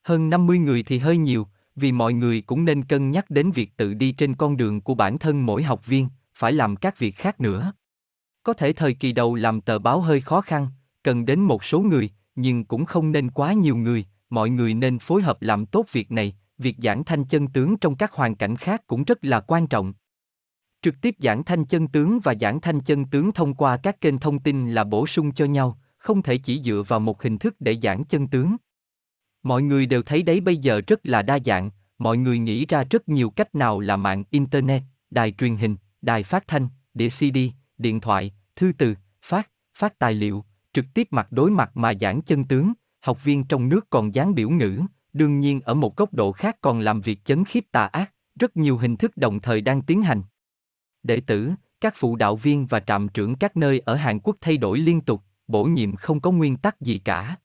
Speaker 1: Hơn 50 người thì hơi nhiều, vì mọi người cũng nên cân nhắc đến việc tự đi trên con đường của bản thân mỗi học viên, phải làm các việc khác nữa. Có thể thời kỳ đầu làm tờ báo hơi khó khăn, cần đến một số người, nhưng cũng không nên quá nhiều người, mọi người nên phối hợp làm tốt việc này, việc giảng thanh chân tướng trong các hoàn cảnh khác cũng rất là quan trọng. Trực tiếp giảng thanh chân tướng và giảng thanh chân tướng thông qua các kênh thông tin là bổ sung cho nhau, không thể chỉ dựa vào một hình thức để giảng chân tướng. Mọi người đều thấy đấy bây giờ rất là đa dạng, mọi người nghĩ ra rất nhiều cách nào là mạng internet, đài truyền hình, đài phát thanh, đĩa CD, điện thoại, thư từ, phát, phát tài liệu, trực tiếp mặt đối mặt mà giảng chân tướng, học viên trong nước còn dán biểu ngữ, đương nhiên ở một góc độ khác còn làm việc chấn khiếp tà ác, rất nhiều hình thức đồng thời đang tiến hành. Đệ tử, các phụ đạo viên và trạm trưởng các nơi ở Hàn Quốc thay đổi liên tục, bổ nhiệm không có nguyên tắc gì cả.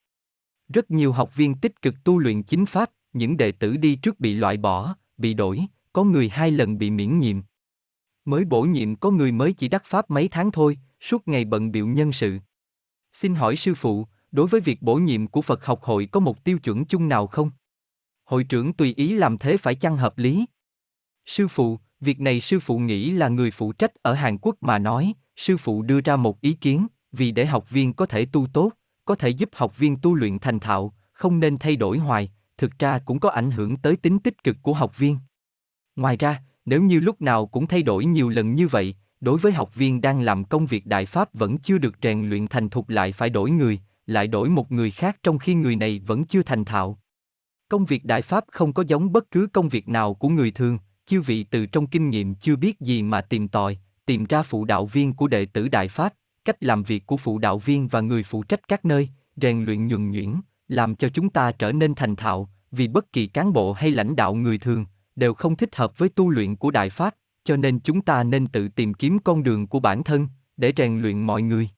Speaker 1: Rất nhiều học viên tích cực tu luyện chính pháp, những đệ tử đi trước bị loại bỏ, bị đổi, có người hai lần bị miễn nhiệm. Mới bổ nhiệm có người mới chỉ đắc pháp mấy tháng thôi, suốt ngày bận biệu nhân sự. Xin hỏi sư phụ, đối với việc bổ nhiệm của Phật học hội có một tiêu chuẩn chung nào không? Hội trưởng tùy ý làm thế phải chăng hợp lý? Sư phụ, việc này sư phụ nghĩ là người phụ trách ở Hàn Quốc mà nói, sư phụ đưa ra một ý kiến, vì để học viên có thể tu tốt, có thể giúp học viên tu luyện thành thạo, không nên thay đổi hoài, thực ra cũng có ảnh hưởng tới tính tích cực của học viên. Ngoài ra, nếu như lúc nào cũng thay đổi nhiều lần như vậy, đối với học viên đang làm công việc đại pháp vẫn chưa được rèn luyện thành thục lại phải đổi người, lại đổi một người khác trong khi người này vẫn chưa thành thạo. Công việc đại pháp không có giống bất cứ công việc nào của người thường, chư vị từ trong kinh nghiệm chưa biết gì mà tìm tòi, tìm ra phụ đạo viên của đệ tử đại pháp, cách làm việc của phụ đạo viên và người phụ trách các nơi, rèn luyện nhuần nhuyễn, làm cho chúng ta trở nên thành thạo, vì bất kỳ cán bộ hay lãnh đạo người thường, đều không thích hợp với tu luyện của Đại Pháp, cho nên chúng ta nên tự tìm kiếm con đường của bản thân, để rèn luyện mọi người.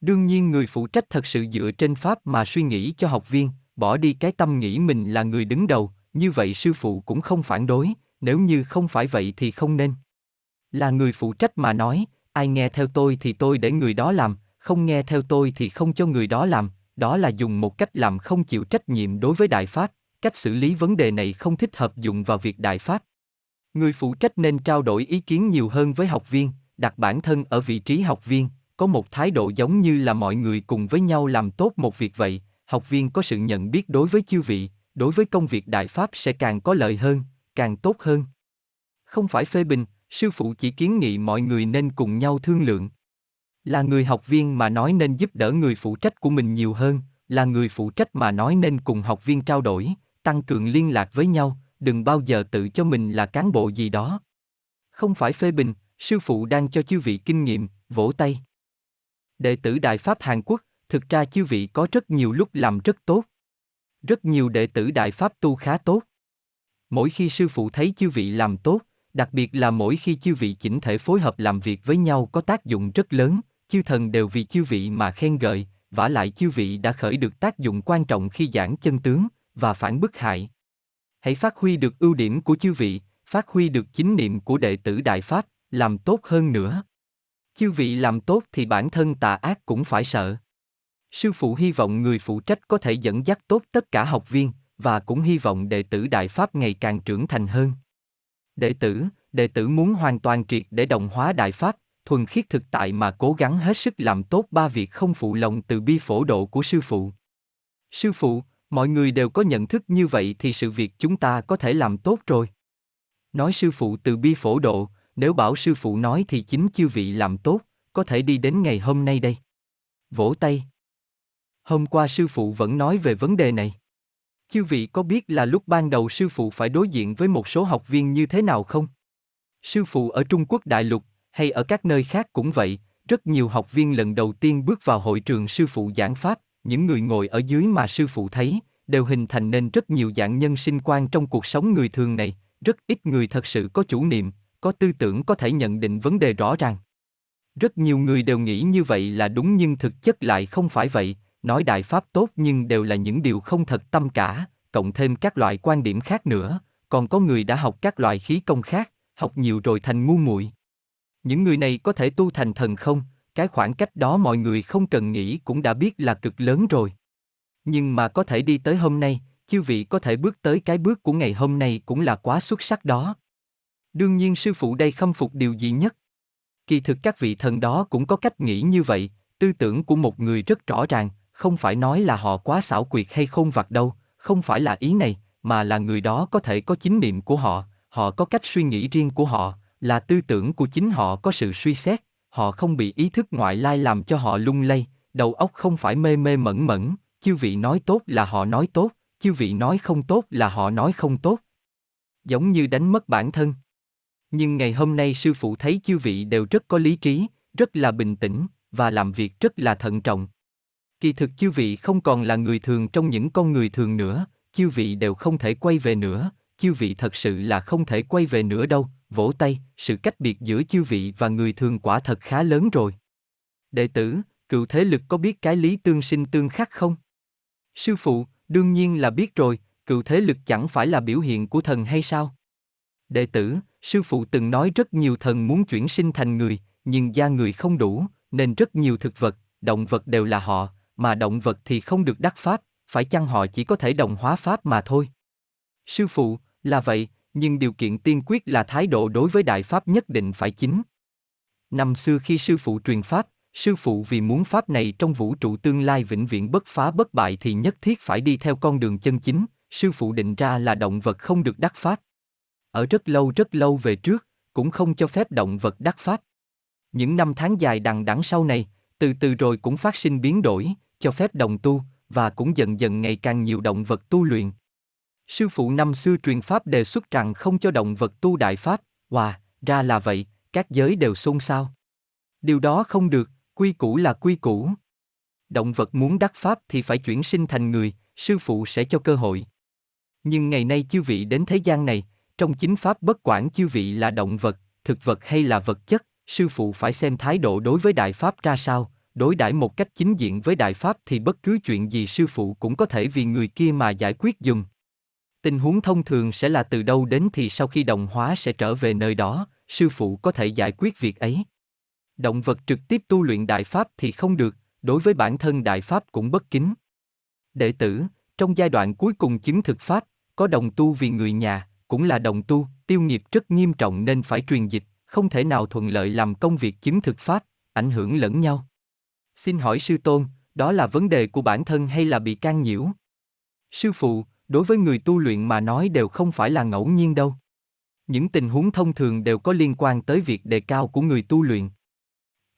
Speaker 1: Đương nhiên người phụ trách thật sự dựa trên Pháp mà suy nghĩ cho học viên, bỏ đi cái tâm nghĩ mình là người đứng đầu, như vậy sư phụ cũng không phản đối, nếu như không phải vậy thì không nên. Là người phụ trách mà nói, ai nghe theo tôi thì tôi để người đó làm, không nghe theo tôi thì không cho người đó làm, đó là dùng một cách làm không chịu trách nhiệm đối với Đại Pháp, cách xử lý vấn đề này không thích hợp dụng vào việc Đại Pháp. Người phụ trách nên trao đổi ý kiến nhiều hơn với học viên, đặt bản thân ở vị trí học viên, có một thái độ giống như là mọi người cùng với nhau làm tốt một việc vậy, học viên có sự nhận biết đối với chư vị, đối với công việc đại pháp sẽ càng có lợi hơn, càng tốt hơn. Không phải phê bình, sư phụ chỉ kiến nghị mọi người nên cùng nhau thương lượng. Là người học viên mà nói nên giúp đỡ người phụ trách của mình nhiều hơn, là người phụ trách mà nói nên cùng học viên trao đổi, tăng cường liên lạc với nhau, đừng bao giờ tự cho mình là cán bộ gì đó. Không phải phê bình, sư phụ đang cho chư vị kinh nghiệm, vỗ tay. Đệ tử Đại Pháp Hàn Quốc, thực ra chư vị có rất nhiều lúc làm rất tốt. Rất nhiều đệ tử Đại Pháp tu khá tốt. Mỗi khi sư phụ thấy chư vị làm tốt, đặc biệt là mỗi khi chư vị chỉnh thể phối hợp làm việc với nhau có tác dụng rất lớn, chư thần đều vì chư vị mà khen ngợi, vả lại chư vị đã khởi được tác dụng quan trọng khi giảng chân tướng và phản bức hại. Hãy phát huy được ưu điểm của chư vị, phát huy được chính niệm của đệ tử Đại Pháp, làm tốt hơn nữa. Chư vị làm tốt thì bản thân tà ác cũng phải sợ. Sư phụ hy vọng người phụ trách có thể dẫn dắt tốt tất cả học viên, và cũng hy vọng đệ tử Đại Pháp ngày càng trưởng thành hơn. Đệ tử, đệ tử muốn hoàn toàn triệt để đồng hóa Đại Pháp, thuần khiết thực tại mà cố gắng hết sức làm tốt ba việc không phụ lòng từ bi phổ độ của sư phụ. Sư phụ, mọi người đều có nhận thức như vậy thì sự việc chúng ta có thể làm tốt rồi. Nói sư phụ từ bi phổ độ, nếu bảo sư phụ nói thì chính chư vị làm tốt, có thể đi đến ngày hôm nay đây. Vỗ tay. Hôm qua sư phụ vẫn nói về vấn đề này. Chư vị có biết là lúc ban đầu sư phụ phải đối diện với một số học viên như thế nào không? Sư phụ ở Trung Quốc đại lục hay ở các nơi khác cũng vậy, rất nhiều học viên lần đầu tiên bước vào hội trường sư phụ giảng pháp, những người ngồi ở dưới mà sư phụ thấy, đều hình thành nên rất nhiều dạng nhân sinh quan trong cuộc sống người thường này, rất ít người thật sự có chủ niệm, có tư tưởng có thể nhận định vấn đề rõ ràng. Rất nhiều người đều nghĩ như vậy là đúng nhưng thực chất lại không phải vậy, nói đại pháp tốt nhưng đều là những điều không thật tâm cả, cộng thêm các loại quan điểm khác nữa, còn có người đã học các loại khí công khác, học nhiều rồi thành ngu muội. Những người này có thể tu thành thần không, cái khoảng cách đó mọi người không cần nghĩ cũng đã biết là cực lớn rồi. Nhưng mà có thể đi tới hôm nay, chư vị có thể bước tới cái bước của ngày hôm nay cũng là quá xuất sắc đó. Đương nhiên sư phụ đây khâm phục điều gì nhất. Kỳ thực các vị thần đó cũng có cách nghĩ như vậy, tư tưởng của một người rất rõ ràng, không phải nói là họ quá xảo quyệt hay không vặt đâu, không phải là ý này, mà là người đó có thể có chính niệm của họ, họ có cách suy nghĩ riêng của họ, là tư tưởng của chính họ có sự suy xét, họ không bị ý thức ngoại lai làm cho họ lung lay, đầu óc không phải mê mê mẫn mẫn, chư vị nói tốt là họ nói tốt, chư vị nói không tốt là họ nói không tốt. Giống như đánh mất bản thân. Nhưng ngày hôm nay sư phụ thấy chư vị đều rất có lý trí, rất là bình tĩnh, và làm việc rất là thận trọng. Kỳ thực chư vị không còn là người thường trong những con người thường nữa, chư vị đều không thể quay về nữa, chư vị thật sự là không thể quay về nữa đâu, vỗ tay, sự cách biệt giữa chư vị và người thường quả thật khá lớn rồi. Đệ tử, cựu thế lực có biết cái lý tương sinh tương khắc không? Sư phụ, đương nhiên là biết rồi, cựu thế lực chẳng phải là biểu hiện của thần hay sao? Đệ tử, sư phụ từng nói rất nhiều thần muốn chuyển sinh thành người, nhưng da người không đủ, nên rất nhiều thực vật, động vật đều là họ, mà động vật thì không được đắc pháp, phải chăng họ chỉ có thể đồng hóa pháp mà thôi. Sư phụ, là vậy, nhưng điều kiện tiên quyết là thái độ đối với đại pháp nhất định phải chính. Năm xưa khi sư phụ truyền pháp, sư phụ vì muốn pháp này trong vũ trụ tương lai vĩnh viễn bất phá bất bại thì nhất thiết phải đi theo con đường chân chính, sư phụ định ra là động vật không được đắc pháp. Ở rất lâu rất lâu về trước, cũng không cho phép động vật đắc pháp. Những năm tháng dài đằng đẵng sau này, từ từ rồi cũng phát sinh biến đổi, cho phép đồng tu, và cũng dần dần ngày càng nhiều động vật tu luyện. Sư phụ năm xưa truyền pháp đề xuất rằng không cho động vật tu đại pháp, hòa, ra là vậy, các giới đều xôn xao. Điều đó không được, quy củ là quy củ. Động vật muốn đắc pháp thì phải chuyển sinh thành người, sư phụ sẽ cho cơ hội. Nhưng ngày nay chư vị đến thế gian này, trong chính pháp bất quản chư vị là động vật, thực vật hay là vật chất, sư phụ phải xem thái độ đối với đại pháp ra sao, đối đãi một cách chính diện với đại pháp thì bất cứ chuyện gì sư phụ cũng có thể vì người kia mà giải quyết dùng. Tình huống thông thường sẽ là từ đâu đến thì sau khi đồng hóa sẽ trở về nơi đó, sư phụ có thể giải quyết việc ấy. Động vật trực tiếp tu luyện đại pháp thì không được, đối với bản thân đại pháp cũng bất kính. Đệ tử, trong giai đoạn cuối cùng chứng thực pháp, có đồng tu vì người nhà, cũng là đồng tu, tiêu nghiệp rất nghiêm trọng nên phải truyền dịch, không thể nào thuận lợi làm công việc chứng thực pháp, ảnh hưởng lẫn nhau. Xin hỏi sư tôn, đó là vấn đề của bản thân hay là bị can nhiễu? Sư phụ, đối với người tu luyện mà nói đều không phải là ngẫu nhiên đâu. Những tình huống thông thường đều có liên quan tới việc đề cao của người tu luyện.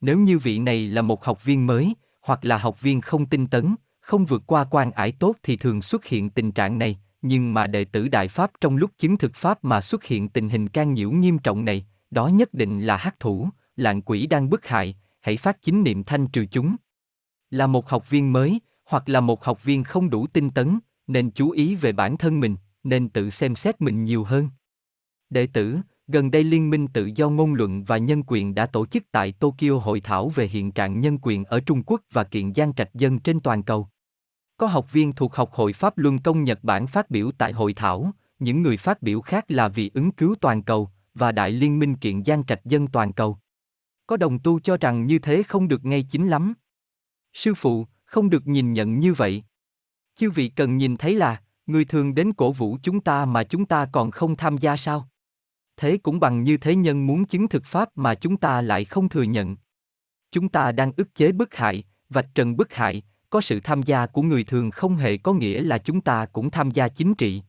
Speaker 1: Nếu như vị này là một học viên mới, hoặc là học viên không tinh tấn, không vượt qua quan ải tốt thì thường xuất hiện tình trạng này, nhưng mà đệ tử Đại Pháp trong lúc chứng thực Pháp mà xuất hiện tình hình can nhiễu nghiêm trọng này, đó nhất định là hắc thủ, lạng quỷ đang bức hại, hãy phát chính niệm thanh trừ chúng. Là một học viên mới, hoặc là một học viên không đủ tinh tấn, nên chú ý về bản thân mình, nên tự xem xét mình nhiều hơn. Đệ tử, gần đây Liên minh Tự do Ngôn luận và Nhân quyền đã tổ chức tại Tokyo hội thảo về hiện trạng nhân quyền ở Trung Quốc và kiện gian trạch dân trên toàn cầu. Có học viên thuộc Học hội Pháp Luân Công Nhật Bản phát biểu tại hội thảo, những người phát biểu khác là vì ứng cứu toàn cầu và Đại Liên minh kiện gian trạch dân toàn cầu. Có đồng tu cho rằng như thế không được ngay chính lắm. Sư phụ, không được nhìn nhận như vậy. Chư vị cần nhìn thấy là, người thường đến cổ vũ chúng ta mà chúng ta còn không tham gia sao? Thế cũng bằng như thế nhân muốn chứng thực pháp mà chúng ta lại không thừa nhận. Chúng ta đang ức chế bức hại, vạch trần bức hại, có sự tham gia của người thường không hề có nghĩa là chúng ta cũng tham gia chính trị.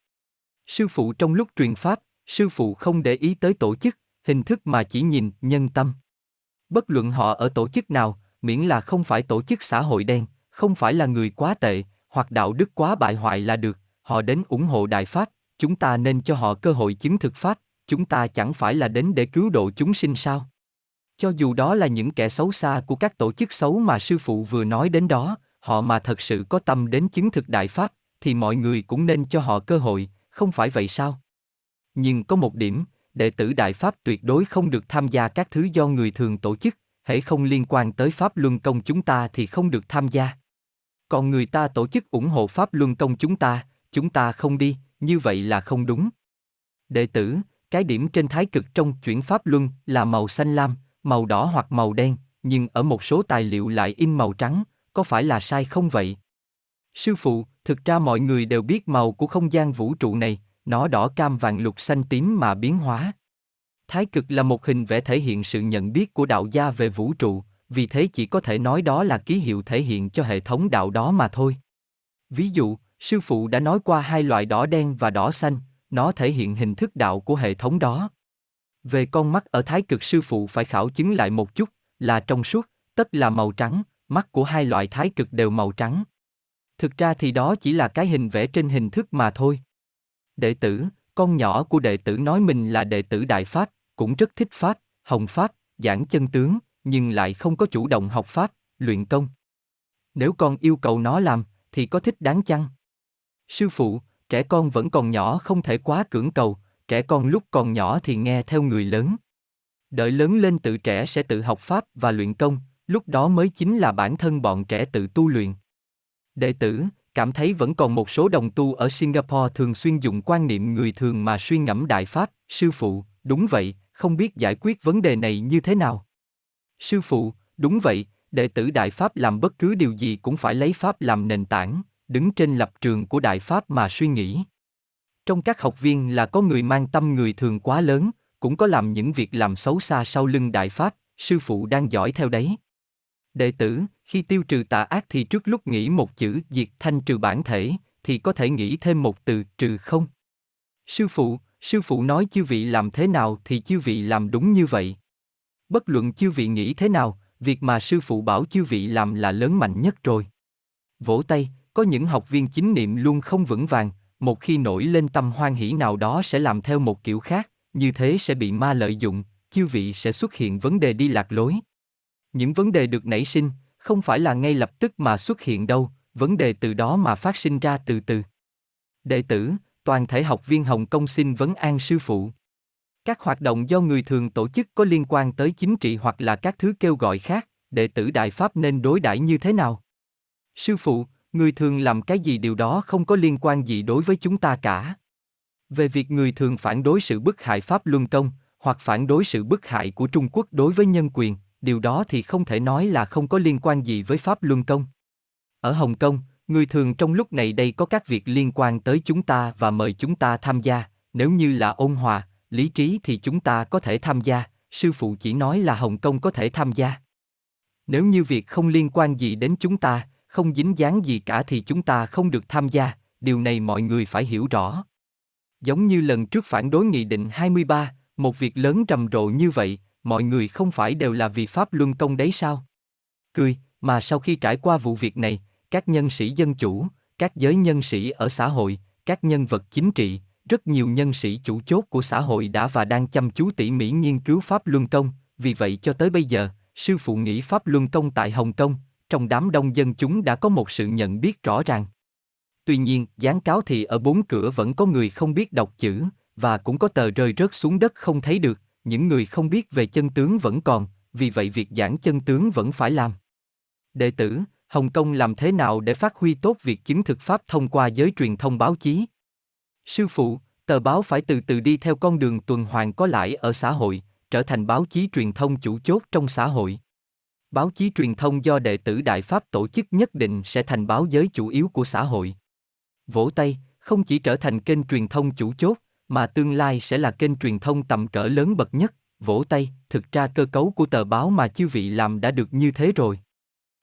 Speaker 1: Sư phụ trong lúc truyền pháp, sư phụ không để ý tới tổ chức, hình thức mà chỉ nhìn nhân tâm. Bất luận họ ở tổ chức nào, miễn là không phải tổ chức xã hội đen, không phải là người quá tệ, hoặc đạo đức quá bại hoại là được, họ đến ủng hộ đại pháp, chúng ta nên cho họ cơ hội chứng thực pháp, chúng ta chẳng phải là đến để cứu độ chúng sinh sao? Cho dù đó là những kẻ xấu xa của các tổ chức xấu mà sư phụ vừa nói đến đó, họ mà thật sự có tâm đến chứng thực đại pháp, thì mọi người cũng nên cho họ cơ hội, không phải vậy sao? Nhưng có một điểm, đệ tử đại pháp tuyệt đối không được tham gia các thứ do người thường tổ chức, hễ không liên quan tới pháp luân công chúng ta thì không được tham gia. Còn người ta tổ chức ủng hộ pháp luân công chúng ta, chúng ta không đi, như vậy là không đúng. Đệ tử, cái điểm trên thái cực trong chuyển pháp luân là màu xanh lam, màu đỏ hoặc màu đen, nhưng ở một số tài liệu lại in màu trắng, có phải là sai không vậy? Sư phụ, thực ra mọi người đều biết màu của không gian vũ trụ này, nó đỏ cam vàng lục xanh tím mà biến hóa. Thái cực là một hình vẽ thể hiện sự nhận biết của đạo gia về vũ trụ, vì thế chỉ có thể nói đó là ký hiệu thể hiện cho hệ thống đạo đó mà thôi. Ví dụ, sư phụ đã nói qua hai loại đỏ đen và đỏ xanh, nó thể hiện hình thức đạo của hệ thống đó. Về con mắt ở thái cực sư phụ phải khảo chứng lại một chút, là trong suốt, tất là màu trắng, mắt của hai loại thái cực đều màu trắng. Thực ra thì đó chỉ là cái hình vẽ trên hình thức mà thôi. Đệ tử, con nhỏ của đệ tử nói mình là đệ tử Đại Pháp, cũng rất thích Pháp, Hồng Pháp, giảng chân tướng, nhưng lại không có chủ động học Pháp, luyện công. Nếu con yêu cầu nó làm, thì có thích đáng chăng? Sư phụ, trẻ con vẫn còn nhỏ không thể quá cưỡng cầu, trẻ con lúc còn nhỏ thì nghe theo người lớn. Đợi lớn lên tự trẻ sẽ tự học Pháp và luyện công, lúc đó mới chính là bản thân bọn trẻ tự tu luyện. Đệ tử, cảm thấy vẫn còn một số đồng tu ở Singapore thường xuyên dùng quan niệm người thường mà suy ngẫm đại pháp, sư phụ, đúng vậy, không biết giải quyết vấn đề này như thế nào. Sư phụ, đúng vậy, đệ tử đại pháp làm bất cứ điều gì cũng phải lấy pháp làm nền tảng, đứng trên lập trường của đại pháp mà suy nghĩ. Trong các học viên là có người mang tâm người thường quá lớn, cũng có làm những việc làm xấu xa sau lưng đại pháp, sư phụ đang giỏi theo đấy. Đệ tử, khi tiêu trừ tà ác thì trước lúc nghĩ một chữ diệt thanh trừ bản thể, thì có thể nghĩ thêm một từ trừ không. Sư phụ, sư phụ nói chư vị làm thế nào thì chư vị làm đúng như vậy. Bất luận chư vị nghĩ thế nào, việc mà sư phụ bảo chư vị làm là lớn mạnh nhất rồi. Vỗ tay, có những học viên chính niệm luôn không vững vàng, một khi nổi lên tâm hoan hỷ nào đó sẽ làm theo một kiểu khác, như thế sẽ bị ma lợi dụng, chư vị sẽ xuất hiện vấn đề đi lạc lối. Những vấn đề được nảy sinh, không phải là ngay lập tức mà xuất hiện đâu, vấn đề từ đó mà phát sinh ra từ từ. Đệ tử, toàn thể học viên Hồng Kông xin vấn an sư phụ. Các hoạt động do người thường tổ chức có liên quan tới chính trị hoặc là các thứ kêu gọi khác, đệ tử Đại Pháp nên đối đãi như thế nào? Sư phụ, người thường làm cái gì điều đó không có liên quan gì đối với chúng ta cả. Về việc người thường phản đối sự bức hại Pháp Luân Công, hoặc phản đối sự bức hại của Trung Quốc đối với nhân quyền, điều đó thì không thể nói là không có liên quan gì với Pháp Luân Công. Ở Hồng Kông, người thường trong lúc này đây có các việc liên quan tới chúng ta và mời chúng ta tham gia, nếu như là ôn hòa, lý trí thì chúng ta có thể tham gia, sư phụ chỉ nói là Hồng Kông có thể tham gia. Nếu như việc không liên quan gì đến chúng ta, không dính dáng gì cả thì chúng ta không được tham gia, điều này mọi người phải hiểu rõ. Giống như lần trước phản đối Nghị định 23, một việc lớn rầm rộ như vậy, mọi người không phải đều là vì Pháp Luân Công đấy sao? Cười, mà sau khi trải qua vụ việc này, các nhân sĩ dân chủ, các giới nhân sĩ ở xã hội, các nhân vật chính trị, rất nhiều nhân sĩ chủ chốt của xã hội đã và đang chăm chú tỉ mỉ nghiên cứu Pháp Luân Công, vì vậy cho tới bây giờ, sư phụ nghĩ Pháp Luân Công tại Hồng Kông, trong đám đông dân chúng đã có một sự nhận biết rõ ràng. Tuy nhiên, gián cáo thì ở bốn cửa vẫn có người không biết đọc chữ, và cũng có tờ rơi rớt xuống đất không thấy được, những người không biết về chân tướng vẫn còn, vì vậy việc giảng chân tướng vẫn phải làm. Đệ tử, Hồng Kông làm thế nào để phát huy tốt việc chứng thực Pháp thông qua giới truyền thông báo chí? Sư phụ, tờ báo phải từ từ đi theo con đường tuần hoàn có lãi ở xã hội, trở thành báo chí truyền thông chủ chốt trong xã hội. Báo chí truyền thông do đệ tử Đại Pháp tổ chức nhất định sẽ thành báo giới chủ yếu của xã hội. Vỗ tay, không chỉ trở thành kênh truyền thông chủ chốt, mà tương lai sẽ là kênh truyền thông tầm cỡ lớn bậc nhất, vỗ tay, thực ra cơ cấu của tờ báo mà chư vị làm đã được như thế rồi.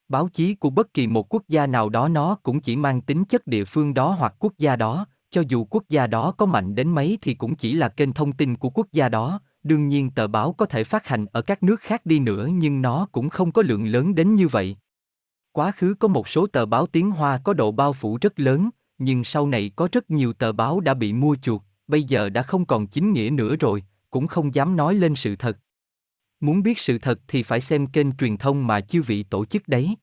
Speaker 1: Báo chí của bất kỳ một quốc gia nào đó nó cũng chỉ mang tính chất địa phương đó hoặc quốc gia đó, cho dù quốc gia đó có mạnh đến mấy thì cũng chỉ là kênh thông tin của quốc gia đó, đương nhiên tờ báo có thể phát hành ở các nước khác đi nữa nhưng nó cũng không có lượng lớn đến như vậy. Quá khứ có một số tờ báo tiếng Hoa có độ bao phủ rất lớn, nhưng sau này có rất nhiều tờ báo đã bị mua chuộc, bây giờ đã không còn chính nghĩa nữa rồi, cũng không dám nói lên sự thật. Muốn biết sự thật thì phải xem kênh truyền thông mà chư vị tổ chức đấy.